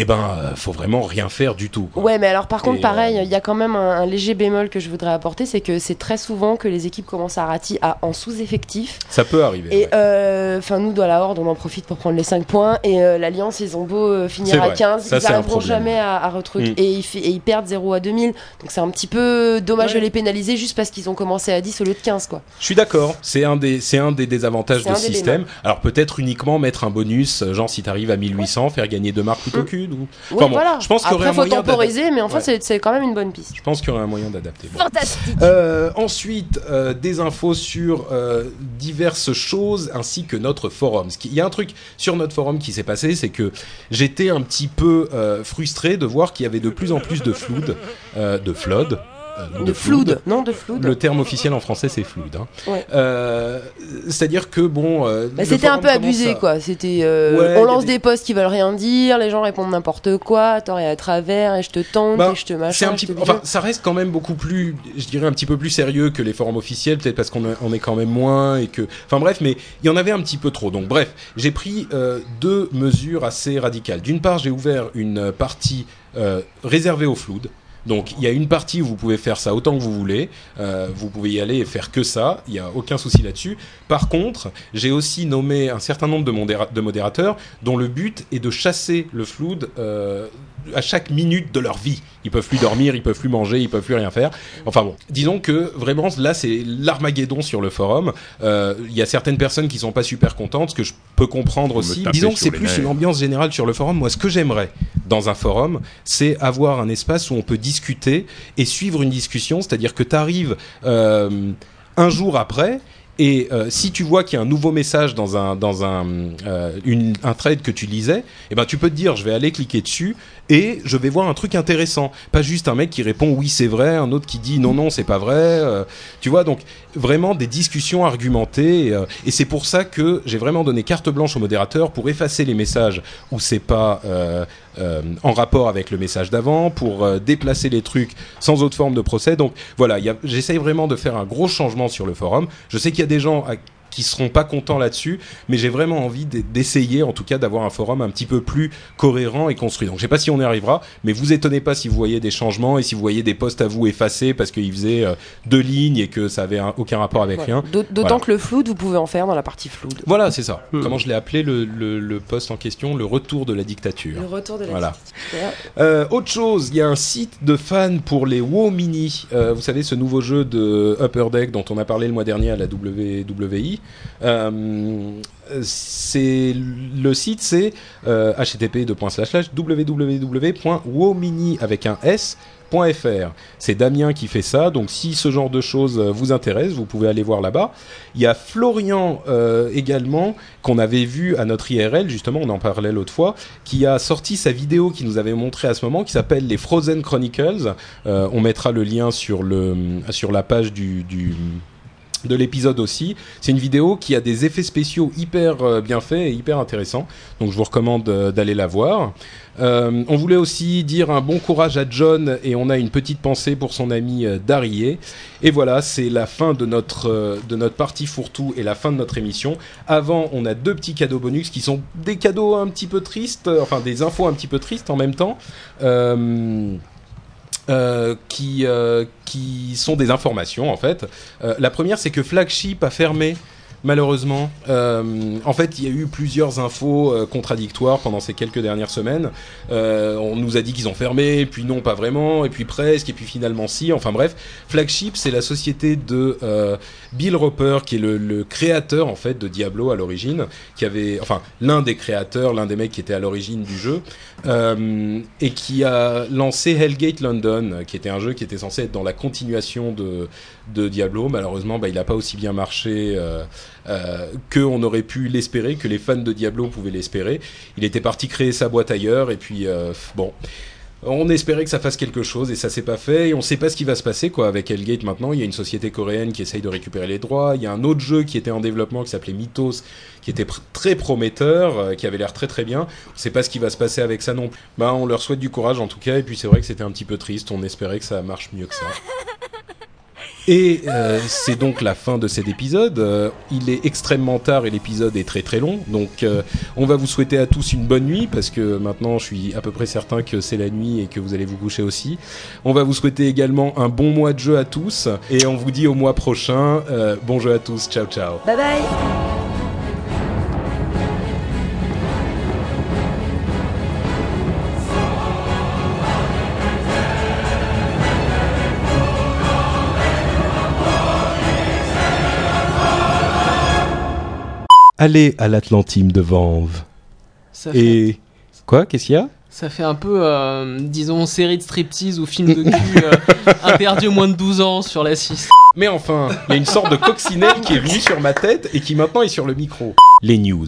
eh ben, euh, faut vraiment rien faire du tout. quoi. Ouais, mais alors par contre, Et, pareil, euh, il y a quand même un, un léger bémol que je voudrais apporter, c'est que c'est très souvent que les équipes commencent à rati à, en sous-effectif. Ça peut arriver. Et ouais. euh, enfin, nous, dans la Horde, on en profite pour prendre les 5 points. Et euh, l'Alliance, ils ont beau euh, finir à vrai. 15, Ça, ils n'arriveront jamais à, à retruc. Mm. Et, ils fi- et ils perdent 0 à 2000. Donc c'est un petit peu dommage Ouais. de les pénaliser juste parce qu'ils ont commencé à 10 au lieu de 15, quoi. Je suis d'accord, c'est un des un des désavantages de ce système. Alors peut-être uniquement mettre un bonus, euh, genre si t'arrives à 1800, faire gagner deux marques plutôt Mm. qu'une. Ou... Ouais, Enfin bon, voilà. je pense qu'il y aurait Après, un faut moyen temporiser, mais enfin, Ouais. c'est- c'est quand même une bonne piste. Je pense qu'il y aurait un moyen d'adapter. Bon. Fantastique. Euh, ensuite, euh, des infos sur euh, diverses choses ainsi que notre forum. Il y a un truc sur notre forum qui s'est passé, c'est que j'étais un petit peu euh, frustré de voir qu'il y avait de plus en plus de flood, euh, de flood. Euh, De flood. Non, de flood. Le terme officiel en français c'est flood. hein. Ouais. Euh, C'est-à-dire que bon. euh, Bah, c'était un peu abusé à- quoi. C'était euh, Ouais, on lance des posts qui veulent rien dire, les gens répondent n'importe quoi, tort et à travers et je te tente Bah, et je te machin. un je petit te enfin, ça reste quand même beaucoup plus, je dirais un petit peu plus sérieux que les forums officiels, peut-être parce qu'on est- on est quand même moins et que, enfin bref, mais il y en avait un petit peu trop. Donc bref, j'ai pris euh, deux mesures assez radicales. D'une part, j'ai ouvert une partie euh, réservée au flood. Donc il y a une partie où vous pouvez faire ça autant que vous voulez, Euh, vous pouvez y aller et faire que ça, il n'y a aucun souci là-dessus. Par contre, j'ai aussi nommé un certain nombre de, modéra- de modérateurs dont le but est de chasser le flood euh, à chaque minute de leur vie. Ils peuvent plus dormir, ils peuvent plus manger, ils peuvent plus rien faire. Enfin bon, disons que vraiment là c'est l'armageddon sur le forum. Euh, Il y a certaines personnes qui sont pas super contentes, ce que je peux comprendre Vous aussi. Disons que c'est plus nerfs. une ambiance générale sur le forum. Moi, ce que j'aimerais dans un forum, c'est avoir un espace où on peut discuter et suivre une discussion. C'est-à-dire que tu arrives un jour après. Et euh, si tu vois qu'il y a un nouveau message dans un dans un euh, une, un thread que tu lisais, eh ben tu peux te dire je vais aller cliquer dessus et je vais voir un truc intéressant, pas juste un mec qui répond oui c'est vrai, un autre qui dit non non c'est pas vrai, euh, tu vois donc vraiment des discussions argumentées et, euh, et c'est pour ça que j'ai vraiment donné carte blanche au modérateur pour effacer les messages où c'est pas euh, en rapport avec le message d'avant, pour déplacer les trucs sans autre forme de procès. Donc voilà, j'essaye vraiment de faire un gros changement sur le forum. Je sais qu'il y a des gens qui seront pas contents là-dessus, mais j'ai vraiment envie d'e- d'essayer, en tout cas, d'avoir un forum un petit peu plus cohérent et construit. Donc, je sais pas si on y arrivera, mais vous étonnez pas si vous voyez des changements et si vous voyez des posts à vous effacés parce qu'ils faisaient euh, deux lignes et que ça avait un- aucun rapport avec rien. D'aut- D'autant Voilà. que le flood, vous pouvez en faire dans la partie flood. Voilà, c'est ça. Hmm. Comment je l'ai appelé le, le, le post en question Le retour de la dictature. Le retour de la Voilà. D'ailleurs, Euh, autre chose, il y a un site de fans pour les WoW Mini. Euh, vous savez, ce nouveau jeu de Upper Deck dont on a parlé le mois dernier à la WWI. Euh, c'est le site, c'est euh, http www.wowmini avec un s. C'est Damien qui fait ça, donc si ce genre de choses euh, vous intéresse, vous pouvez aller voir là-bas. Il y a Florian également, qu'on avait vu à notre IRL, justement, on en parlait l'autre fois, qui a sorti sa vidéo qui nous avait montré à ce moment, qui s'appelle les Frozen Chronicles. On mettra le lien sur, le, sur la page du de l'épisode aussi. C'est une vidéo qui a des effets spéciaux hyper euh, bien faits et hyper intéressants. Donc je vous recommande euh, d'aller la voir. Euh, on voulait aussi dire un bon courage à John et on a une petite pensée pour son ami Darié. Et voilà, c'est la fin de notre, de notre partie fourre-tout et la fin de notre émission. Avant, on a deux petits cadeaux bonus qui sont des cadeaux un petit peu tristes, enfin des infos un petit peu tristes en même temps. Euh, euh, qui, euh, qui sont des informations en fait. Euh, la première, c'est que Flagship a fermé. Malheureusement, Euh, en fait, il y a eu plusieurs infos euh, contradictoires pendant ces quelques dernières semaines. Euh, on nous a dit qu'ils ont fermé, puis non, pas vraiment, et puis presque, et puis finalement si. Enfin bref, Flagship, c'est la société de Bill Roper, qui est le, le créateur en fait de Diablo à l'origine, qui avait, enfin, l'un des créateurs, l'un des mecs qui était à l'origine du jeu, et qui a lancé Hellgate London, qui était un jeu qui était censé être dans la continuation de, de Diablo. Malheureusement, bah, il n'a pas aussi bien marché euh, euh, que on aurait pu l'espérer, que les fans de Diablo pouvaient l'espérer. Il était parti créer sa boîte ailleurs, et puis euh, bon. On espérait que ça fasse quelque chose et ça s'est pas fait et on sait pas ce qui va se passer quoi avec Hellgate maintenant. Il y a une société coréenne qui essaye de récupérer les droits. Il y a un autre jeu qui était en développement qui s'appelait Mythos qui était très prometteur, euh, qui avait l'air très très bien. On sait pas ce qui va se passer avec ça non plus. Bah on leur souhaite du courage en tout cas et puis c'est vrai que c'était un petit peu triste. On espérait que ça marche mieux que ça. Et euh, c'est donc la fin de cet épisode. Euh, il est extrêmement tard et l'épisode est très très long. Donc euh, on va vous souhaiter à tous une bonne nuit parce que maintenant je suis à peu près certain que c'est la nuit et que vous allez vous coucher aussi. On va vous souhaiter également un bon mois de jeu à tous et on vous dit au mois prochain. Bon jeu à tous. Ciao ciao. Bye bye Allez à l'Atlantime de Vanves. Ça fait, Et quoi Qu'est-ce qu'il y a? Ça fait un peu, euh, disons, série de striptease ou film de cul euh, interdit aux moins de 12 ans sur la 6. Mais enfin, il y a une sorte de coccinelle qui est venue sur ma tête et qui maintenant est sur le micro. Les news.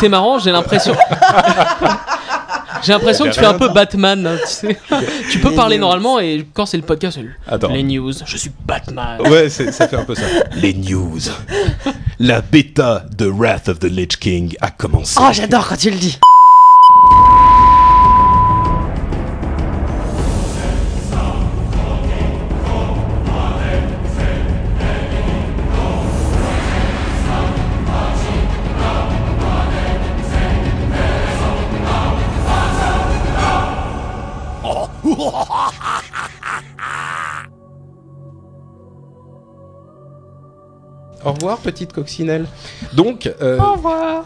C'est marrant, j'ai l'impression. J'ai l'impression que tu fais un peu Batman, hein, tu sais. Tu peux Les parler news. normalement et quand c'est le podcast, c'est Attends. les news. Je suis Batman. Ouais, c'est- ça fait un peu ça. Les news. La bêta de Wrath of the Lich King a commencé. Oh, j'adore quand tu le dis Au revoir, petite coccinelle. Donc, euh, Au revoir.